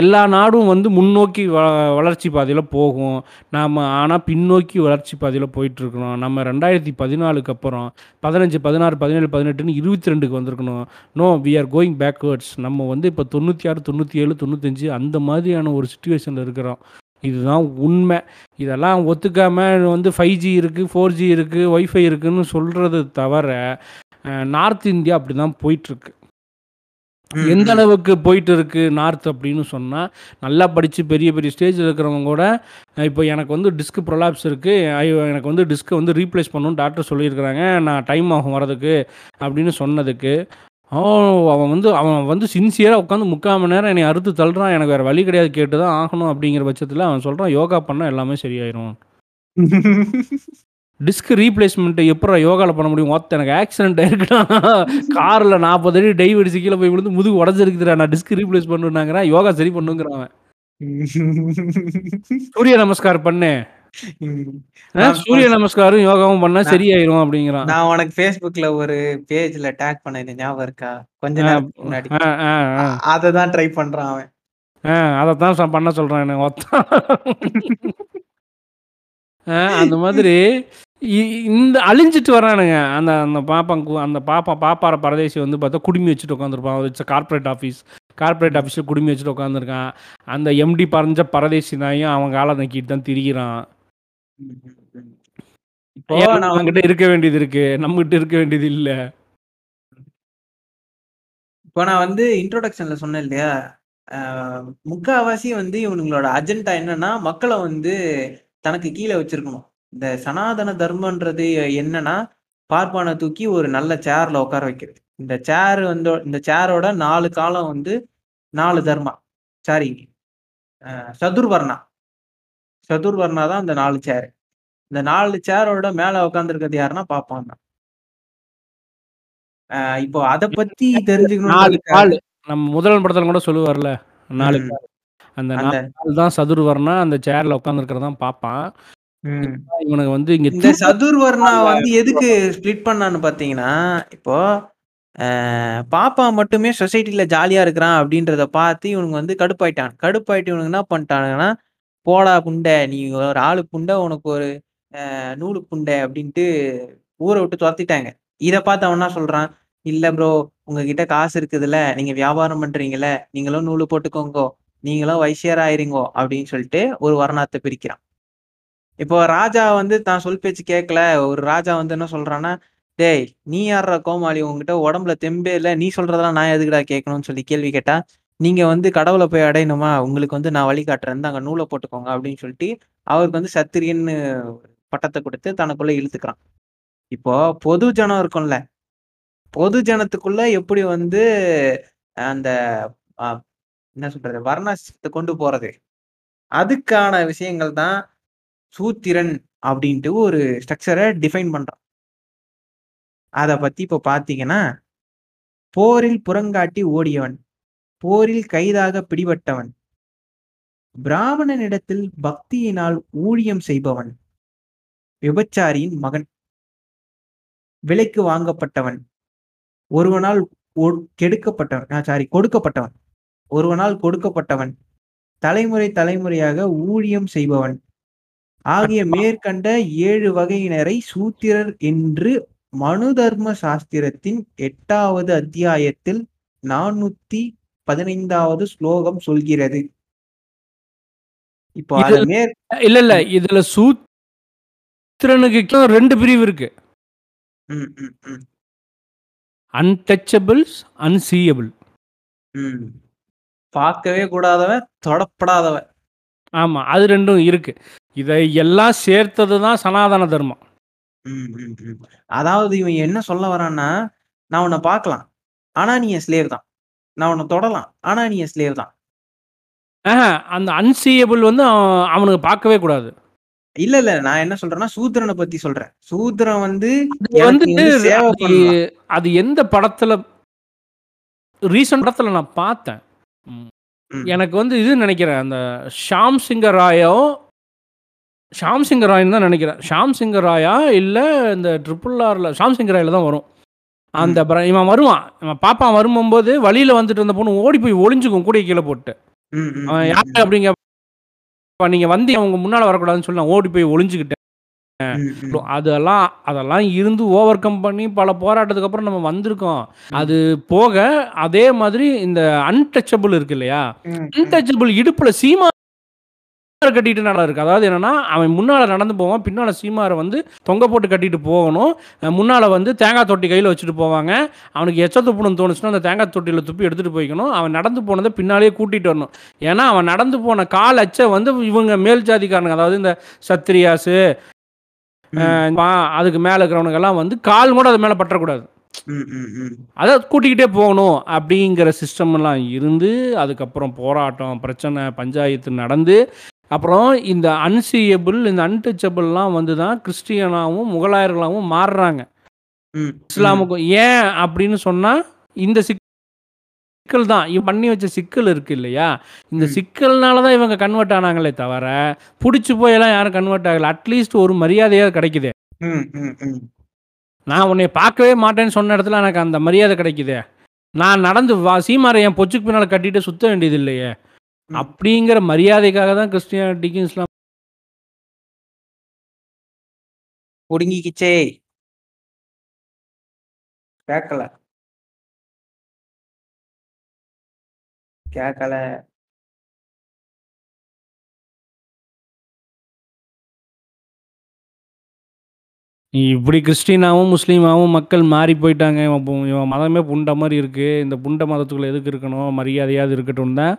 எல்லா நாடும் வந்து முன்னோக்கி வ வளர்ச்சி பாதையில் போகும். நாம் ஆனால் பின்னோக்கி வளர்ச்சி பாதையில் போயிட்டுருக்கணும். நம்ம ரெண்டாயிரத்தி பதினாலுக்கு அப்புறம் பதினஞ்சு பதினாறு பதினேழு பதினெட்டுன்னு இருபத்தி ரெண்டுக்கு வந்திருக்கணும். No we are going backwards நம்ம வந்து இப்போ தொண்ணூற்றி ஆறு தொண்ணூற்றி ஏழு தொண்ணூத்தஞ்சு அந்த மாதிரியான ஒரு சுச்சுவேஷனில் இருக்கிறோம். இதுதான் உண்மை. இதெல்லாம் ஒத்துக்காமல் வந்து ஃபைவ் ஜி இருக்குது ஃபோர் ஜி இருக்குது ஒய்ஃபை இருக்குதுன்னு சொல்கிறது தவிர நார்த் இந்தியா அப்படி தான் போயிட்டுருக்கு எந்த. அளவுக்கு போயிட்டு இருக்கு நார்த் அப்படின்னு சொன்னால் நல்லா படித்து பெரிய பெரிய ஸ்டேஜில் இருக்கிறவங்க கூட இப்போ எனக்கு வந்து டிஸ்க் ப்ரொலாப்ஸ் இருக்குது எனக்கு வந்து டிஸ்க்கை வந்து ரீப்ளேஸ் பண்ணணும்னு டாக்டர் சொல்லியிருக்கிறாங்க. நான் டைம் ஆகும் வரதுக்கு அப்படின்னு சொன்னதுக்கு அவன் வந்து அவன் வந்து சின்சியராக உட்காந்து முக்கால் மணி நேரம் என்னை அறுத்து தள்ளுறான். எனக்கு வேறு வழி கிடையாது கேட்டு தான் ஆகணும் அப்படிங்கிற பட்சத்தில் அவன் சொல்கிறான் யோகா பண்ணால் எல்லாமே சரியாயிரும். டிஸ்க் ரீப்ளேஸ்மெண்ட்டை எப்போ யோகாவில் பண்ண முடியும் ஒத்த எனக்கு ஆக்சிடென்ட் ஆயிருக்குடா காரில் நாற்பது அடி டைவ் அடிச்சு கீழே போய் விழுந்து முதுகு உடஞ்சிருக்குதுடா நான் டிஸ்க் ரீப்ளேஸ் பண்ணுனாங்கிறான் யோகா சரி பண்ணுங்கிறான் சூரிய நமஸ்கார் பண்ணு சூரிய நமஸ்காரம், யோகாவும் பண்ணா சரியாயிரும் அப்படிங்கிறான். நான் உனக்கு Facebookல ஒரு பேஜ்ல டேக் பண்ணேனே ஞாபகம் இருக்கா? கொஞ்ச நேரத்துக்கு முன்னாடி. அ, அ, அ அ. அததான் ட்ரை பண்றான் அவன். அதத்தான் பண்ண சொல்றான். ஆ அந்த மாதிரி இந்த அழிஞ்சிட்டு வரானுங்க. அந்த அந்த பாப்பான் கு அந்த பாப்பா பாப்பார பரதேசி வந்து பார்த்தா குடுமி வச்சுட்டு உட்காந்துருப்பான். It's corporate office. கார்ப்பரேட். ஆஃபீஸ்ல குடுமி வச்சுட்டு உட்காந்துருக்கான். அந்த எம்டி பறஞ்ச பரதேசி நாயும் அவன் கால நக்கிட்டு தான் அவன்கிட்ட வந்து இருக்க வேண்டியது இருக்கு. நம்மகிட்ட இருக்க வேண்டியது இல்ல. இப்போ நான் வந்து இன்ட்ரோடக்ஷன்ல சொன்னேன் இல்லையா? முக்காவாசி வந்து இவனுங்களோட அஜெண்டா என்னன்னா, மக்கள வந்து தனக்கு கீழ வச்சிருக்கணும். இந்த சனாதன தர்மன்றது என்னன்னா, பார்ப்பான தூக்கி ஒரு நல்ல சேர்ல உட்கார வைக்கிறது. இந்த சேர் வந்து இந்த சேரோட 4 காலம் வந்து 4 தர்மா. சாரி சதுர்வர்ணா. சதுர்வர்ணா தான் அந்த 4 சேர். இந்த 4 சேரோட மேல உட்கார்ந்திருக்கிறது யாருன்னா பாப்பான் தான். இப்போ அத பத்தி 4 தெரிஞ்சுக்கணுன்றதுக்காக கால். நம்ம முதல்வன் படத்துல கூட சொல்லுவார்ல. 4 ம். கால். அந்த அந்த 4 கால் தான் சதுர்வர்ணா. அந்த சேர்ல உட்காந்துருக்கிறத தான் இவனுங்க வந்து இங்க இந்த சதுர்வர்ணா வந்து எதுக்கு ஸ்ப்ளிட் பண்ணான்னு பார்த்தீங்கன்னா, இப்போ பாப்பா மட்டுமே சொசைட்டில ஜாலியா இருக்கிறான் அப்படின்றத பார்த்து இவனுங்க வந்து கடுப்பாயிட்டான். கடுப்பாயிட்டு இவனுங்க என்ன பண்ணிட்டானுங்கன்னா, "போடா புண்டை, நீ ஒரு ஆளு புண்டை, உனக்கு ஒரு நூலு புண்டை" அப்படின்ட்டு ஊர விட்டு தொரத்திட்டாங்க. இத பார்த்து அவன் என்ன சொல்றான், "இல்ல ப்ரோ, உங்ககிட்ட காசு இருக்குதுல்ல, நீங்க வியாபாரம் பண்றீங்கல்ல, நீங்களும் நூலு போட்டுக்கோங்கோ, நீங்களும் வைசியர் ஆயிறீங்கோ" அப்படின்னு சொல்லிட்டு ஒரு வர்ணாத்த பிரிக்கிறான். இப்போ ராஜா வந்து தான் சொல் பேச்சு கேட்கல. ஒரு ராஜா வந்து என்ன சொல்றான்னா, "டேய் நீ யார்றா கோமாளி? உங்ககிட்ட உடம்புல தெம்பே இல்லை நீ சொல்றதெல்லாம் நான் எதுக்குடா கேட்கணும்னு" சொல்லி கேள்வி கேட்டா, "நீங்க வந்து கடவுளை போய் அடையணுமா? உங்களுக்கு வந்து நான் வழிகாட்டுறேன். அங்க நூலை போட்டுக்கோங்க" அப்படின்னு சொல்லிட்டு அவருக்கு வந்து சத்திரியன்னு பட்டத்தை கொடுத்து தனக்குள்ள இழுத்துக்கிறான். இப்போ பொது ஜனம் இருக்கும்ல. பொது ஜனத்துக்குள்ள எப்படி வந்து அந்த என்ன சொல்றது? வர்ணாசிரத்த கொண்டு போறது. அதுக்கான விஷயங்கள் தான் சூத்திரன் அப்படின்ட்டு ஒரு ஸ்ட்ரக்சரை டிஃபைன் பண்றான். அதை பத்தி இப்போ பார்த்தீங்கன்னா, போரில் புறங்காட்டி ஓடியவன். போரில் கைதாக பிடிபட்டவன். பிராமணனிடத்தில் பக்தியினால் ஊழியம் செய்பவன். விபச்சாரியின் மகன். விலைக்கு வாங்கப்பட்டவன். ஒருவனால் கெடுக்கப்பட்டவன். சாரி கொடுக்கப்பட்டவன். ஒருவனால் கொடுக்கப்பட்டவன். தலைமுறை தலைமுறையாக ஊழியம் செய்பவன். ஆகிய மேற்கண்ட 7 வகையினரை சூத்திரர் என்று மனு தர்ம சாஸ்திரத்தின் 8வது அத்தியாயத்தில் 415வது ஸ்லோகம் சொல்கிறது. இப்போ இல்ல, இல்ல. இதுல சூத்திரனுக்கு 2 பிரிவு இருக்கு. Untouchables, unseeable. பார்க்கவே கூடாதவன், தொடப்படாதவன். ஆமா. அது 2ம் இருக்கு. இதை எல்லாம் சேர்த்தது தான் சனாதன தர்மம். அதாவது இவன் என்ன சொல்ல வரான்னா, நான் உன்ன பார்க்கலாம். ஆனா நீ ஸ்லேவ் தான். நான் உன்ன தொடலாம். ஆனா நீ ஸ்லேவ் தான். அந்த அன்சீயபிள் வந்து அவன் அவனுக்கு பார்க்கவே கூடாது. இல்ல, இல்ல. நான் என்ன சொல்றேன்னா, சூத்திரன பத்தி சொல்றேன். சூத்திரன் வந்து வந்து அது எந்த படத்துல ரீசென்ட் படத்துல நான் பார்த்தேன். எனக்கு வந்து இது நினைக்கிறேன். அந்த ஷாம் சிங்க ராயோ ஷாம் சிங்க ராய்ன்னு தான் நினைக்கிறேன். ஷாம் சிங்க ராயா இல்ல இந்த ட்ரிபிள் ஆர்ல ஷாம் சிங்க ராய்ல தான் வரும். அந்த இவன் வருவான். இவன் பாப்பான் வரும்போது வழியில வந்துட்டு இருந்த பொண்ணு ஓடி போய் ஒளிஞ்சுக்கும் கூடைய கீழ போட்டு. அவன் யாரு. அப்படிங்க "அப்பா நீங்க வந்தீங்க உங்க முன்னால வரக்கூடாதுன்னு சொல்லி நான் ஓடி போய் ஒளிஞ்சுக்கிட்டேன்." அதெல்லாம் அதெல்லாம் இருந்து ஓவர் கம் பண்ணி பல போராட்டத்துக்கு அப்புறம் நம்ம வந்திருக்கோம். அது போக அதே மாதிரி இந்த அன்டச்சபிள் இருக்கு இல்லையா? அன்டச்சபிள் இடுப்புல சீமார் கட்டிட்டு நட இருக்கு. அதாவது என்னன்னா, அவன் முன்னால நடந்து போவான். பின்னால சீமார வந்து தொங்க போட்டு கட்டிட்டு போகணும். முன்னால வந்து தேங்காய் தொட்டி கையில வச்சுட்டு போவாங்க. அவனுக்கு எச்ச துப்பணும்னு தோணுச்சுன்னா, அந்த தேங்காய் தொட்டியில துப்பி எடுத்துட்டு போய்க்கணும். அவன் நடந்து போனத பின்னாலேயே கூட்டிட்டு வரணும். ஏன்னா, அவன் நடந்து போன கால் அச்ச வந்து இவங்க மேல் ஜாதிக்காரனுங்க அதாவது இந்த சத்திரியாஸு அதுக்கு மேல இருக்கிறவனுங்கலாம் வந்து கால் கூட அது மேல பற்றக்கூடாது. அத கூட்டிக்கிட்டே போகணும் அப்படிங்கிற சிஸ்டம்லாம் இருந்து, அதுக்கப்புறம் போராட்டம், பிரச்சனை, பஞ்சாயத்து நடந்து, அப்புறம் இந்த அன்சீயபிள், இந்த அன்டச்சபிள்லாம் வந்து தான் கிறிஸ்டியனாவும், முகலாயர்களாவும் மாறுறாங்க. இஸ்லாமுக்கும். ஏன் அப்படின்னு சொன்னா, இந்த சிக் சிக்கல் தான் இவன் பண்ணி வச்ச சிக்கல் இருக்கு இல்லையா? இந்த. சிக்கல்னால தான் இவங்க கன்வெர்ட் ஆனாங்களே தவிர பிடிச்சி போயெல்லாம் யாரும் கன்வெர்ட் ஆகல. அட்லீஸ்ட் ஒரு மரியாதையாக கிடைக்குது. நான் உன்னை பார்க்கவே மாட்டேன்னு சொன்ன இடத்துல எனக்கு அந்த மரியாதை கிடைக்குதே. நான் நடந்து வா சீமாரை என் பொச்சுக்கு பின்னால் கட்டிட்டு சுத்த வேண்டியது இல்லையே. அப்படிங்கிற மரியாதைக்காக தான் கிறிஸ்டியானிட்டிக்கும் இஸ்லாம் ஒடுங்கிக்கிச்சே கேட்கல கேட்கல இப்படி கிறிஸ்டினாவும் முஸ்லீமாவும் மக்கள் மாறி போயிட்டாங்க. இவன் மதமே புண்ட மாதிரி இருக்குது இந்த புண்ட மதத்துக்குள்ள எதுக்கு இருக்கணும்? மரியாதையாவது இருக்கட்டும் தான்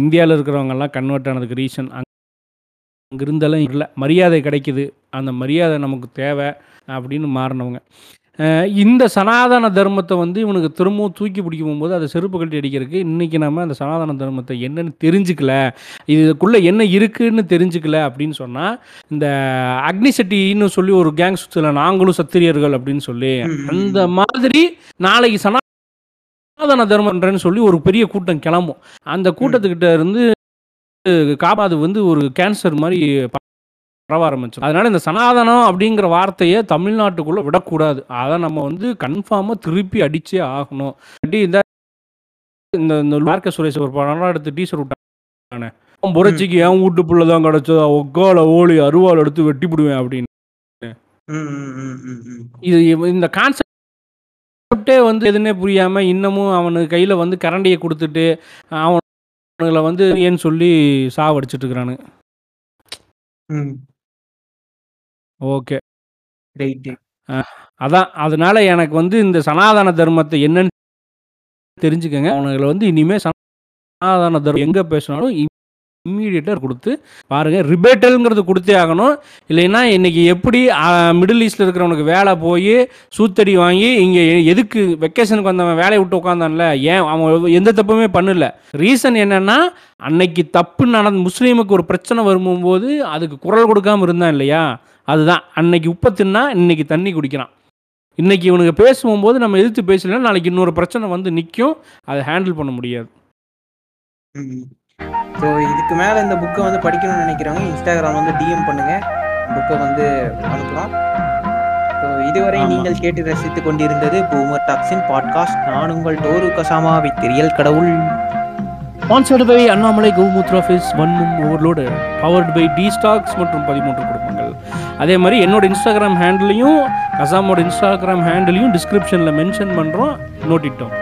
இந்தியாவில் இருக்கிறவங்கெல்லாம் கன்வெர்ட் ஆனதுக்கு ரீசன் அங்கே இருந்தாலும் இல்லை. மரியாதை கிடைக்குது. அந்த மரியாதை நமக்கு தேவை அப்படின்னு மாறினவங்க. இந்த சனாதன தர்மத்தை வந்து இவனுக்கு திரும்பவும் தூக்கி பிடிக்க போகும்போது அதை செருப்பு கட்டி அடிக்கிறதுக்கு இன்றைக்கி நம்ம அந்த சனாதன தர்மத்தை என்னன்னு தெரிஞ்சுக்கல. இதுக்குள்ளே என்ன இருக்குன்னு தெரிஞ்சுக்கல அப்படின்னு சொன்னால் இந்த அக்னிசட்டின்னு சொல்லி ஒரு கேங் சுத்தல நாங்களும் சத்திரியர்கள் அப்படின்னு சொல்லி அந்த மாதிரி நாளைக்கு சனாதன தர்மன்றன்னு சொல்லி ஒரு பெரிய கூட்டம் கிளம்பும். அந்த கூட்டத்துக்கிட்ட இருந்து காப்பாது வந்து ஒரு கேன்சர் மாதிரி பரவ ஆரம்பிச்சிடும் அதனால இந்த சனாதனம் அப்படிங்கிற வார்த்தையை தமிழ்நாட்டுக்குள்ள விடக்கூடாது. அதை நம்ம வந்து கன்ஃபார்மாக திருப்பி அடிச்சே ஆகணும். இந்த இந்த இந்த மார்க்க சுரேஷ் ஒரு படம் எடுத்து டீசர் விட்டானே. அவன் புரட்சிக்கு என் வீட்டு புள்ள தான் கிடச்சதா? ஒக்கால ஓலி அருவாள் எடுத்து வெட்டி போடுவேன் அப்படின்னு இது இந்த கான்செப்டே வந்து எதுனே புரியாம இன்னமும் அவனுக்கு கையில வந்து கரண்டியை கொடுத்துட்டு அவனுங்களை வந்து ஏன்னு சொல்லி சாவடிச்சிட்டு இருக்கிறானுங்க ம். ஓகே. அதான் அதனால எனக்கு வந்து இந்த சனாதன தர்மத்தை என்னன்னு தெரிஞ்சுக்கங்க. அவனுங்களை வந்து இனிமே சனாதன தர்மம் எங்க பேசினாலும் இம்மீடியட்டாக கொடுத்து பாருங்கள் ரிபேட்டல்ங்கிறது கொடுத்தே ஆகணும். இல்லைன்னா இன்றைக்கி எப்படி மிடில் ஈஸ்டில் இருக்கிறவனுக்கு வேலை போய் சூத்தடி வாங்கி இங்கே எதுக்கு வெக்கேஷனுக்கு வந்தவன் வேலையை விட்டு உட்காந்தான்ல ஏன்? அவன் எந்த தப்புமே பண்ணல. ரீசன் என்னன்னா அன்னைக்கு தப்பு நடந்த முஸ்லீமுக்கு ஒரு பிரச்சனை வரும்போது அதுக்கு குரல் கொடுக்காம இருந்தான் இல்லையா? அதுதான். அன்னைக்கு உப்பை தின்னா இன்றைக்கி தண்ணி குடிக்கிறான். இன்றைக்கி இவனுக்கு பேசும்போது நம்ம எதிர்த்து பேசலைன்னா நாளைக்கு இன்னொரு பிரச்சனை வந்து நிற்கும் அதை ஹேண்டில் பண்ண முடியாது. ஸோ இதுக்கு மேலே இந்த புக்கை வந்து படிக்கணும்னு நினைக்கிறவங்க இன்ஸ்டாகிராம் வந்து டிஎம் பண்ணுங்க. புக்கை வந்து அனுப்புகிறோம் ஸோ இதுவரை. நீங்கள் கேட்டு ரசித்துக் கொண்டிருந்தது பூமர் டாக்ஸின் பாட்காஸ்ட் நான் உங்கள் டோரு கசாமா வித் ரியல் கடவுள். ஸ்பான்சர்டு பை அண்ணாமலை கவுமுத்ரா ஆஃபீஸ் வன்மும் overload powered by D stocks மற்றும் பதிமூன்று குடும்பங்கள். அதே மாதிரி என்னோட இன்ஸ்டாகிராம் ஹேண்டிலையும் கசாமோட இன்ஸ்டாகிராம் ஹேண்டிலையும் டிஸ்கிரிப்ஷனில் மென்ஷன் பண்ணுறோம் நோட்டிட்டோம்